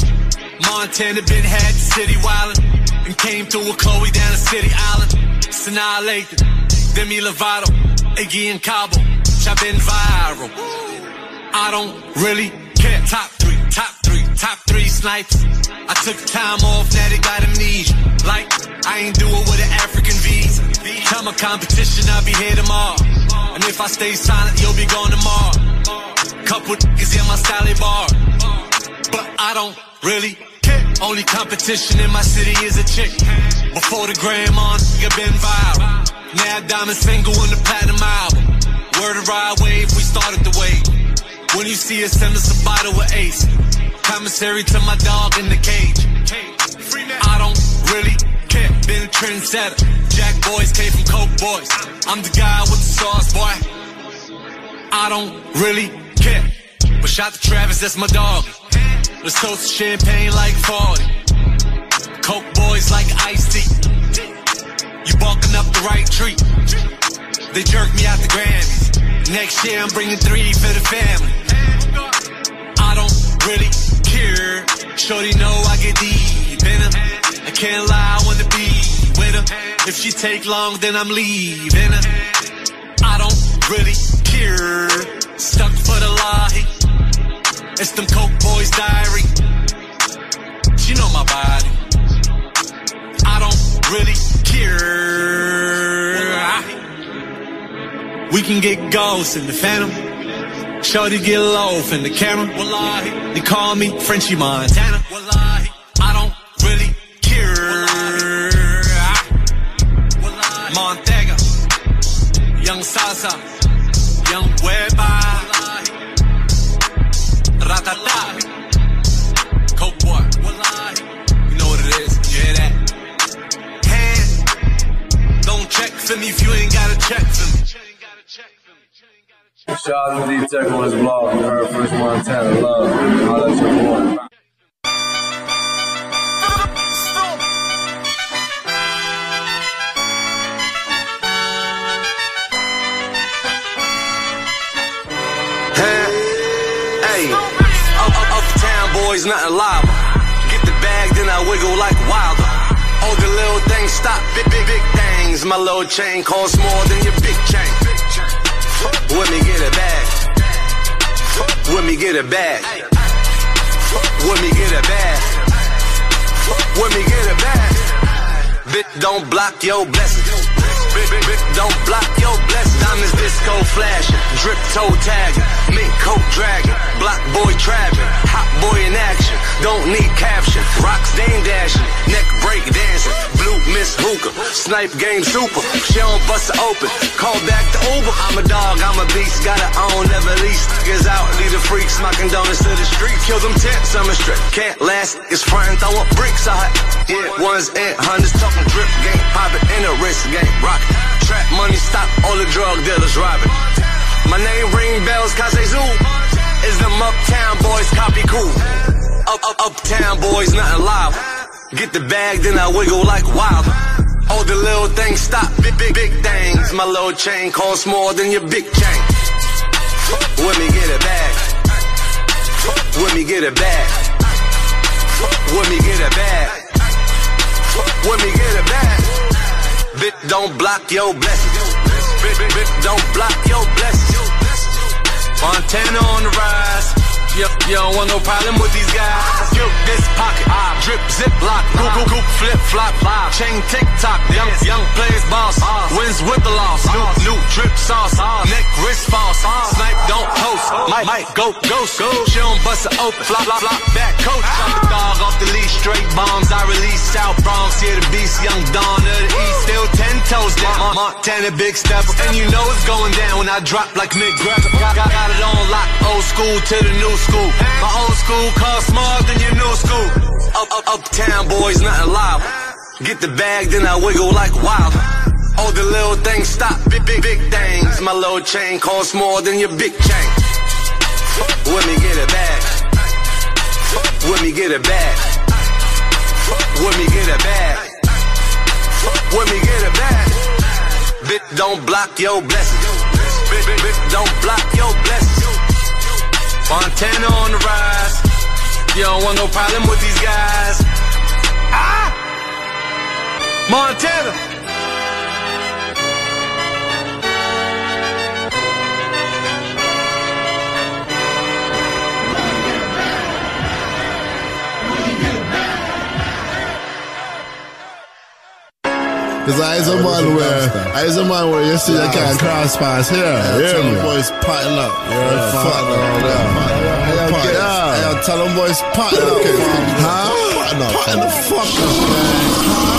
Montana been had the city wildin' and came through with Chloe down the city island. Sanaa Lathan, Demi Lovato, Iggy and Cabo, I've been viral. I don't really care. Top three, top three, top three snipers. I took time off, now they got amnesia. Like, I ain't do it with an African visa. Tell my competition I'll be here tomorrow. And if I stay silent, you'll be gone tomorrow. Couple niggas in my Sally bar. But I don't really care. Only competition in my city is a chick. Before the grandma nigga been viral. Now diamond single in the platinum album. Word of ride wave, we started the wave. When you see us, send us a bottle of ace. Commissary to my dog in the cage. I don't really care. Been a trendsetter. Jack boys came from Coke boys. I'm the guy with the sauce, boy. I don't really care. But shout to Travis, that's my dog. Let's toast to champagne like 40. Coke boys like iced tea. You barking up the right tree. They jerk me out the Grammys. Next year I'm bringing three for the family. I don't really care. Shorty know I get deep in her. I can't lie, I wanna be with her. If she take long, then I'm leaving her. I don't really care. Stuck for the lie. It's them Coke Boys diary. She know my body. Really care. We can get ghosts in the phantom. Shorty get low in the camera. Wallahi. They call me Frenchie Montana. Wallahi. I don't really care. Montega. Young Salsa. Young Weba. Ratata. Check for me if you ain't got to check for me. Shout out to D-Tech on his blog. You heard First Montana Love. Holla at your boy. Hey, up, up, boys, nothing live. Get the bag, then I wiggle like wilder. All the little things stop, big, big, big things. My little chain costs more than your big chain. Let me get a bag. Let me get a bag. Let me get a bag. Let me get a bag. Bit don't block your blessings. Don't block your blessings. Diamonds disco flashing, drip toe tagging, mink coat dragging, block boy trapping, hot boy in action. Don't need caption, rocks dame dashing, neck break dancing, blue miss Hooker. snipe game super. She don't bust it open, call back the Uber. I'm a dog, I'm a beast, gotta own, never lease. Niggas out, lead the freaks, smocking donuts to the street. Kill them tents, I'm a strip. Can't last, it's frontin', throwin' bricks out. Yeah, ones and hundreds, talking drip game, poppin' in the wrist game, rock. Trap money, stop all the drug dealers robbing. My name ring bells, cause they zoo. Is them uptown boys copy cool? Up, up, uptown boys, nothing live. Get the bag, then I wiggle like wild. All the little things stop, big, big, big things. My little chain costs more than your big chain. Let me get a bag. Let me get a bag. Let me get a bag. Let me get a bag. Bit don't block your blessings. Bit, bit, bit don't block your blessings. Montana on the rise. You, you don't want no problem with these guys. Skip this pocket, ah, drip, zip, lock, goop, goop, flip, flop, flop. chain, tick tock, young, young players boss, wins with the loss, new, new drip sauce, neck, wrist false, snipe, don't post, might, might, go, ghost, go, she don't bust it open, flop, flop, flop, back coach, shot the dog off the leash, straight bombs, I release South Bronx, here the beast, young Dawn of the East, still ten toes down, Montana big stepper, and you know it's going down when I drop like Mick Greco, got, got, got it on lock, old school to the new school, my old school cost more than your new school, up, up, uptown boys, nothing loud, get the bag, then I wiggle like wild, all the little things stop, big, big, big things, my little chain costs more than your big chain, let me get a bag, let me get a bag, let me get a bag, let me get a bag, bit don't block your blessings, bit don't block your blessings, Montana on the rise. You don't want no problem with these guys. Ah! Montana! Cause I is a man where I is a man where you see you can't cross pass here. Yeah, Yeah, tell them boys potting up. Yeah, fuck all that. Yeah, tell them boys potting up. Huh? Potting up. Potting the fuck up,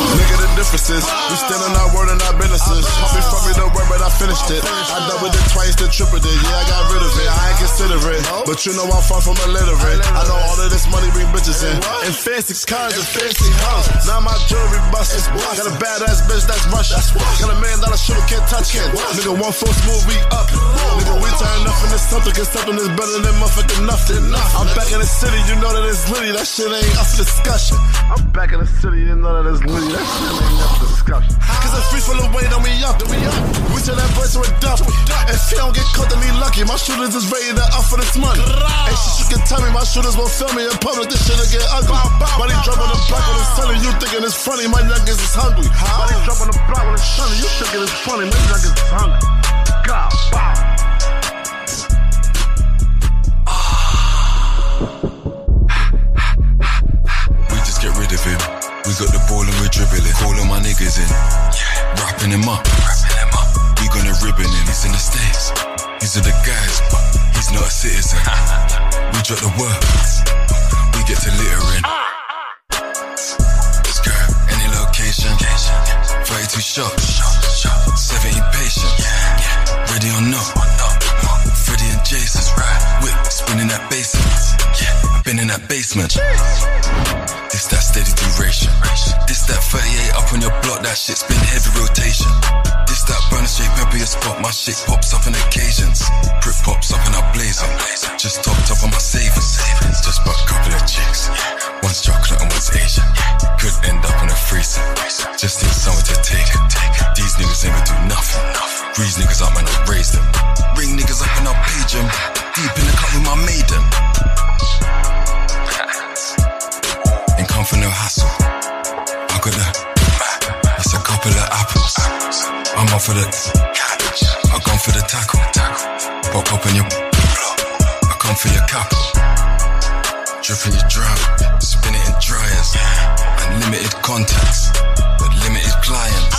differences. We still in our word and our businesses. Homie from me the word, but I finished it. I doubled it twice, then tripled it. Yeah, I got rid of it. I ain't consider it. But you know I'm far from illiterate. I know all of this money bring bitches in. And fancy cars and fancy house. Now my jewelry busted. Got a badass bitch that's Russian. Got a man dollar shooter, can't touch it. Nigga, one full smooth, we up. Nigga, we turn nothing to something, cause something is better than motherfucking nothing. I'm back in the city, you know that it's litty. That shit ain't up for discussion. I'm back in the city, you know that it's litty. That shit ain't up. Cause it's free full of weight on me up. We up. We tell that boy to a duffel. If he don't get caught, then he lucky. My shooters is ready to up for this money. And she, she can tell me my shooters won't film me in public. This shit'll get ugly. Body drop on the block when it's sunny. You thinking it's funny, my youngest is hungry. Body drop on the block when it's sunny. You thinking it's funny, my youngest is hungry. God, wow. We got the ball and we're dribbling. Calling my niggas in. Yeah. Wrapping him up. wrapping We gonna ribbon him. He's in the States. These are the guys, but he's not a citizen. [laughs] we drop the word. We get to littering. Skirt, any location. 32 shots. 17 patient. Ready or not. Freddy and Jason. Whip spinning that basement. Been in that basement. This that steady duration. This that 38 up on your block, that shit's been heavy rotation. This that burner shape, your spot, my shit pops up on occasions. Prip pops up in our blazer. Just topped up on my savings. Just bought a couple of chicks. One's chocolate and one's Asian. Could end up in a freezer. Just need someone to take. These niggas ain't gonna do nothing. Breeze niggas up and I raise them. Ring niggas up and I page them. Deep in the cup with my maiden. Ain't come for no hassle. I got the, that's a couple of apples. I'm off for the cabbage. I gone for the tackle. Pop up in your. I come for your cap. Dripping your drum, spin it in dryers. Unlimited contacts, but limited clients.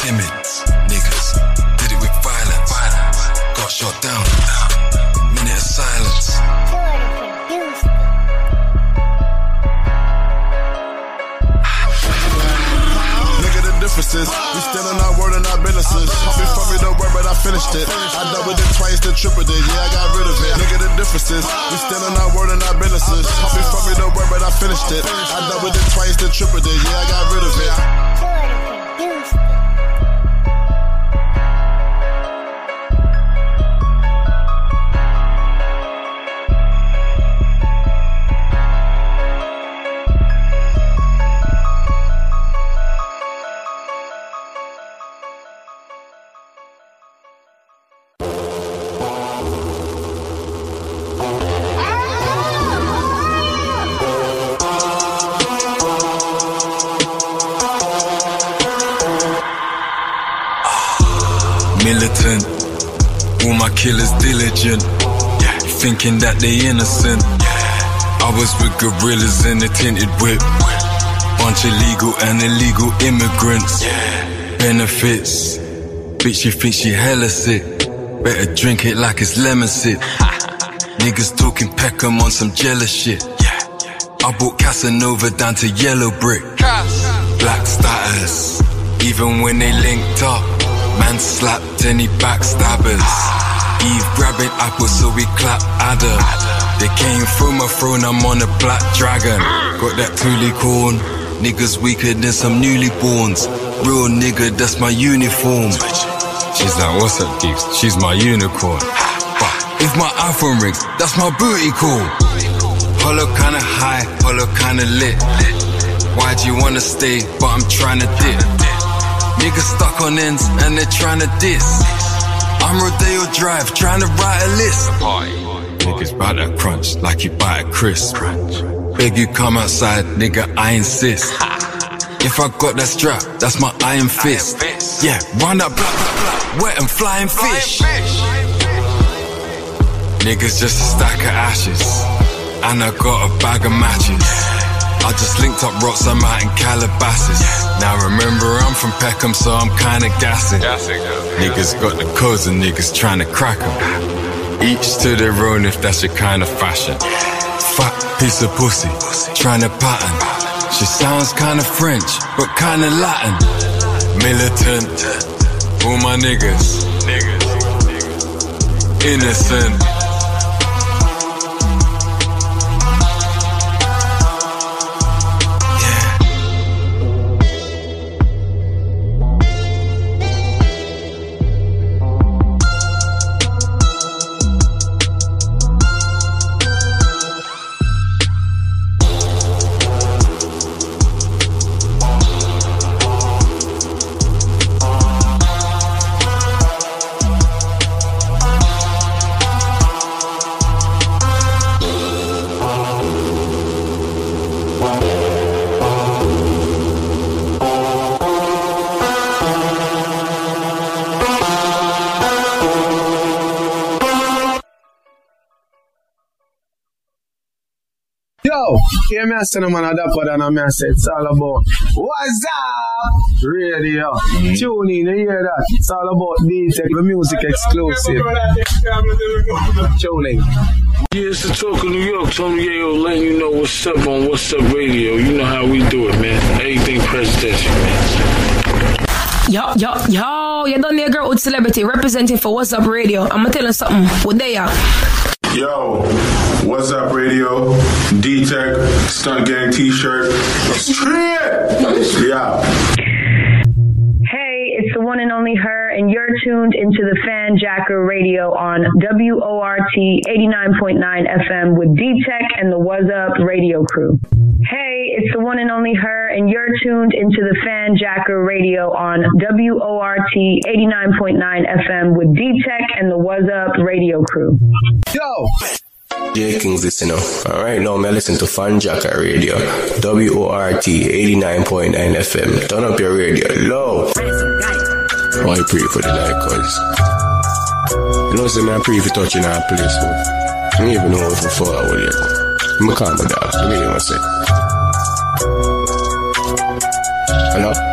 Timid niggas, Got shot down, minute of silence. The differences. We still in our word and our businesses. Pumping from me the word, but I finished it. I doubled it twice, then tripled it. Yeah, I got rid of it. Nigga, the differences. We still in our word and our businesses. Pumping from me the word, but I finished it. I doubled it twice, then tripled it. Yeah, I got rid of it. Thinking that they innocent. I was with gorillas in a tinted whip. Bunch of legal and illegal immigrants. Benefits. Bitch, you think she hella sick. Better drink it like it's lemon sip. [laughs] Niggas talking Peckham on some jealous shit. I brought Casanova down to yellow brick. Black status. Even when they linked up, man slapped any backstabbers. Eve grabbing apples, so we clap Adder. They came from my throne, I'm on a black dragon. Got that toolie corn. Niggas weaker than some newlyborns. Real nigga, that's my uniform. She's like, what's up, Geeks? She's my unicorn. If my iPhone rings, that's my booty call. Hollow kinda high, hollow kinda lit. Why'd you wanna stay? But I'm trying to dip. Niggas stuck on ends and they're trying to diss. I'm Rodeo Drive, trying to write a list. Niggas bout that crunch like you buy a crisp. Beg you come outside, nigga, I insist. [laughs] If I got that strap, that's my iron fist. Yeah, round up, blah, blah, blah, wet and flying fish. Niggas just a stack of ashes. And I got a bag of matches. I just linked up rocks, I'm out in Calabasas. Now remember, I'm from Peckham, so I'm kinda gassing. Niggas got the codes and niggas trying to crack crack 'em. Each to their own if that's your kind of fashion. Fat piece of pussy, trying to pattern. She sounds kinda French, but kinda Latin. Militant, all my niggas. Innocent. Me I say no man a dapper than a me I say it's all about What's up? Radio. Tune in, you hear that? It's all about D-Tech, the music exclusive. Tune in. Yeah, it's the talk of New York. Tony Yayo letting you know what's up on What's Up Radio. You know how we do it, man. Everything presidential, man. Yo, yo, yo, you done there, girl with celebrity representing for What's Up Radio. I'm gonna tell you something. What they are? Yo, what's up, radio? D Tech, Stunt Gang t shirt. Yeah. Hey, it's the one and only her, and you're tuned into the Fanjacker Radio on WORT 89.9 FM with D-Tech and the What's Up Radio crew. Hey, it's the one and only her, and you're tuned into the Fanjacker Radio on WORT 89.9 FM with D-Tech and the What's Up Radio crew. Yo! J Kings listen up. Alright now me listen to Fanjacker Radio. WORT 89.9 FM. Turn up your radio low. Why pray for the cause you know say me I pray for touching our place. So. I don't even know if I follow yet. I'm a calm way you want to say. Hello?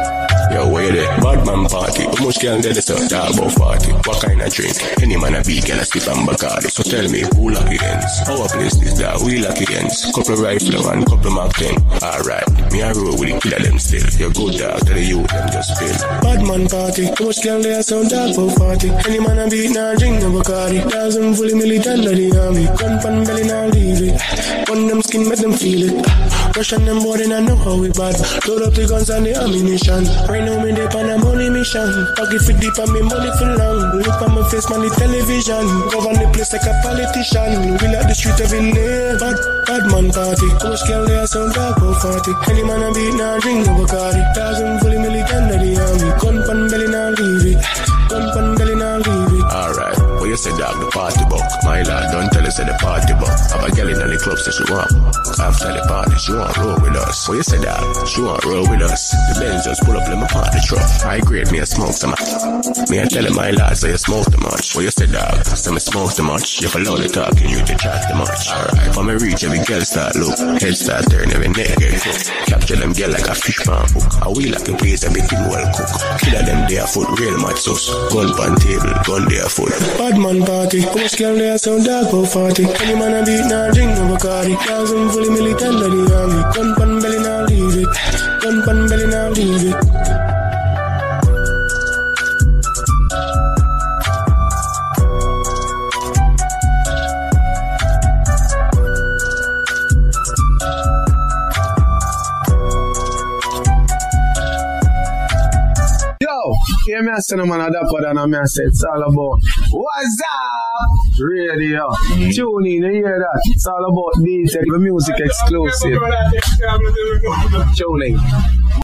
Where there? Bad man party. How much girl there so dog about 40? What kind of drink? Any man a beat girl a sip and Bacardi. So tell me, who lucky ends? Our place is that we lucky ends. Couple rifle and couple Mark 10. Alright, me a roll with the killer them still. You good dog, tell the youth them just spill. Bad man party. How much girl there so dog about 40? Any man a beat nah drink no Bacardi. Thousand fully militant of the army. Gun pan belly nah leave it. On them skin make them feel it. Russian them boy they I know how we bad. Load up the guns and the ammunition. Right now me dey on a money mission. Pocket for deep and me money for long. Look on my face, man, the television. Govern the place like a politician. We like the street every day. Bad, bad man party. How much girl there sound dark for 40? Any man a beat nah drink no Bacardi. Thousand fully of the army. Gun pan belly nah leave it. You say dog the party book. My lad, don't tell us say the party book. Have a girl in the club say she want. After the party, she want roll with us. Well you say dog, she want roll with us. The Benz just pull up, let me party truck. I grade me a smoke some. Me I tell my lad say you smoke too much. Well you say dog, say me smoke too much. You follow the talking, you to chat too much. Alright, for me reach every girl start look. Head start turn, every neck get cooked. Capture them girl like a fish pan hook. I wheel like a place, everything well cook. Killer them there foot, real much sauce. Gun pan table, gun there foot. Bad man party. How much girl there sound dark for 40? Any man a beat nah drink no Bacardi. Thousand fully militant of army. Gun pan belly nah leave it. Gun pan belly nah leave it. Me say it's all about What's up? Radio. Tune in, you hear that? It's all about the music exclusive. Tune in.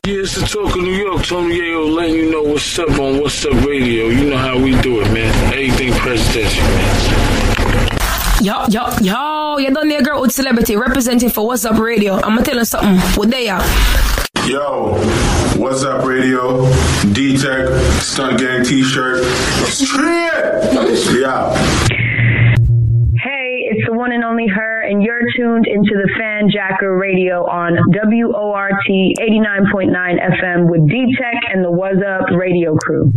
Yeah, it's the talk of New York. Tony Yayo letting you know what's up on What's Up Radio. You know how we do it, man. Everything presidential, man. Yo, yo, yo, you done there, girl with celebrity representing for What's Up Radio. I'm gonna tell you something. What they are? Yo, what's up, radio? D Tech, Stunt Gang t shirt. Yeah. Hey, it's the one and only her, and you're tuned into the Fanjacker Radio on WORT 89.9 FM with D Tech and the What's Up Radio crew.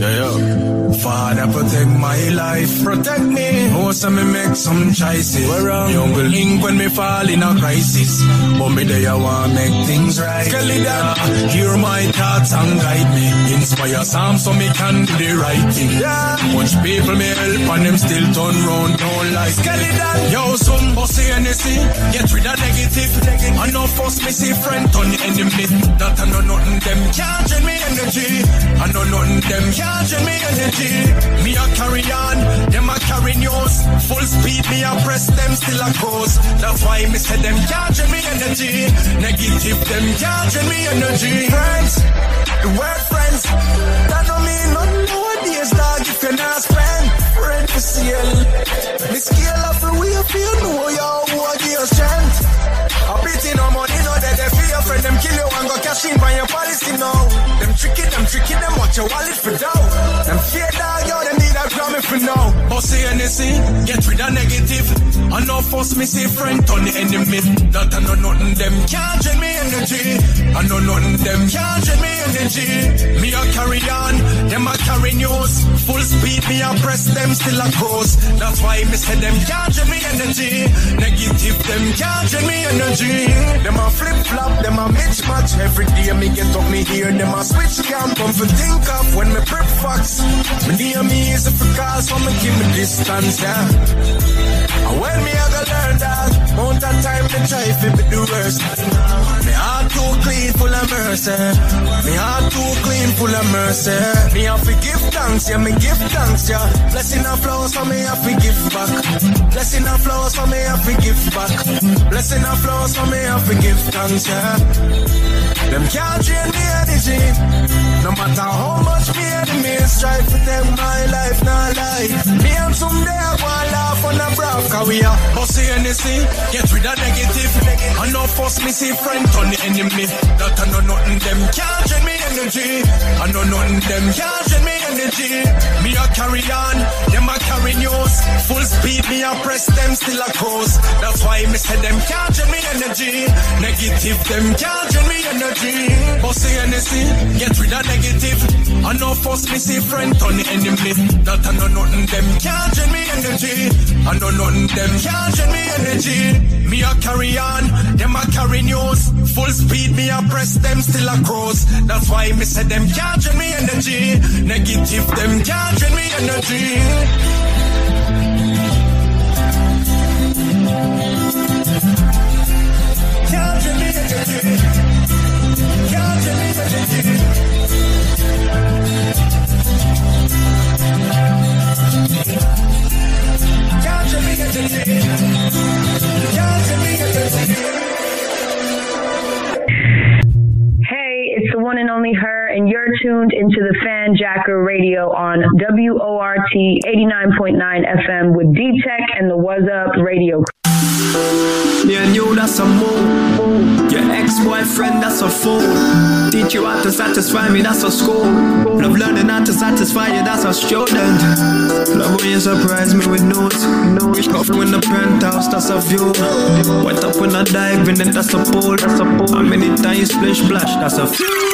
Yeah, yo. Father, protect my life. Protect me. Also, me make some choices. Where wrong? Young will link when me fall in a crisis. But me there, I want make things right. Kelly, that hear my thoughts and guide me. Inspire some so me can do the right thing. Yeah. Much people me help and them still turn round, don't like. That yo, some bossy anything. Get rid of negative. I know first me see friend turn enemy. That I know nothing them can't drain me energy. I know nothing them can't drain me energy. Me a carry on, them a carry news. Full speed, me a press them still a cruise. That's why me say them can't drain me energy. Negative them can't drain me energy. Friends, the word friends, that don't mean nothing nowadays, dog. If you're not spend, friend to seal. Me scale up the way you feel, know you who are your strength. I pity no money, no that they fear your friend, them kill you and go cash in by your policy now. Them tricky, them tricky, them watch your wallet for dough. Them fear dog, yo, them need a Grammy for now. Bossy anything, get rid of negative. I know force me see friend turn the enemy. That I know nothing, them can't drain me energy. I know nothing, them can't drain me energy. Me a carry on, them a carry news. Full speed, me a press them still a cruise. That's why me say them can't drain me energy. Negative, them can't drain me energy. Them a flip flop, them a mismatch. Every day me get up, me hear them a switch camp. Come for think of when me prep fox. Me near me is a for cause, so me keep me distance, yeah. And when me a go learn that, mount of time to try fi be the worst. Me heart too clean, full of mercy. Me heart too clean, full of mercy. Me have to give thanks, yeah, me give thanks, yeah. Blessing and flowers for me, have to give back. Blessing and flowers for me, have to give back. Blessing and flowers for me, have to give thanks, yeah. Them can't drain me energy. No matter how much me enemies try to take my life, not life. Me and someday I wanna laugh on the brow, cause we are bossy anything. Get rid of negative. I know force me see friend turn the enemy. That I know nothing, them can't drain me energy. I know nothing, them can't drain me energy. Me a carry on, them a carry news. Full speed, me I press them still a cruise. That's why me say them can't drain me energy. Negative, them can't drain me energy. Bossy anything, get rid of negative. I know first me see friend turn the enemy. That I know nothing, them can't drain me energy. I know nothing, them can't drain me energy. Me a carry on, them a carry news. Full speed, me a press them still a cruise. That's why me say them can't drain me energy. Negative, them can't drain me energy. Can't one and only her, and you're tuned into the Fanjacker Radio on WORT 89.9 FM with D Tech and the What's Up Radio. And you, that's a move. Your ex-boyfriend, that's a fool. Teach you how to satisfy me, that's a school. Love learning how to satisfy you, that's a student. Love when you surprise me with notes. Wish coffee in the penthouse, that's a view. Went up when I dive in it, that's a pool. That's a pool. How many times you splish splash, that's a few.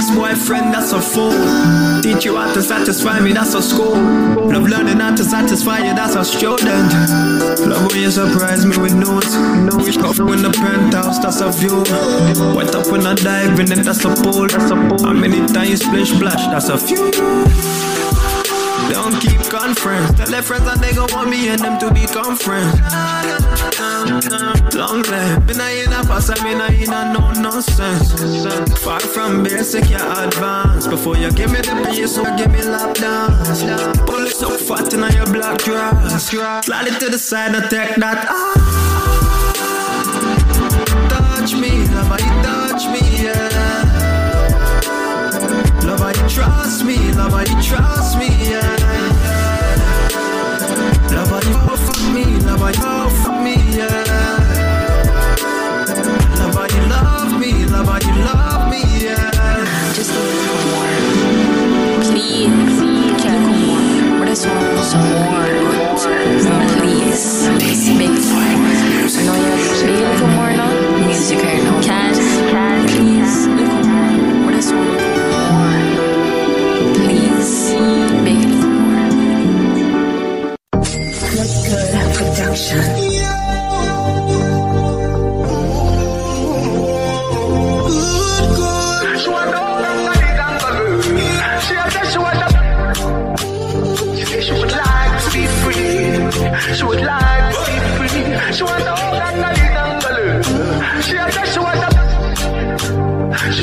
ex-boyfriend, that's a fool. Teach you how to satisfy me, that's a school. Love learning how to satisfy you, that's a student. Love when you surprise me with notes. Wish coffee in the penthouse, that's a view. Went up when I dive in it, that's a pool. That's a pool. How many times you splish splash, that's a few. Keep conference. Tell their friends that they gon' want me and them to become friends. Long life, been a in a pass, I mean I in a no nonsense. Far from basic, you advance. Before you give me the piece, so give me lap dance. Pull it so fat in your black dress. Slide it to the side and take that. Ah. Touch me, love how you touch me, yeah. Love how you trust me, love how you trust me, yeah. How you you love me. Just a little more. Please. Can come more. What is? Some more. Please. Big I know you're be She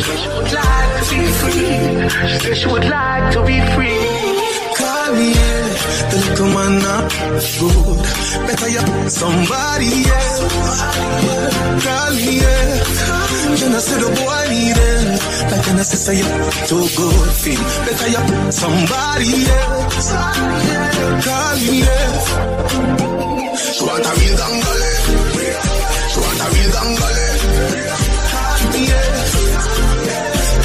said she would like to be free. She said she would like to be free. The little man good. Better you somebody else. I see the boy? Like you too good? Better you somebody else. She want a real dangale. She want a real.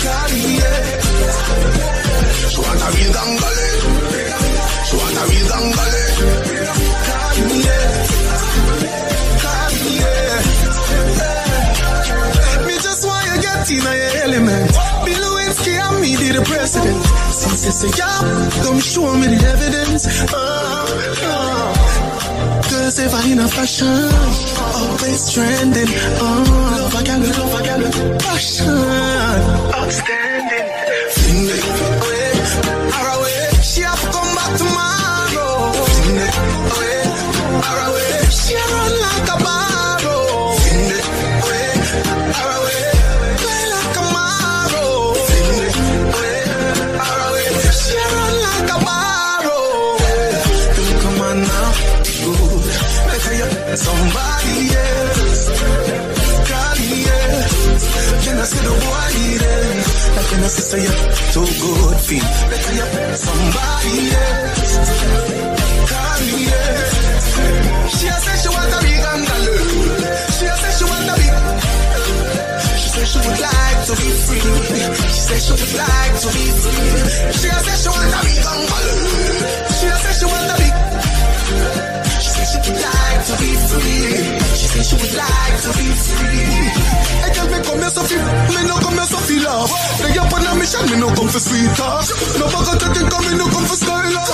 Call yeah. Want a real dangale. She want a real your element. Bill Lewinsky and me the president. Since you say yeah, come show me the evidence. Uh. Girls ever in a fashion, always trending. Uh, love a gal, love a gal, passion, outstanding. no say you too good feel. Better you pay somebody else. Call me else. She said she want a big angalo. She said she want a big. She said she would like to be free. She said she would like to be free. She said she want a big angalo. She said she want a big. She would like to be free. She said she would like to be free. Hey, girl, me come here so free me love. They up on a mission, me no come for sweet talk. No bugger taking come, me no come for style up.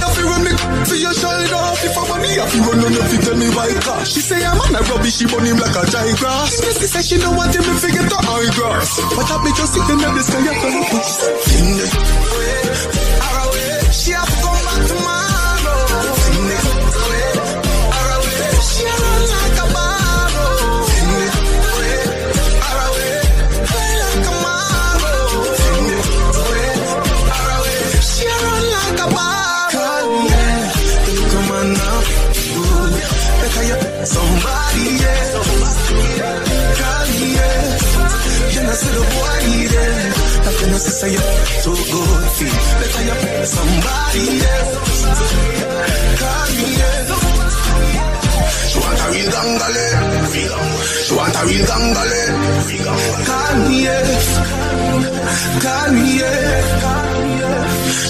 Nothing when me for your shoulder. If I money, I feel run on you, tell me why car. She say I'm on a rubbish, she burn him like a dry grass. She say she don't want him to forget the high grass. But I be just sitting in the sky, I can't somebody else. Call me. She want a real gangale. She want a real gangale.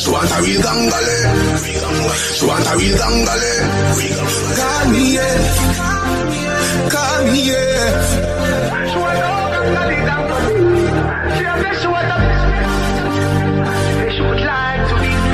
She want a real gangale. She want a real gangale. She would like to be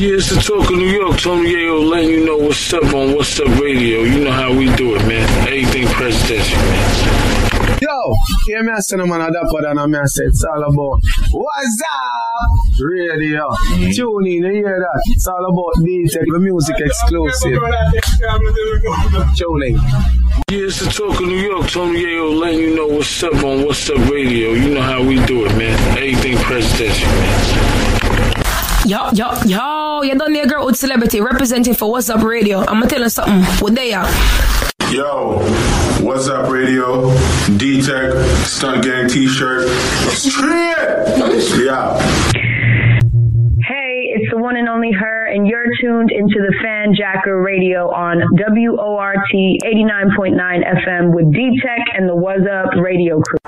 Yeah, it's the talk of New York. Tony Yayo letting you know what's up on What's Up Radio. You know how we do it, man. Everything presidential, man. Yo, hear me I no man a dapper than a me I say it's all about What's up radio. Tune in, you hear that? It's all about D-Tech, the music exclusive. Tune in. Yeah, it's the talk of New York. Tony Yayo letting you know what's up on What's Up Radio. You know how we do it, man. Everything presidential, man. Yo, yo, yo, you done there, girl with celebrity representing for What's Up Radio. I'ma tell you something. What they are? Yo, what's up, radio? D Tech, Stunt Gang t shirt. Straight! Yeah. Hey, it's the one and only her, and you're tuned into the Fanjacker Radio on WORT 89.9 FM with D Tech and the What's Up Radio crew.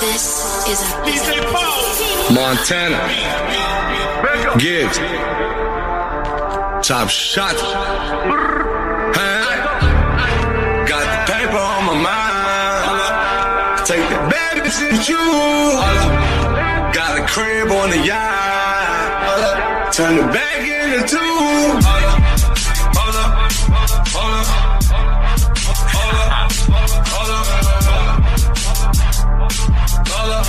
This is a Montana. Gibbs. Top shot. Huh? Got the paper on my mind. Take that bad bitch with you. Got a crib on the yacht. Turn it back into two. Hold up. Hold up. Hold up. Hold up. Hold up. Hold up.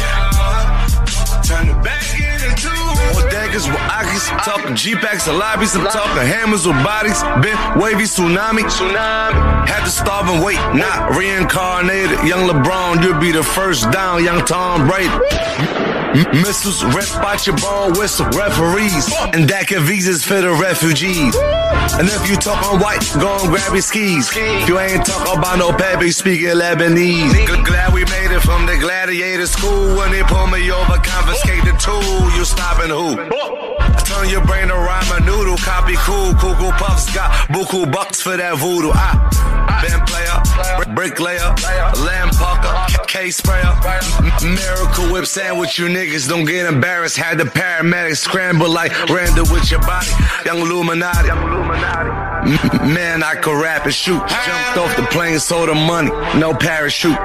Turn it back into two. Bodegas with Akis, talking G-Packs and lobbies, I'm talking hammers with bodies, been wavy tsunami, tsunami. Had to starve and wait, not reincarnated. Young LeBron, you'll be the first down, young Tom Brady. Missiles, rep out your ball whistle, referees, and DACA visas for the refugees. And if you talk on white, go and grab your skis. If you ain't talk about no baby, speaking Lebanese. Glad we made it from the gladiator school. When they pull me over, confiscate the tool. You stopping who? Turn your brain to rhyme a noodle. Copy cool. Cocoa Puffs got buku bucks for that voodoo. I been player, bricklayer, lamb pucker, K sprayer, miracle whip sandwich. You niggas don't get embarrassed. Had the paramedics scramble like Randall with your body. Young Illuminati. M- Man, I could rap and shoot. Jumped off the plane, sold the money, no parachute.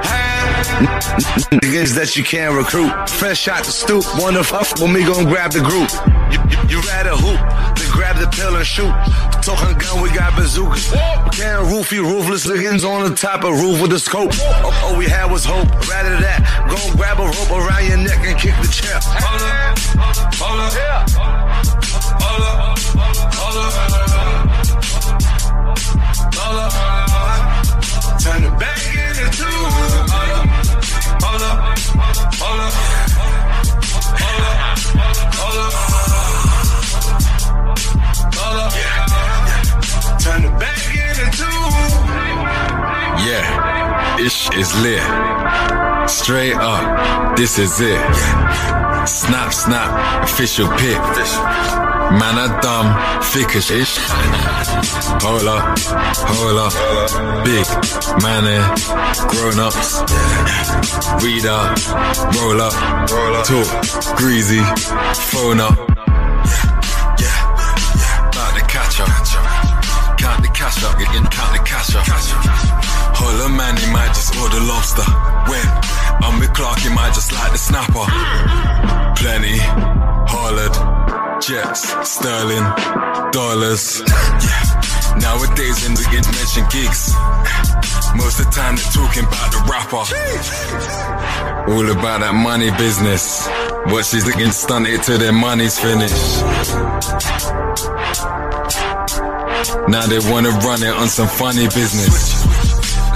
Niggas that you can't recruit. Fresh shot the stoop, wanna fuck when me gon' grab the group. You, rather hoop than grab the pill and shoot. Talking gun, we got bazookas. Can't roofie, roofless niggas on the top of roof with a scope. All we had was hope. Rather that, go grab a rope around your neck and kick the chair. Hold up, hold up, hold up, hold ish is lit. Straight up, this is it. Snap, snap, official pick. Man, I dumb, thick as ish. Hold up, hold up. Big, man, eh, grown ups. Read up, roll up, talk, greasy, phone up. About to catch up. Count the cash up, again, count the cash up. Holla man, he might just order lobster. When I'm with Clark, he might just like the snapper. Plenty, hollered, jets, sterling, dollars. Yeah. Nowadays, when we get mention gigs, most of the time they're talking about the rapper. All about that money business. What she's looking stunted till their money's finished. Now they wanna run it on some funny business.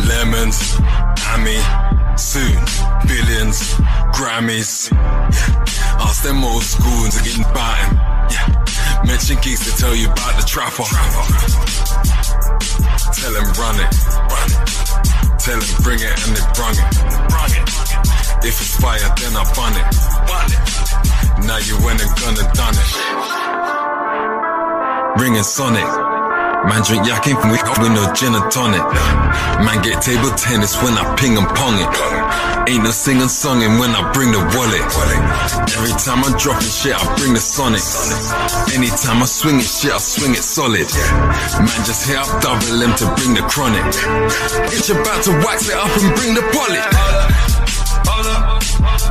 Lemons, hammy, soon, billions, Grammys. Ask them old schools again about him. Yeah. Mention geeks to tell you about the trapper. Tell him run it, run it. Tell him bring it and they brung it. It. If it's fire, then I bun it. Bun it. Now you went and gonna done it. Ringing Sonic. Man drink yak ain't with, with no gin and tonic. Man get table tennis when I ping and pong it. Ain't no singing songing when I bring the wallet. Every time I'm dropping shit, I bring the sonic. Anytime I swing it shit, I swing it solid. Man just hit up double M to bring the chronic. It's about to wax it up and bring the poly. Hold up,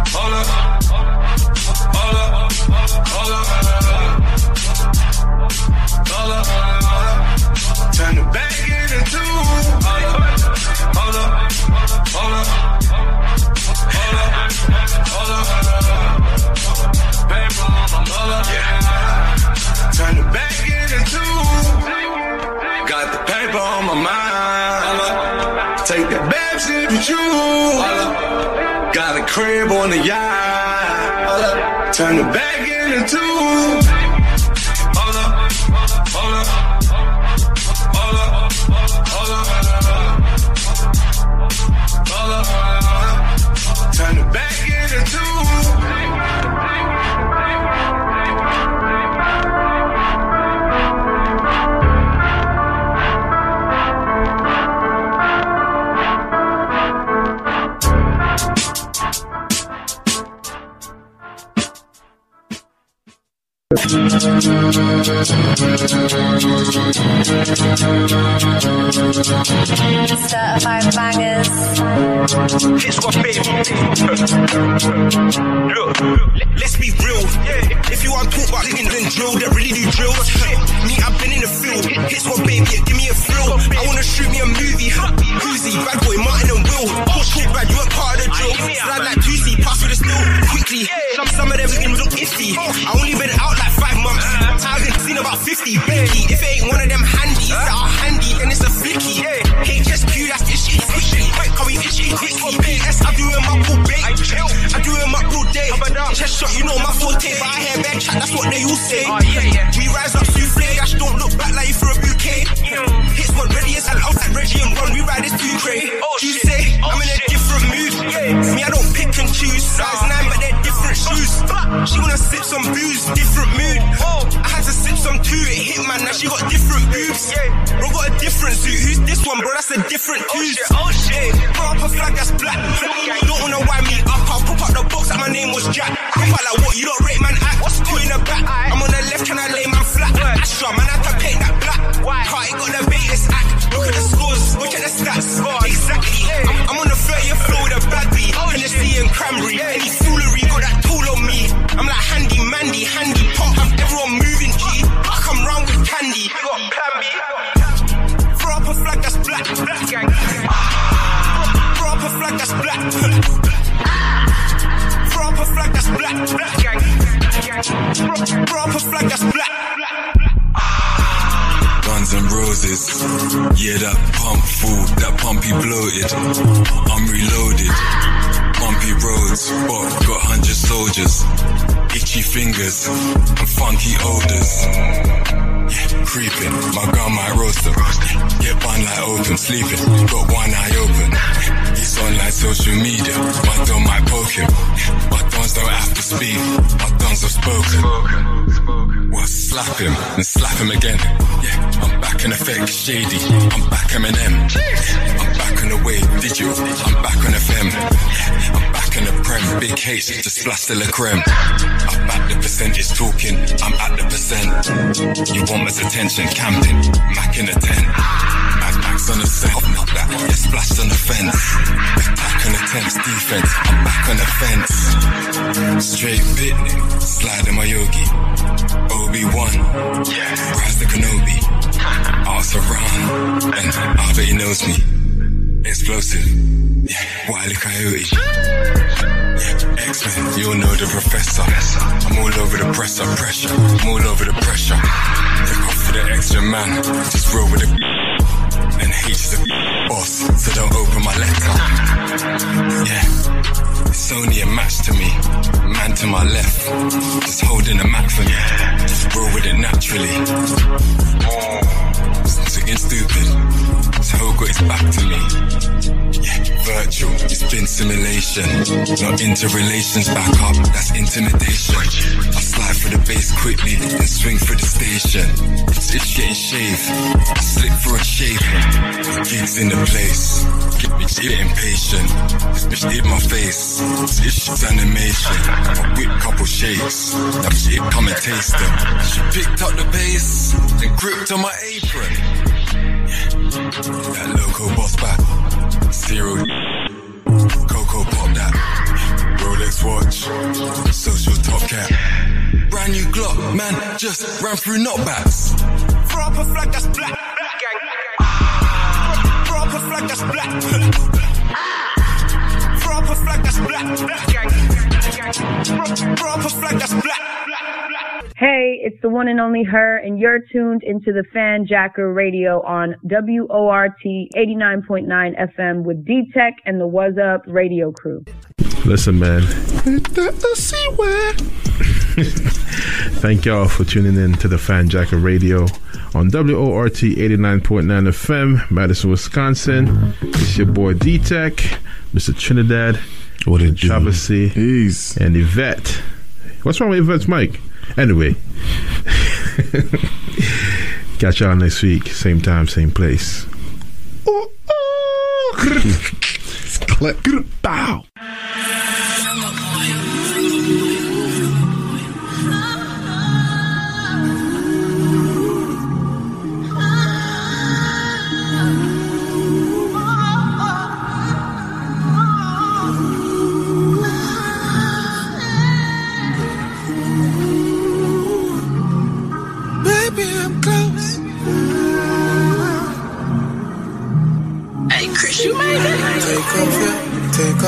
hold up, hold up, hold up, hold up. Turn the back into two. Hold up, hold up, hold up, hold up, hold up. Yeah. Turn the back into. Got the paper on my mind. Take that bad shit with you. Got a crib on the yacht. Turn the back into two. It's what baby. Look, let's be real. If you want to talk about then drill, that really do drills. Him again. Yeah, I'm back in effect, shady. I'm back Eminem. I'm back on the way, digital. I'm back on FM. Yeah, I'm back in the prem. Big H, just splash the la creme. I'm back the percentage talking. I'm at the percent. You want my attention, camping. Mac in the tent. Mad Max on the set. Not that. Yeah, splashed on the fence. Back on the tense defense. I'm back on the fence. Straight bit. slide Sliding my yogi. Obi-Wan. Yeah. Rise the Kenobi. Arthur around. And he knows me. Explosive. Yeah. Wiley Coyote. Yeah. X-Men. You'll know the professor. I'm all over the presser. Pressure. I'm all over the pressure. Take off for the extra man. Just roll with the and H is the boss, so don't open my letter. Yeah, it's only a match to me. Man to my left, just holding a Mac for me. Just roll with it naturally. It's again stupid. So got his back to me. Yeah, virtual, it's been simulation. Not into relations, back up, that's intimidation. I slide for the base quickly, and swing for the station. It's, getting shaved, I slip for a shave. Gigs in the place, me get impatient. This bitch hit my face, this shit's animation. A whip couple shakes, that shit come and taste them. She picked up the bass, and gripped on my apron. That loco boss back. Zero. Coco pop that. Rolex watch. Social top cap. Brand new Glock, man, just ran through knockbacks. Throw up a flag that's black. Flag that's black. Throw up a flag that's black. Throw up a flag that's black. Hey, it's the one and only her, and you're tuned into the Fanjacker Radio on WORT 89.9 FM with D Tech and the What's Up radio crew. Listen, man. [laughs] Thank y'all for tuning in to the Fanjacker Radio on WORT 89.9 FM, Madison, Wisconsin. It's your boy D Tech, Mr. Trinidad, what did Chavasi, and Yvette. What's wrong with Yvette's mic? Anyway, [laughs] catch y'all next week, same time, same place. [laughs] Bow.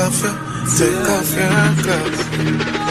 Off your, take off your clothes.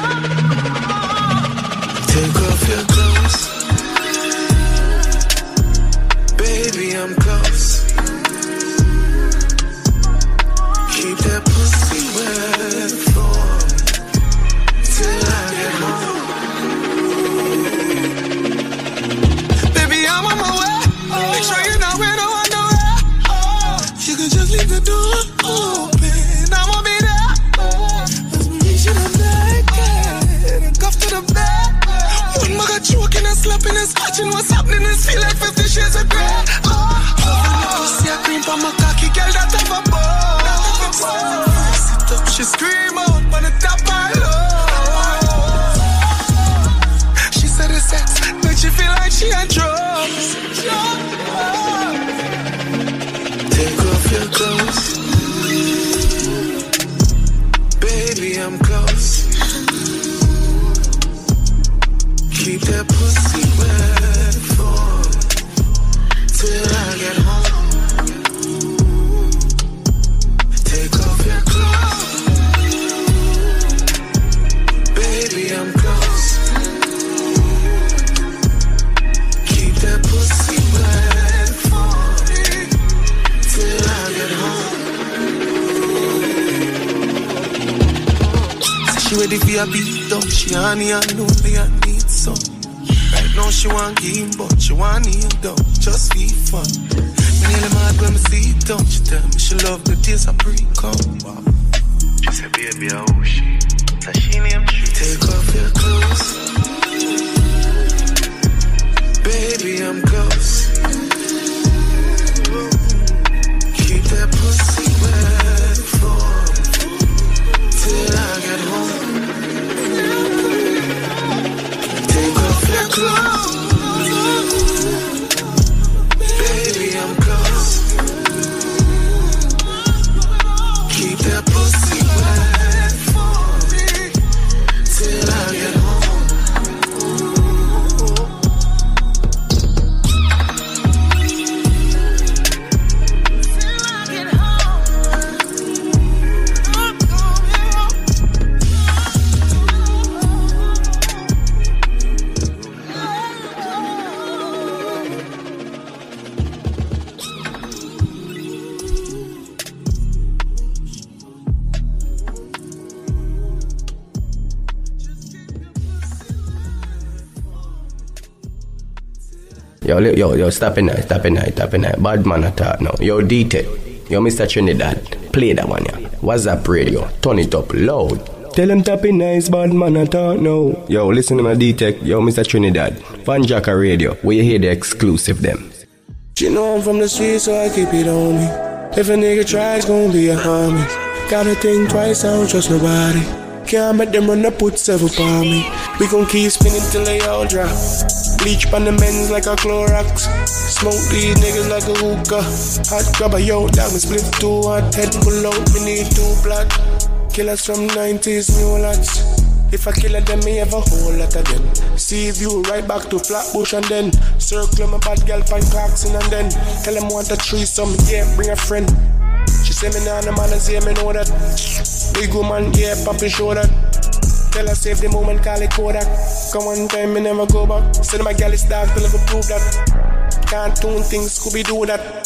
Yo, yo, yo, stop it now, stop it now, stop it now. Bad man attack now. Yo, D-Tech. Yo, Mr. Trinidad. Play that one, yeah. What's up, radio? Turn it up loud. Tell him tap in nice, bad man attack now. Yo, listen to my D-Tech. Yo, Mr. Trinidad. Van Jacka Radio. We hear the exclusive them. You know I'm from the street, so I keep it on me. If a nigga tries, gonna be a homie. Gotta think twice, I don't trust nobody. Can't make them run up, put several on me. We gon' keep spinning till they all drop. Bleach on the men's like a Clorox. Smoke these niggas like a hookah. Hot grabber, yo, that me split two hot head pull out, me need two blood. Killers from 90s, new lots. If I kill them, me have a whole lot of them. See you right back to Flatbush and then circle my bad girl pan Clarkson and then tell them want a threesome, yeah, bring a friend. She say me nah no man and say me know that. Big woman, yeah, papi show that. Tell her save the moment, call it Kodak. Come one time, me never go back. Say my girl is dark, they'll never prove that. Can't tune things, Scooby do that.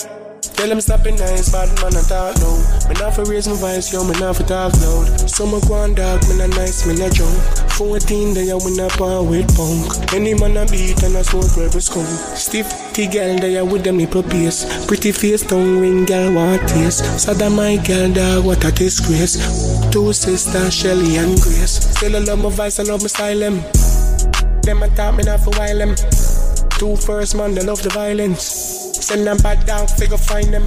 Tell them stop it nice, bad man I talk low. Me not for raise my voice, yo, me not for talk loud. So me go on dark, me not nice, me not joke. 14 day I win up on with punk. Any man I beat and I smoke rubber skunk. Stiff T girl there with them nipple pierce. Pretty face, tongue ring girl want taste. That my girl dog, what a disgrace. Two sisters, Shelly and Grace. Still I love my voice, I love my style them. Them I talk me not for while them. Two first man, they love the violence. Send them back down, figure find them.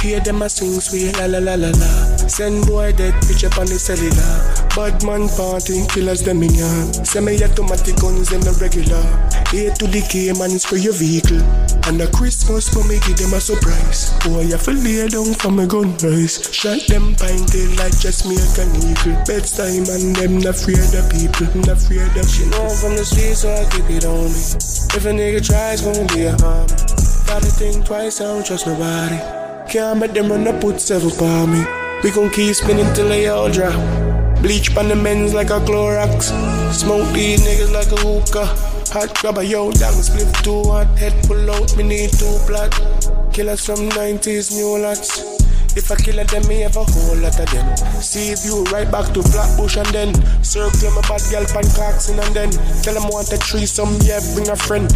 Hear them a swing sweet, la la la la la. Send boy dead bitch up on the cellular. Bad man party, killers them in ya. Semi-automatic guns, them the regular. A to the K, man, spray your vehicle. And a Christmas for me, give them a surprise. Boy, I feel lay down for my gun rise. Shot them pinted like just me an eagle. Bedtime and them not afraid of people, not afraid of She know I'm from the street, so I keep it on me. If a nigga tries, gonna be a harm. Gotta think twice, I don't trust nobody. Can't make them run up, put several by me. We gon' keep spinning till they all drop. Bleach on the men's like a Clorox. Smoke these niggas like a hookah. Hot grabber, yo, dog split two hot head pull out, me need two blood. Killers from 90s, new lots. If I kill them, me have a whole lot of them. See you right back to Flatbush and then circle my bad girl pan Clarkson and then tell them want a threesome, yeah, bring a friend.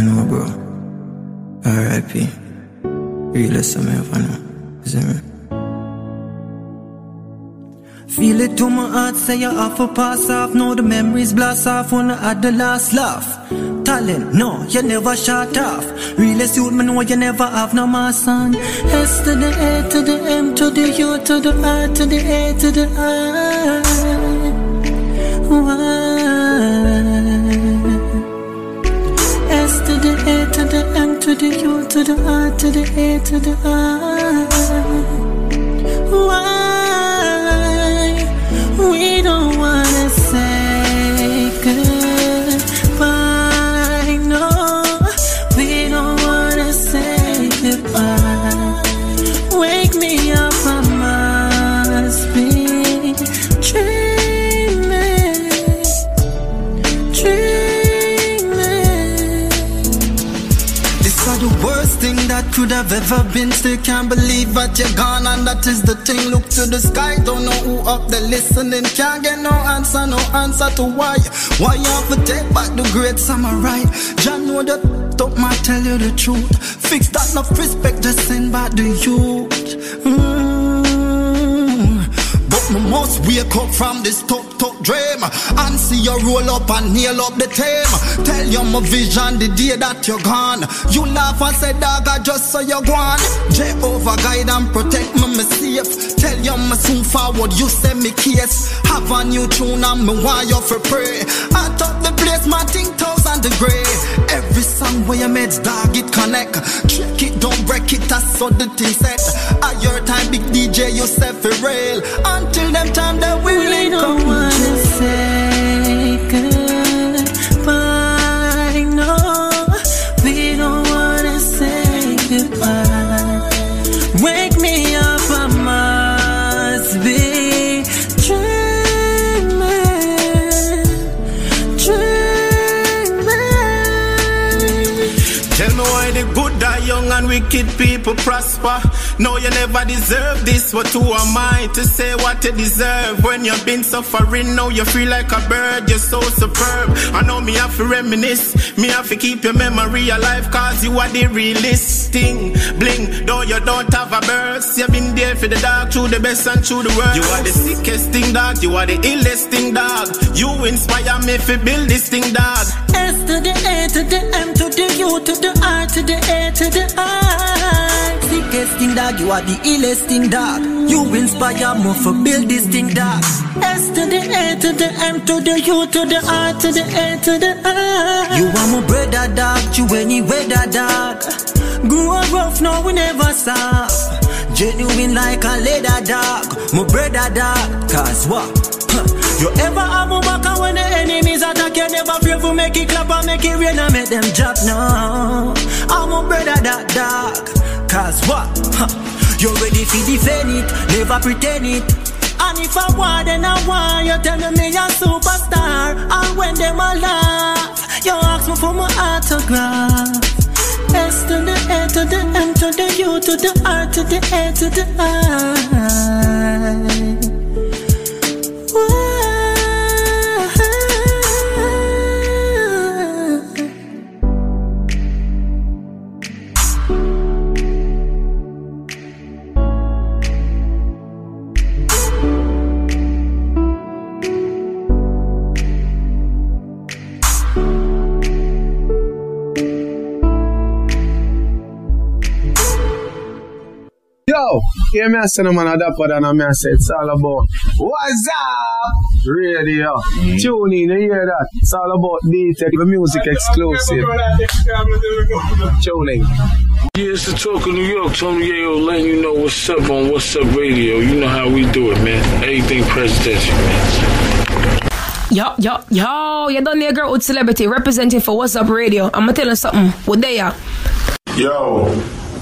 Jano, bro. R.I.P. Realest of me ever know. You see me? Feel it to my heart, say you have to pass off. Now the memories blast off when I had the last laugh. Talent, no, you never shut off. Realest youth, me know you never have no more son. S to the A to the M to the U to the R to the A to the I. Why? To the U to the R to the A to the I. Why have ever been. Still can't believe that you're gone, and that is the thing. Look to the sky, don't know who up there listening. Can't get no answer, no answer to why. Why you have to take back the great samurai? John know that don't my tell you the truth. Fix that, no respect, just send back the youth. Mm. But my most wake up from this top dream and see you roll up and nail up the team. Tell you my vision the day that you're gone. You laugh and say, dog, I just saw you gone. Jehovah guide and protect me, me safe. Tell you me soon forward, you send me case. Have a new tune and me want you for pray. I top the place, my thing thousand degree. Every song where you made, dog, it connect. Trick it, don't break it, that's so the thing set. At your time, big DJ, you set for real. Until them time, they will We link up. Wicked people prosper. No, you never deserve this, but who am I to say what you deserve? When you've been suffering, now you feel like a bird, you're so superb. I know me have to reminisce, me have to keep your memory alive, cause you are the realest thing. Bling, though you don't have a burst, you've been there for the dark, through the best and through the worst. You are the sickest thing, dog, you are the illest thing, dog. You inspire me to build this thing, dog. S to the A to the M to the U to the R to the A to the I. Sickest thing dog, you are the illest thing dog. You inspire me for build this thing dog. S to the A to the M to the U to the R to the A to the I. You are my brother dog, you any weather dog. Grew up rough, no we never soft. Genuine like a leather dog, my brother dog. Cause what? You ever have back when the enemies attack you never fear for make it clap and make it rain and make them drop now. I'm a brother that dog Cause what? Huh. You ready for defend it, never pretend it And if I want then I want You tell me a superstar And when them a laugh You ask me for my autograph S to the A to the M to the U to the R to the A to the I Yo, hear me I say no man a dapper than a me I say it's all about What's up? Radio. Tune in, you hear that? It's all about D-Tech, the music exclusive. Tuning. Yeah, it's the talk of New York. Tony Yayo letting you know what's up on What's Up Radio. You know how we do it, man. Everything presidential, man. Yo, yo, yo, you done there, girl with celebrity representing for What's Up Radio. I'm gonna tell you something. What they are? Yo,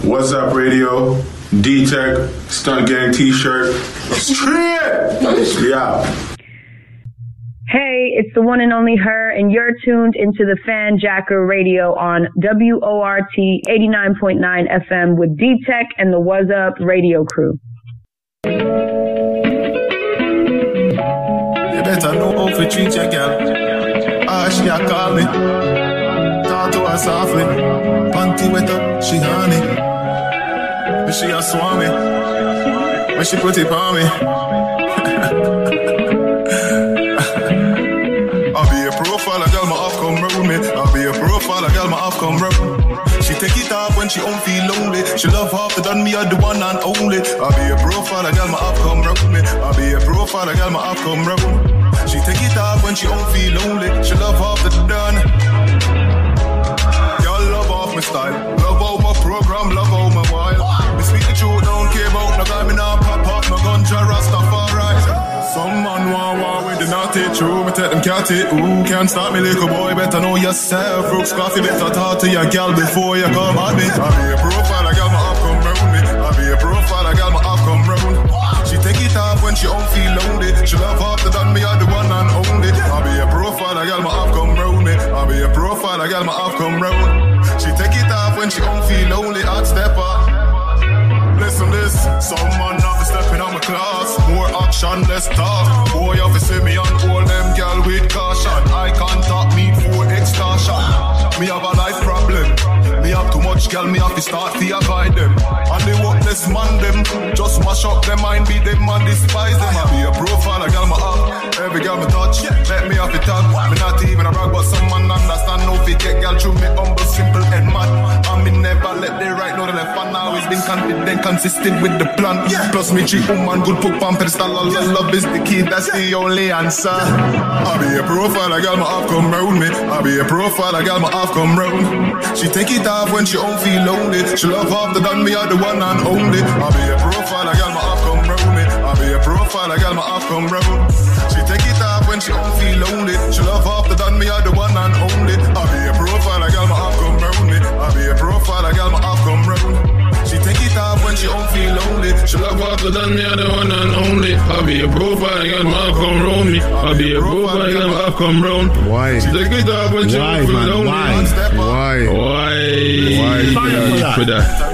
what's up, radio? D Tech, Stunt Gang t shirt. Straight! Yeah. Hey, it's the one and only her, and you're tuned into the Fanjacker Radio on WORT 89.9 FM with D Tech and the What's Up radio crew. You better know how to treat your girl. Ah, she a call me. Talk to her softly. Panty wet up, she honey. But she a swami. When she put it on me. [laughs] I'll be a profile, a girl, my off come me. I'll be a profile, a girl, my off come round. She take it off when she don't feel lonely. She love half the done me, are the one and only. I'll be a profile, a girl, my come round me. I'll be a profile, a girl, my come round. She take it off when she don't feel lonely. She love half the done. Y'all love off my style. Love how my program, love how care about no guy, me not pop up, no gunja, Rastafari. Some man want war with the naughty true. Me take them cat it, ooh, can't stop me, little boy. Better know yourself. Brooks coffee, better talk to your gal before you come at me. I be a profile, I got my up come round me. I be a profile, I got my up come round. She take it off when she don't feel lonely. She love the done me, are the one and only. I be a profile, I got my up come round me. I be a profile, I got my up come round. She take it off when she don't feel lonely. Hot stepper, Some man have to step in on my class. More action, less talk. Boy, have see me on all them girl with caution. I can't talk me for extortion. Me have a life have too much girl, me have to start to avoid them. And they worthless man them. Just mash up their mind, be them man despise them. I be a profile, a girl my up. Every girl me touch, let me have it talk. Me not even a rag, but some man understand. No fit get girl through me humble, simple and mad. And me never let the right know the left. And always been confident, consistent with the plan. Plus me treat woman good, put on pedestal. All love is the key, that's the only answer. I be a profile, I got my half come round me. I be a profile, I got my half come round. She take it off when she don't feel lonely. She love the done me, are the one and only. I be a profile, a girl my half come round me. I be a profile, a girl my half come round. She take it off when she don't feel lonely. She love the done me, are the one and only. I be a profile, a girl my half come round me. I be a profile, a girl my half come round. She take it off when she don't feel. She love half the done me, the one and only. I be a profile, a girl my half come round me. I be a profile, a girl my half come round. Why? She take it off when she Why, don't feel man? lonely. Why? Why? Why? Why? For that.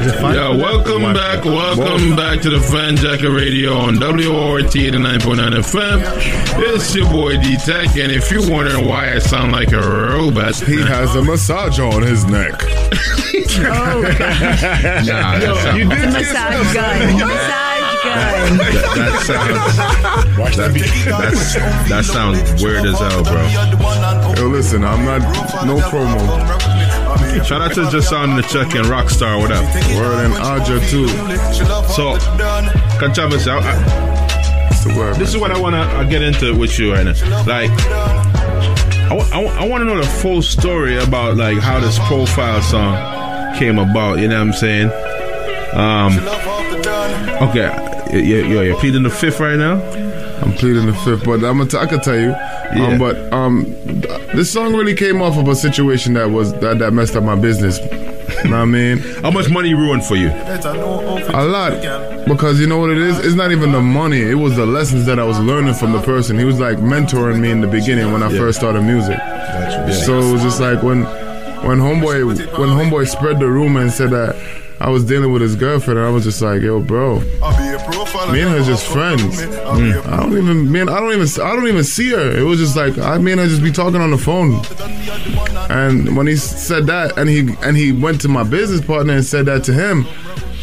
Yeah, welcome back, welcome back to the Fanjacker Radio on WORT 89.9 FM. It's your boy D Tech, and if you're wondering why I sound like a robot, He has a massage on his neck. [laughs] Nah, that sounds- you did massage gun. That, that sounds. Watch that, that's, that sounds weird as hell, bro. Yo, listen, I'm not no promo. Shout out to just sound the check and Rockstar, what up? Word and Aja too. So, Kachavis, I, I, this is what I want to get into with you right now. Like, I I, want to know the full story about like how this profile song came about. You know what I'm saying? Um, okay, you, you, you're pleading the fifth right now. I'm pleading the fifth, but I'm gonna t- I can tell you. Yeah. Um, but um, this song really came off of a situation that was that, that messed up my business. know what I mean? [laughs] How much money ruined for you? A lot. Because you know what it is? It's not even the money. It was the lessons that I was learning from the person. He was like mentoring me in the beginning when I first started music. So it was just like when when homeboy when homeboy spread the rumor and said that I was dealing with his girlfriend, and I was just like, yo, bro. Me and her just friends. Mm. I don't even man, I don't even I don't even see her. It was just like I mean, I just be talking on the phone. And when he said that, and he and he went to my business partner and said that to him,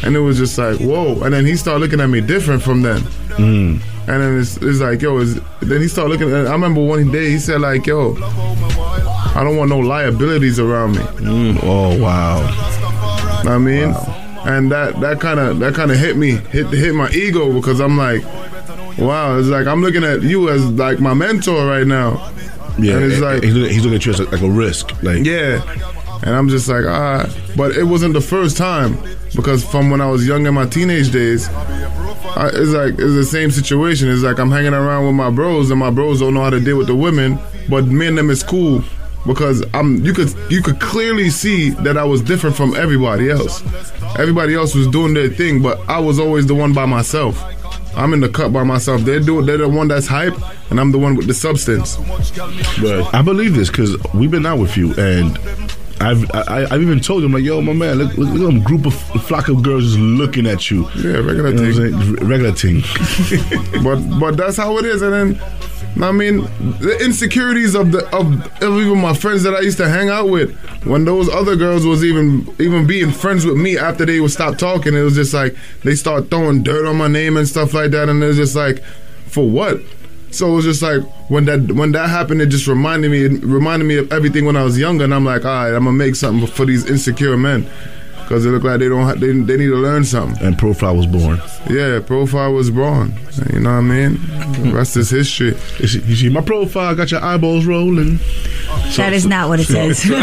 and it was just like whoa. And then he started looking at me different from then. Mm. And then it's, it's like yo. It's, then he started looking. at I remember one day he said like yo, I don't want no liabilities around me. Mm. Oh wow. Know what I mean, and that that kind of that kind of hit me, hit hit my ego because I'm like, wow, it's like I'm looking at you as like my mentor right now. Yeah, and it's like he's looking, he's looking at you as like, a risk. Like yeah, and I'm just like ah, but it wasn't the first time because from when I was young in my teenage days. I, it's like it's the same situation. It's like I'm hanging around with my bros, and my bros don't know how to deal with the women. But me and them is cool because I'm. You could you could clearly see that I was different from everybody else. Everybody else was doing their thing, but I was always the one by myself. I'm in the cut by myself. They're doing. They're the one that's hype, and I'm the one with the substance. But I believe this because we've been out with you, and I've I, I've even told him like, yo, my man, look, look, look at them group of flock of girls just looking at you. Yeah, regular You know thing. regular thing. [laughs] but but that's how it is. And then I mean the insecurities of the of, of even my friends that I used to hang out with. When those other girls was even even being friends with me after they would stop talking, it was just like they start throwing dirt on my name and stuff like that. And it was just like, for what? So it was just like when that when that happened, it just reminded me it reminded me of everything when I was younger, and I'm like, all right, I'm gonna make something for these insecure men because they look like they don't ha- they, they need to learn something. And Profile was born. Yeah, Profile was born. You know what I mean? The rest is history. You see, you see my profile got your eyeballs rolling. That is not what it says. [laughs]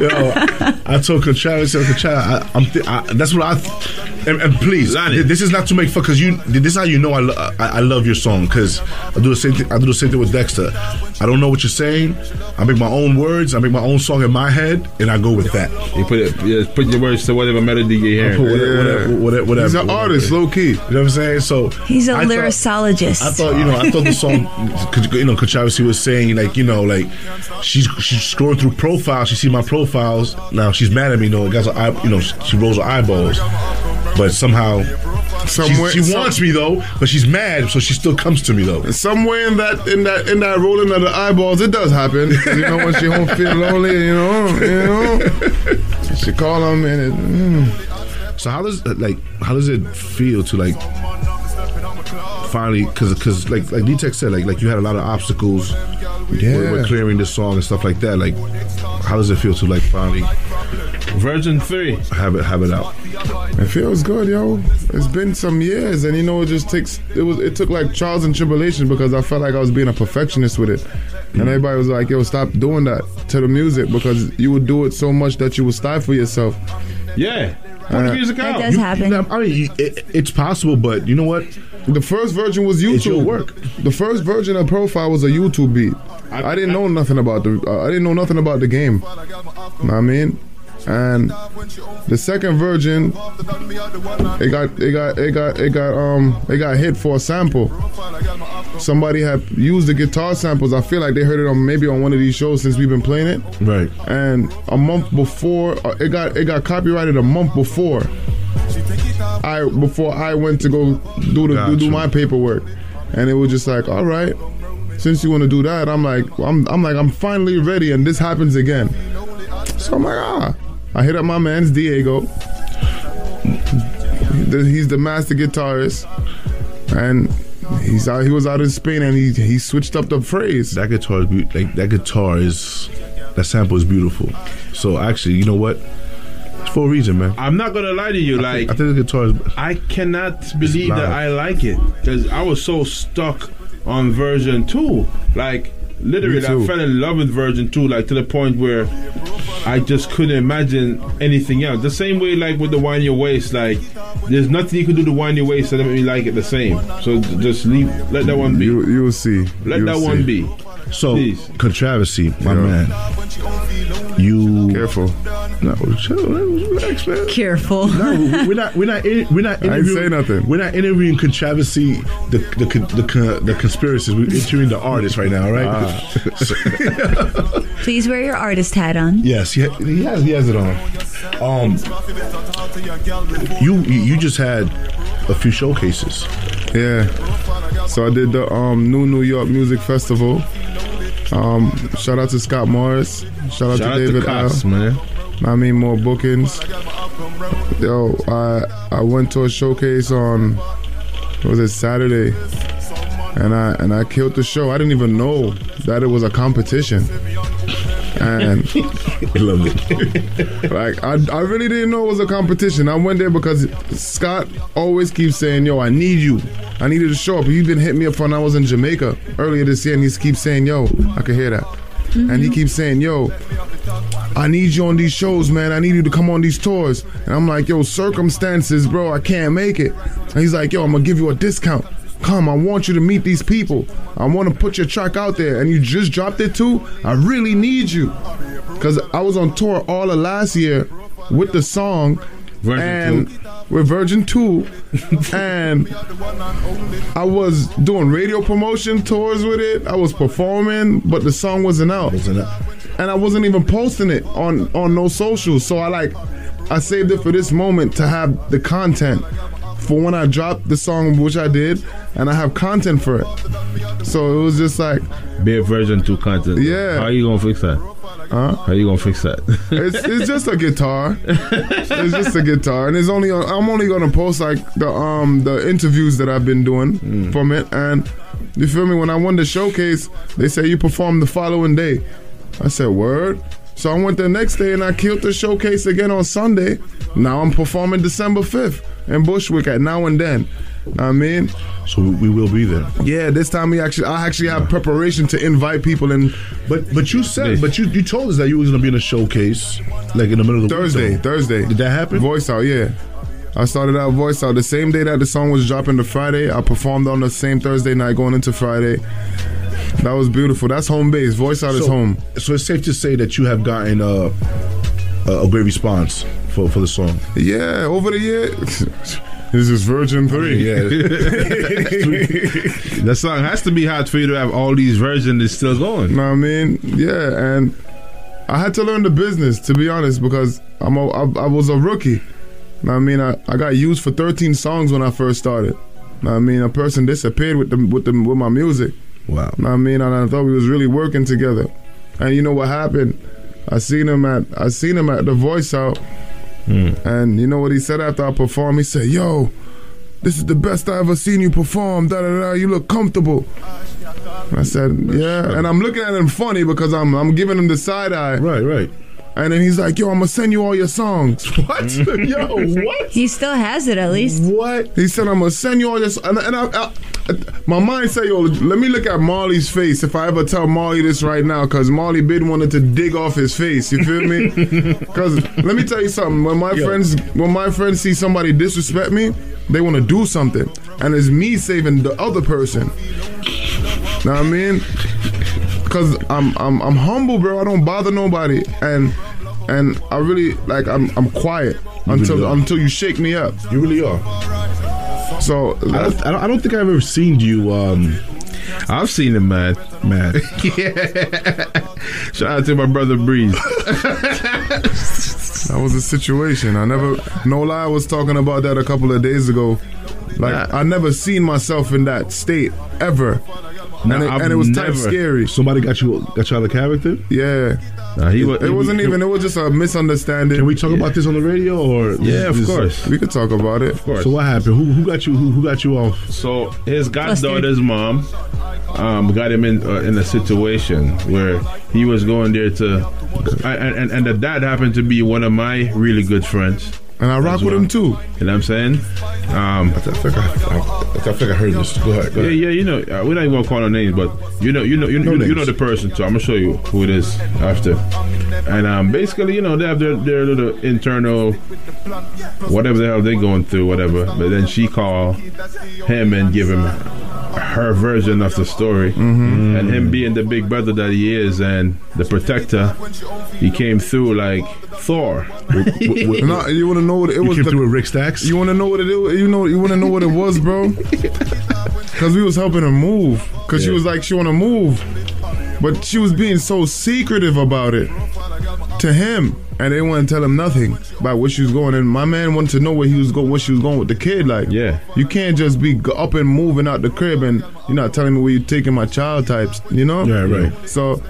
Yo, I told Kachara, I said, Kachara, I, I'm th- I, that's what I. Th- and, and please, this is not to make fun, because you. This is how you know I, lo- I, I love your song, because I do the same thing. I do the same thing with Dexter. I don't know what you're saying. I make my own words. I make my own song in my head, and I go with that. You put it, yeah, put your words to whatever melody you're I hearing. put whatever, whatever, whatever, whatever, He's an artist, low key. You know what I'm saying? So He's a I thought- lyricologist. I thought, you know, I thought the song, [laughs] cause, you know, Kachavasi was saying, like, you know, like, she's she's scrolling through profiles. She see my profiles. Now she's mad at me. You know, it got her you know, she rolls her eyeballs. But somehow Somewhere- she some- wants me though, but she's mad, so she still comes to me though. Somewhere in that in that in that rolling of the eyeballs, it does happen. You know, when she home [laughs] feel lonely, you know, you know, she call him and it, mm. So how does like how does it feel to like finally because because like like D-Tech said like like you had a lot of obstacles Yeah. with clearing this song and stuff like that like how does it feel to like finally Virgin Three have it have it out It feels good, yo. It's been some years, and you know, it just takes. It was. It took like trials and tribulations because I felt like I was being a perfectionist with it, and everybody was like, "Yo, stop doing that to the music because you would do it so much that you would stifle yourself." Yeah, Put the music That does You- happen. I mean you- it, it's possible but you know what The first version was YouTube. It's your work. The first version of Profile was a YouTube beat. I, didn't know nothing about the. Uh, I didn't know nothing about the game. Know what I mean, and the second version, it got it got it got it got um it got hit for a sample. Somebody had used the guitar samples. I feel like they heard it on maybe on one of these shows since we've been playing it. Right. And a month before, uh, it got it got copyrighted a month before. I before I went to go do the do, do my paperwork, and it was just like, all right, since you want to do that, I'm like, I'm I'm like, I'm finally ready, and this happens again. So I'm like, ah, I hit up my man's Diego. He's the master guitarist, and he's out. He was out in Spain, and he he switched up the phrase. that guitar is beau- like that guitar is that sample is beautiful so actually you know what it's for a reason man I'm not gonna lie to you. I Like think, I think the guitar is I cannot believe that I like it because I was so stuck on version two. Like literally, I fell in love with Virgin two, like to the point where I just couldn't imagine anything else. The same way, like with the wind your waist, like there's nothing you can do to wind your waist that make me like it the same. So just leave, let that one be. You will see. let You that will one be. So Please. controversy my Yeah. man you Careful. no chill relax man Careful. No, we- we're not. We're not. in- We're not. [laughs] I ain't say nothing. We're not interviewing controversy. The the con- the, con- the conspiracies. We're interviewing the artist right now, right? Ah. [laughs] Please wear your artist hat on. yes, he, he has. He has it on. Um, you you just had a few showcases. Yeah. So I did the um, New New York Music Festival. Um, shout out to Scott Morris. Shout out Shout out to to David Cox, Al. man. I mean more bookings. Yo, I I went to a showcase on what was it Saturday, and I and I killed the show. I didn't even know that it was a competition, Um, [laughs] and I love it. like I, I really didn't know it was a competition. I went there because Scott always keeps saying, "Yo, I need you. I needed to show up." He's been hitting me up when I was in Jamaica earlier this year, and he keeps saying, "Yo, I can hear that," and he mm-hmm. keeps saying, "Yo." I need you on these shows, man. I need you to come on these tours. And I'm like, yo, circumstances, bro, I can't make it. And he's like, yo, I'm gonna give you a discount. Come, I want you to meet these people. I want to put your track out there. And you just dropped it too. I really need you. Because I was on tour all of last year with the song. Virgin and 2. with Virgin 2. [laughs] and I was doing radio promotion tours with it. I was performing, but the song wasn't out. And I wasn't even posting it on on no socials. So I like I saved it for this moment to have the content for when I dropped the song, which I did, and I have content for it. So it was just like Bare version two content. Yeah. How you gonna fix that? Huh? How you gonna fix that? [laughs] it's, it's just a guitar. It's just a guitar, and it's only on, I'm only gonna post like the um the interviews that I've been doing from it, and you feel me? When I won the showcase, they say you perform the following day. I said word. So I went the next day and I killed the showcase again on Sunday. Now I'm performing December 5th in Bushwick at Now and Then. I mean, so we will be there. Yeah, this time we actually I actually have preparation to invite people and But but you said but you you told us that you was gonna be in a showcase like in the middle of the Thursday, week. Thursday. Did that happen? Voice out, yeah. I started out voice out the same day that the song was dropping the Friday. I performed on the same Thursday night going into Friday. That was beautiful. That's home base. Voice out is home. So it's safe to say that you have gotten uh, a, a great response for, for the song. Yeah, over the year. [laughs] this is Virgin 3. Yeah, [laughs] that song has to be hard for you to have all these versions that's still going. know what I mean? Yeah, and I had to learn the business to be honest because I'm a, I, I was a rookie. Know I mean, I, I got used for 13 songs when I first started. Know I mean, a person disappeared with the with the with my music. Wow. I mean, and I thought we was really working together. And you know what happened? I seen him at I seen him at the Voice Out, hmm. and you know what he said after I performed? He said, "Yo, this is the best I ever seen you perform. Da da da. You look comfortable." I said, "Yeah," and I'm looking at him funny because I'm I'm giving him the side eye. Right, right. And then he's like, "Yo, I'm gonna send you all your songs." [laughs] What? [laughs] [laughs] Yo, what? He still has it at least. What? He said, "I'm gonna send you all your." And, and I, I, my mind said, "Yo, let me look at Marley's face if I ever tell Marley this right now, because Marley Bid wanted to dig off his face. You feel me? Because let me tell you something. When my Yo. friends, when my friends see somebody disrespect me, they want to do something, and it's me saving the other person. Know what I mean? Because I'm I'm I'm humble, bro. I don't bother nobody, and and I really like I'm I'm quiet until really until you shake me up. You really are. So I don't, I don't, I don't think I've ever seen you. Um, I've seen him mad. mad. yeah. [laughs] [laughs] Shout out to my brother Breeze. [laughs] That was a situation. I never, no lie, I was talking about that a couple of days ago. Like, I never seen myself in that state ever. Nah, and, it, and it was type never- scary. Somebody got you got you out of character. Yeah. Nah, he it, wa- it wasn't even, it was just a misunderstanding. Can we talk about this on the radio or? Yeah, of course. We could talk about it. Of course. So what happened? Who, who got you? Who, who got you off? So his goddaughter's mom um, got him in uh, in a situation where he was going there to, and, and and the dad happened to be one of my really good friends. And I rock with well. him too. You know what I'm saying? Um, I think I, I, think I heard this. Go ahead. Go yeah, ahead. yeah, you know, uh, we're not even gonna call no names, but you know, you know, you, No you, you know the person, so I'm gonna show you who it is after. And um, basically, you know, they have their, their little internal, whatever the hell they're going through, whatever. But then she call him and give him her version of the story, Mm-hmm. and him being the big brother that he is and the protector, he came through like Thor. [laughs] no, you want to know what it You was? came the- through with Rick Stacks. You want to know what it? You know, you want to know what it was, bro? [laughs] Because we was helping her move. Because she was like, she want to move, but she was being so secretive about it to him, and they wouldn't tell him nothing about where she was going. And my man wanted to know where he was going, where she was going with the kid. Like, yeah, you can't just be up and moving out the crib, and you're not telling me where you're taking my child types. You know? Yeah, right. So.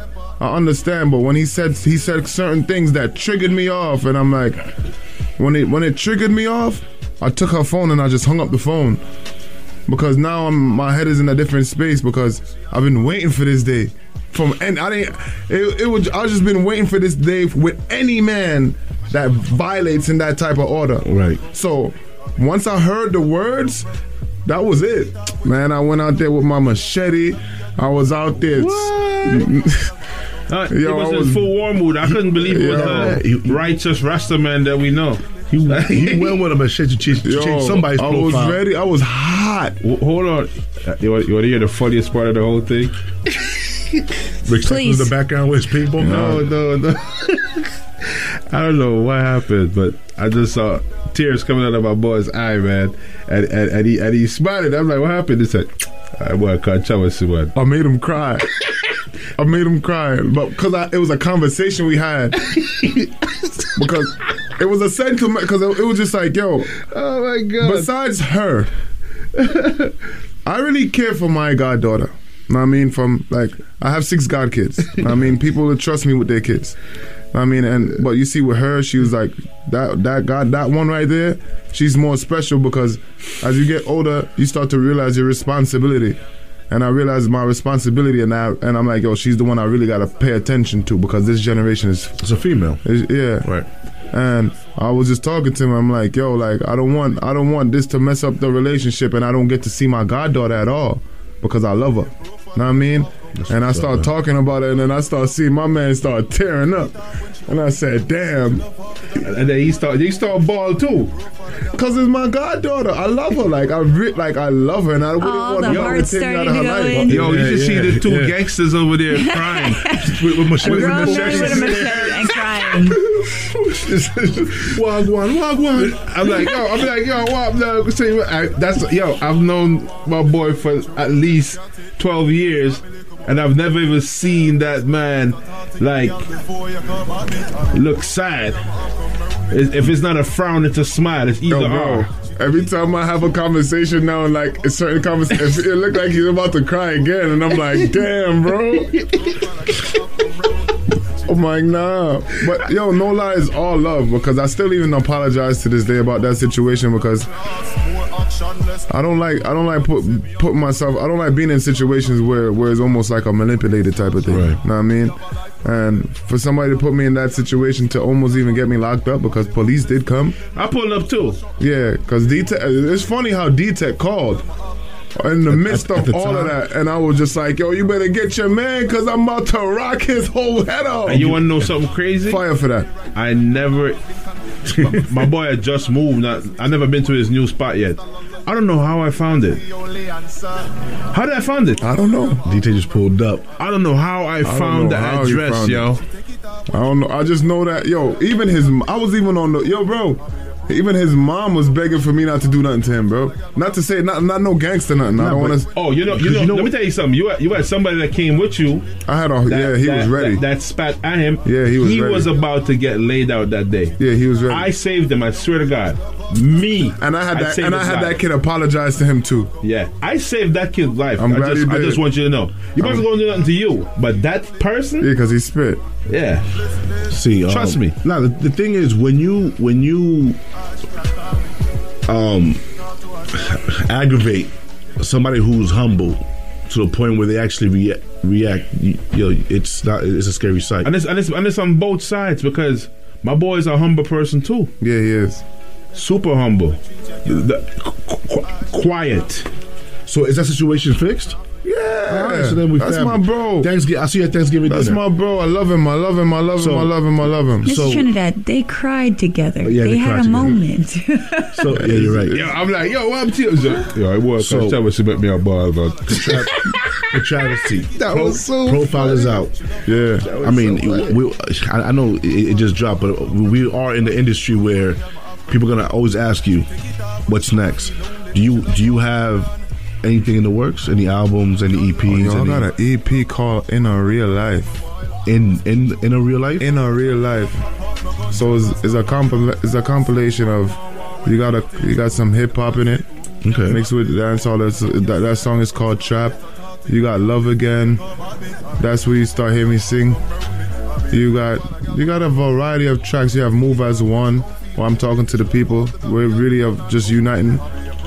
I understand, but when he said he said certain things that triggered me off, and I'm like, when it when it triggered me off, I took her phone and I just hung up the phone because now I'm my head is in a different space because I've been waiting for this day. From and I didn't. It, it was I just been waiting for this day with any man that violates in that type of order. Right. So once I heard the words, that was it, man. I went out there with my machete. I was out there. [laughs] Uh, Yo, he I was, was- in full war mood. I couldn't believe it was Yo. the righteous Rasta man that we know. He, he [laughs] went with a machete to change, to Yo, change somebody's I profile. was ready. I was hot. W- Hold on. You want, you want to hear the funniest part of the whole thing? [laughs] Rick Stacks was in the background with his paintball. No, no, no. [laughs] I don't know what happened, but I just saw tears coming out of my boy's eye, man. And and, and he and he smiled. I'm like, what happened? He said, I want to catch up with someone. I made him cry. I made him cry, but because it was a conversation we had. [laughs] because it was a sentiment. Because it, it was just like, yo. Oh my god. Besides her, I really care for my goddaughter. I mean, from like I have six god kids. I mean, people that trust me with their kids. I mean, and but you see with her, she was like that. That God, that one right there, she's more special because as you get older, you start to realize your responsibility. And I realized my responsibility, and I and I'm like, yo, she's the one I really gotta pay attention to because this generation is it's a female. yeah, right. And I was just talking to him. I'm like, yo, like I don't want I don't want this to mess up the relationship, and I don't get to see my goddaughter at all because I love her. You know what I mean? And I what's up, start talking about it, and then I start seeing my man start tearing up, and I said, damn. And then he start he start ball too. Cause it's my goddaughter. I love her. Like I re- like I love her, and I wouldn't Oh, want the to heart's take me out starting of her to go life. in. Yo, you should see the two yeah. gangsters over there [laughs] crying. with, with machete. A grown man with a [laughs] machete and crying. [laughs] Wagwan, wagwan. I'm like, yo, I'm like, yo, what? No, say, I, that's yo. I've known my boy for at least twelve years, and I've never even seen that man like look sad. If it's not a frown, it's a smile. It's either or. Every time I have a conversation now, and like a certain conversation, it look like he's about to cry again, and I'm like, [laughs] damn, bro. I'm like, nah. But yo, no lie is all love because I still even apologize to this day about that situation because I don't like I don't like put put myself I don't like being in situations where where it's almost like a manipulated type of thing. Right. You know what I mean? And for somebody to put me in that situation to almost even get me locked up because police did come. I pulled up too. Yeah, because D-Tech, it's funny how D-Tech called in the midst of the all of that. And I was just like, yo, you better get your man because I'm about to rock his whole head off. And you want to know something crazy? Fire for that. I never. my, my boy had just moved. Not, I never been to his new spot yet. I don't know how I found it. How did I find it? I don't know. DJ just pulled up. I don't know how I, I found the address, found yo. it. I don't know. I just know that, yo, even his, I was even on the, yo, bro. Even his mom was begging for me not to do nothing to him, bro. Not to say, not not no gangster nothing. I don't want to. Oh, you know, you know, Let me tell you something. You had, you had somebody that came with you. I had a yeah. He was ready. That, that spat at him. Yeah, he was ready. He ready. was about to get laid out that day. Yeah, he was ready. I saved him. I swear to God. Me. and I had that, saved and I had life. that kid apologize to him too. Yeah, I saved that kid's life. I'm I glad just, you I just want you to know. You I'm- wasn't going to do nothing to you, but that person. Yeah, because he spit. Yeah. See, um, Trust me. Now the, the thing is, when you when you um [laughs] aggravate somebody who's humble to the point where they actually react, react you, you know, it's not it's a scary sight. And it's, and, it's, and it's on both sides because my boy is a humble person too. Yeah, he is. Super humble. The- qu- qu- quiet. So is that situation fixed? Yeah, All right, so then we that's family. my bro. Thanksgiving. I see you at Thanksgiving That's dinner. my bro. I love him. I love him. I love So- him. I love him. I love him. Miss Trinidad, they cried together. Yeah, they, they had a together. moment. [laughs] so yeah, you're right. Yeah, I'm like, yo, what up to you? Yo, I was. So- So, tell me about me a ball, [laughs] man. the travesty. That was so profile is out. Yeah, I mean, we, I, I know it, it just dropped, but we are in the industry where people are gonna always ask you, "What's next?" Do you do you have anything in the works? Any albums? Any oh, EPs? Yo, I any, got an EP called "In a Real Life." in in in a real life. In a real life. So it's, it's a compil- it's a compilation of you got a you got some hip hop in it. Okay. Mixed with dancehall. That's, that that song is called Trap. You got Love Again. That's where you start hearing me sing. You got you got a variety of tracks. You have Move as One, where I'm talking to the people. We're really of just uniting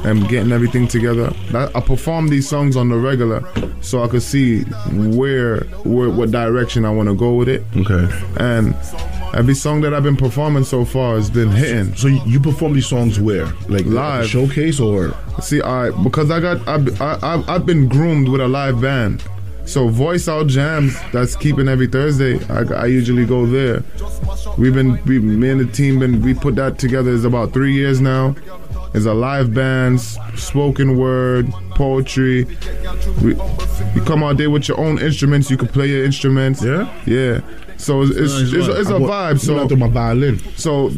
and getting everything together. I, I perform these songs on the regular, so I could see where, where what direction I want to go with it. Okay. And every song that I've been performing so far has been hitting. So you, perform these songs where, like Live. showcase or? See, I because I got I've, I, I've been groomed with a live band. So voice out jams that's keeping every Thursday. I, I usually go there. We've been we me and the team been we put that together. It's about three years now. It's a live band, spoken word, poetry. We, you come out there with your own instruments. You can play your instruments. Yeah, yeah. So it's it's, it's, it's a vibe. So through my violin. so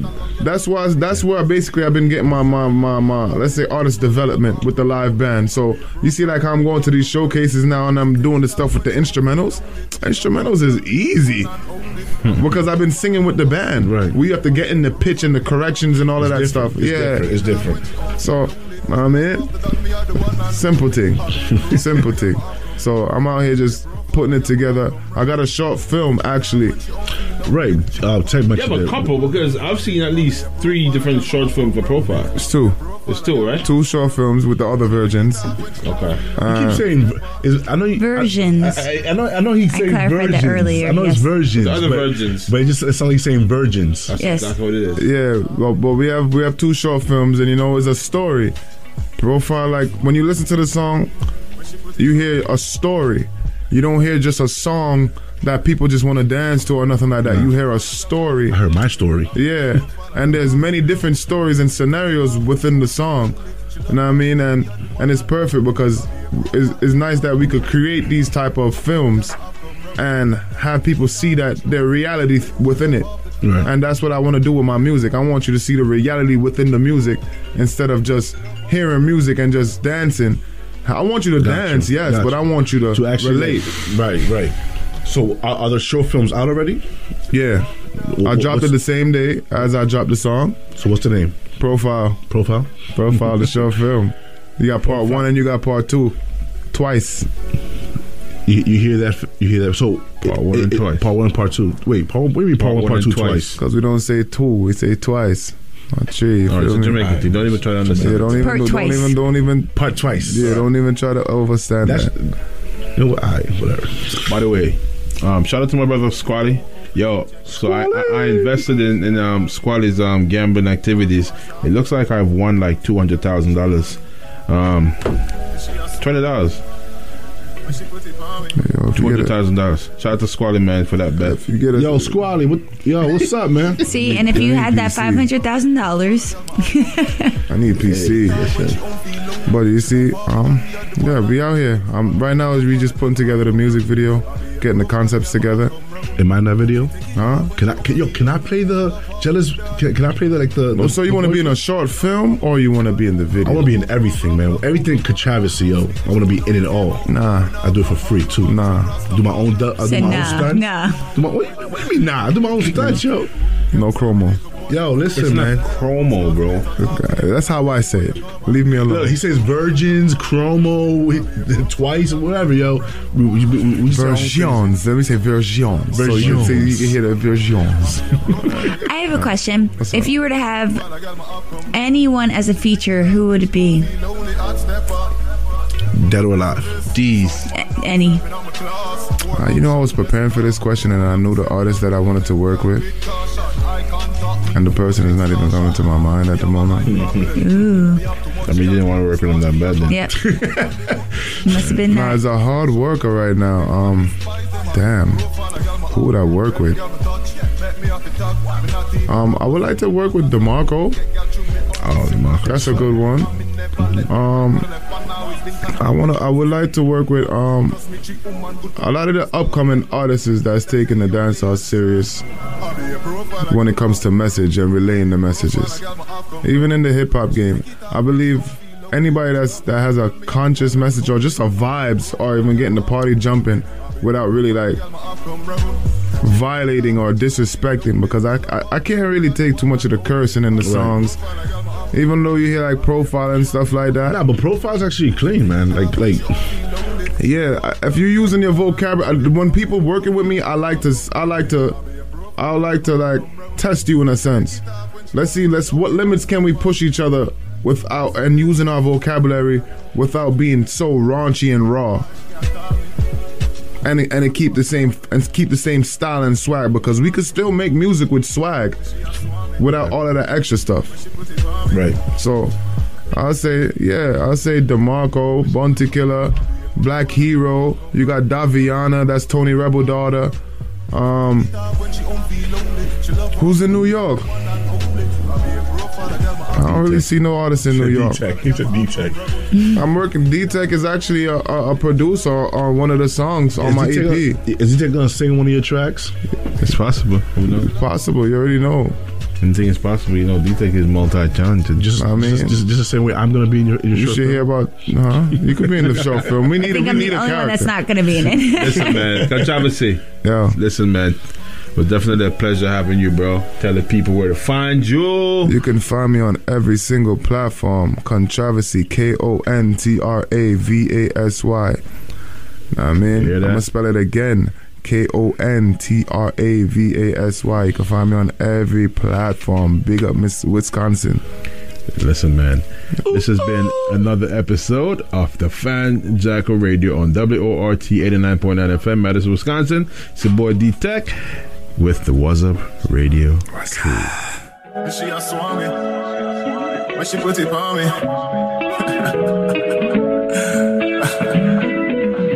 that's why that's where basically I've been getting my, my my my let's say artist development with the live band. So you see like how I'm going to these showcases now and I'm doing the stuff with the instrumentals. Instrumentals is easy. Hmm. Because I've been singing with the band. Right. We have to get in the pitch and the corrections and all of that It's stuff. It's yeah. different. It's different. So, I mean, simple thing. [laughs] simple thing. So I'm out here just putting it together. I got a short film actually. Right. Uh, take my You have a couple because I've seen at least three different short films for profile. It's two. It's two, right? Two short films with the other virgins. Okay. Uh, You keep saying is I know you, Versions. I, I, I know I know he's I saying that virgins. earlier, I know it's yes. virgins. The other but, virgins. But it just it's only saying virgins. That's Yes. exactly what it is. Yeah, well, but we have we have two short films, and you know it's a story. Profile like when you listen to the song, you hear a story. You don't hear just a song that people just want to dance to or nothing like that. You hear a story. I heard my story. Yeah, and there's many different stories and scenarios within the song. You know what I mean? And and it's perfect because it's, it's nice that we could create these type of films and have people see that their reality within it. Right. And that's what I want to do with my music. I want you to see the reality within the music instead of just hearing music and just dancing. I want you to Gotcha. dance, yes, Gotcha. but I want you to, to actually relate. Right, right. So are, are the short films out already? Yeah. I dropped it the same day as I dropped the song. So what's the name? Profile. Profile. Profile. the short film. You got part one and you got part two, twice. You, you hear that? You hear that? So part one and twice. Part one and part two. Wait, part, what do you mean part, one, part two, twice? Because we don't say two, we say twice. Not three. you All right, so me? Jamaican thing. Don't even try to understand. Yeah, don't even, Part do, don't twice. even, don't even part twice. Yeah, don't even try to overstand That's- that. You know what? Whatever. By the way, um, shout out to my brother Squally. Yo, so I, I, I invested in, in um, Squally's um, gambling activities. It looks like I've won like two hundred thousand dollars. Um, twenty dollars. Two hundred thousand dollars. Shout out to Squally man for that bet. you get yo, Squally, what? Yo, what's up, man? [laughs] See, and if you had that five hundred thousand dollars, [laughs] I need PC. But you see, um, yeah, we out here. Um, right now is we just putting together the music video, getting the concepts together. Am I in that video? Huh? Can I? Can, yo, can I play the jealous? Can, can I play the like the? Oh, so you want to be in a short film or you want to be in the video? I want to be in everything, man. Everything controversy, yo. I want to be in it all. Nah, I do it for free too. Nah, I do my own. du- I do said my nah, own stunts. nah. Do my, what, what do you mean nah? I do my own stunts, yo. No chromo. Yo, listen, It's not man. chromo, bro. Okay, That's how I say it. Leave me alone. Look, he says virgins, chromo, twice, whatever, yo. We, we, we, we say our own things. Versions. Let me say virgins. So you can, say, you can hear the versions. [laughs] I have a question. What's If up? you were to have anyone as a feature, who would it be? Dead or alive. D's. A- Any? Uh, you know, I was preparing for this question and I knew the artist that I wanted to work with. And the person is not even coming to my mind at the moment. Ooh. I mean, you didn't want to work with him that bad then. Yep. [laughs] Must have been Nah, that. it's a hard worker right now. Um, damn, who would I work with? Um, I would like to work with Demarco. Oh, Demarco. That's a good one. Um, I wanna. I would like to work with um a lot of the upcoming artists that's taking the dancehall serious when it comes to message and relaying the messages. Even in the hip hop game, I believe anybody that's that has a conscious message or just a vibes or even getting the party jumping without really like violating or disrespecting because I, I I can't really take too much of the cursing in the songs. Even though you hear like profile and stuff like that. Nah, but profile's actually clean, man. Like, like, Yeah, if you're using your vocabulary, uh, when people working with me, I like to, I like to, I like to like test you in a sense. Let's see, let's what limits can we push each other without and using our vocabulary without being so raunchy and raw. And and it keep the same and keep the same style and swag because we could still make music with swag without all of that extra stuff. right. So I'll say, yeah, I'll say DeMarco, Bounty Killer, Black Hero. You got Davianah, that's Tony Rebel daughter. Um, who's in New York? I don't really see no artists in New York. D-Tech. He's a D-Tech. I'm working. D-Tech is actually a, a, a producer on one of the songs on Is my E D-Tech EP. gonna- Is he gonna sing one of your tracks? It's possible. Who knows? Possible, you already know. Anything is possible. You know, D-Tech is multi-talented. Just, I mean- just, just, just the same way I'm gonna be in your, in your You short should film. hear about. Huh? You could be in the short film. We I need. a, we I'm need the a only one that's not going to be in it. Listen, man. Controversy. Yeah. Listen, man. Was definitely a pleasure having you, bro. Tell the people where to find you. You can find me on every single platform. Controversy, K O N T R A V A S Y. I mean, I'm gonna spell it again. K O N T R A V A S Y. You can find me on every platform. Big up, Miss Wisconsin. Listen, man. This has been another episode of the Fanjacker Radio on WORT 89.9 FM, Madison, Wisconsin. It's your boy D Tech with the What's Up Radio crew. She a swami. When she put it on me. [laughs]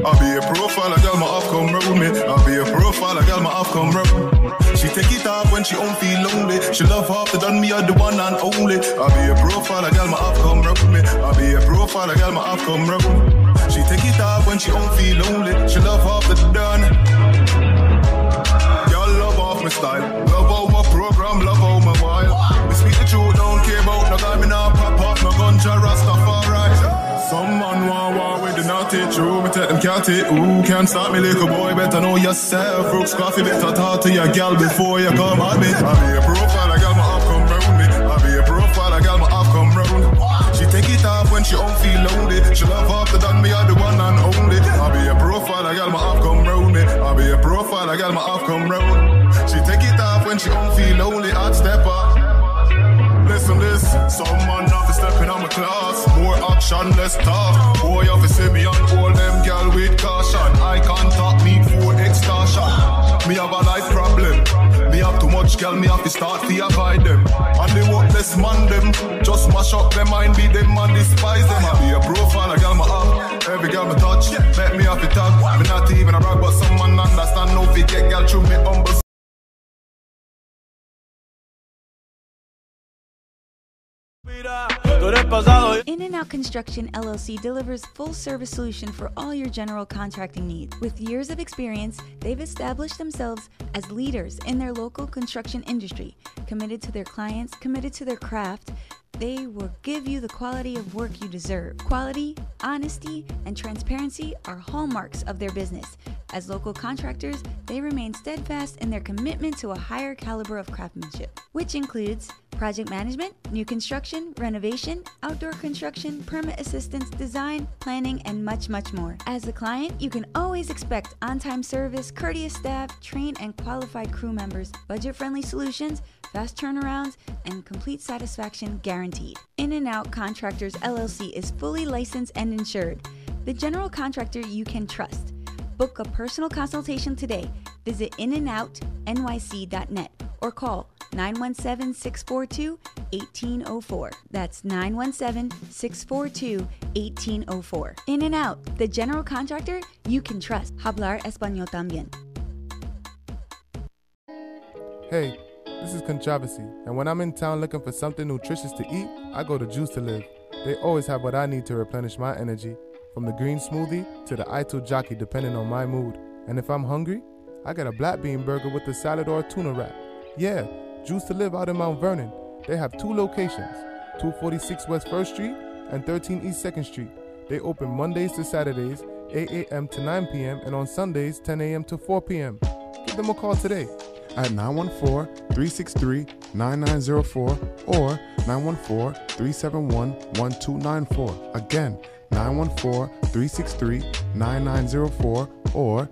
I'll be a profile, a girl, my off come round me. I'll be a profile, a girl, my off come round. She take it off when she don't feel lonely. She love half the done me, are the one and only. I'll be a profile, a girl, my off come round me. I'll be a profile, a girl, my off come round. She take it off when she don't feel lonely. She love half the done. Off my style. Love how my program, love how my wild. Me speak the truth, don't care about no guy, me nah pop off no gunja Rastafari. Some man want war with the naughty true. Me take them cat it. Who can stop me, little boy? Better know yourself. Brooks coffee, better talk to your gal before you come at me. I be a profile, I got my up come round me. I be a profile, I got my up come round. She take it off when she don't feel lonely. She love after that, me are the one and only. I be a profile, I got my up come round me. I be a profile, I got my up come round. She take it off when she don't feel lonely. I step up. Listen this, someone off is stepping on my class. More action, less talk. Boy, is see me on all them gal with caution. I can't talk me for extortion. Me have a life problem. Me have too much gal, me have to start to avoid them. And they less man them. Just mash up them mind, be them and despise them. I be a profile, a gal my up. Every gal me touch, let me have to talk. Me not even a rag, but someone understand. No fit get gal through me humble. In and Out Construction LLC delivers full service solution for all your general contracting needs. With years of experience, they've established themselves as leaders in their local construction industry, committed to their clients, committed to their craft. They will give you the quality of work you deserve. Quality, honesty, and transparency are hallmarks of their business. As local contractors, they remain steadfast in their commitment to a higher caliber of craftsmanship, which includes project management, new construction, renovation, outdoor construction, permit assistance, design, planning, and much, much more. As a client, you can always expect on time service, courteous staff, trained and qualified crew members, budget friendly solutions, fast turnarounds, and complete satisfaction guaranteed. In and Out Contractors LLC is fully licensed and insured. The general contractor you can trust. Book a personal consultation today. Visit inandoutnyc.net or call 917 642 1804. That's 917 642 1804. In and Out, the general contractor you can trust. Hablar Español también. Hey, this is Controversy, and when I'm in town looking for something nutritious to eat, I go to Juice to Live. They always have what I need to replenish my energy, from the green smoothie to the Ito jockey, depending on my mood. And if I'm hungry, I get a black bean burger with a salad or a tuna wrap. Yeah, Juice to Live out in Mount Vernon. They have two locations 246 West 1st Street and 13 East 2nd Street. They open Mondays to Saturdays, 8 a.m. to 9 p.m., and on Sundays, 10 a.m. to 4 p.m. Give them a call today. at 914 363 9904 or 914 371 1294. Again, 914 363 9904 or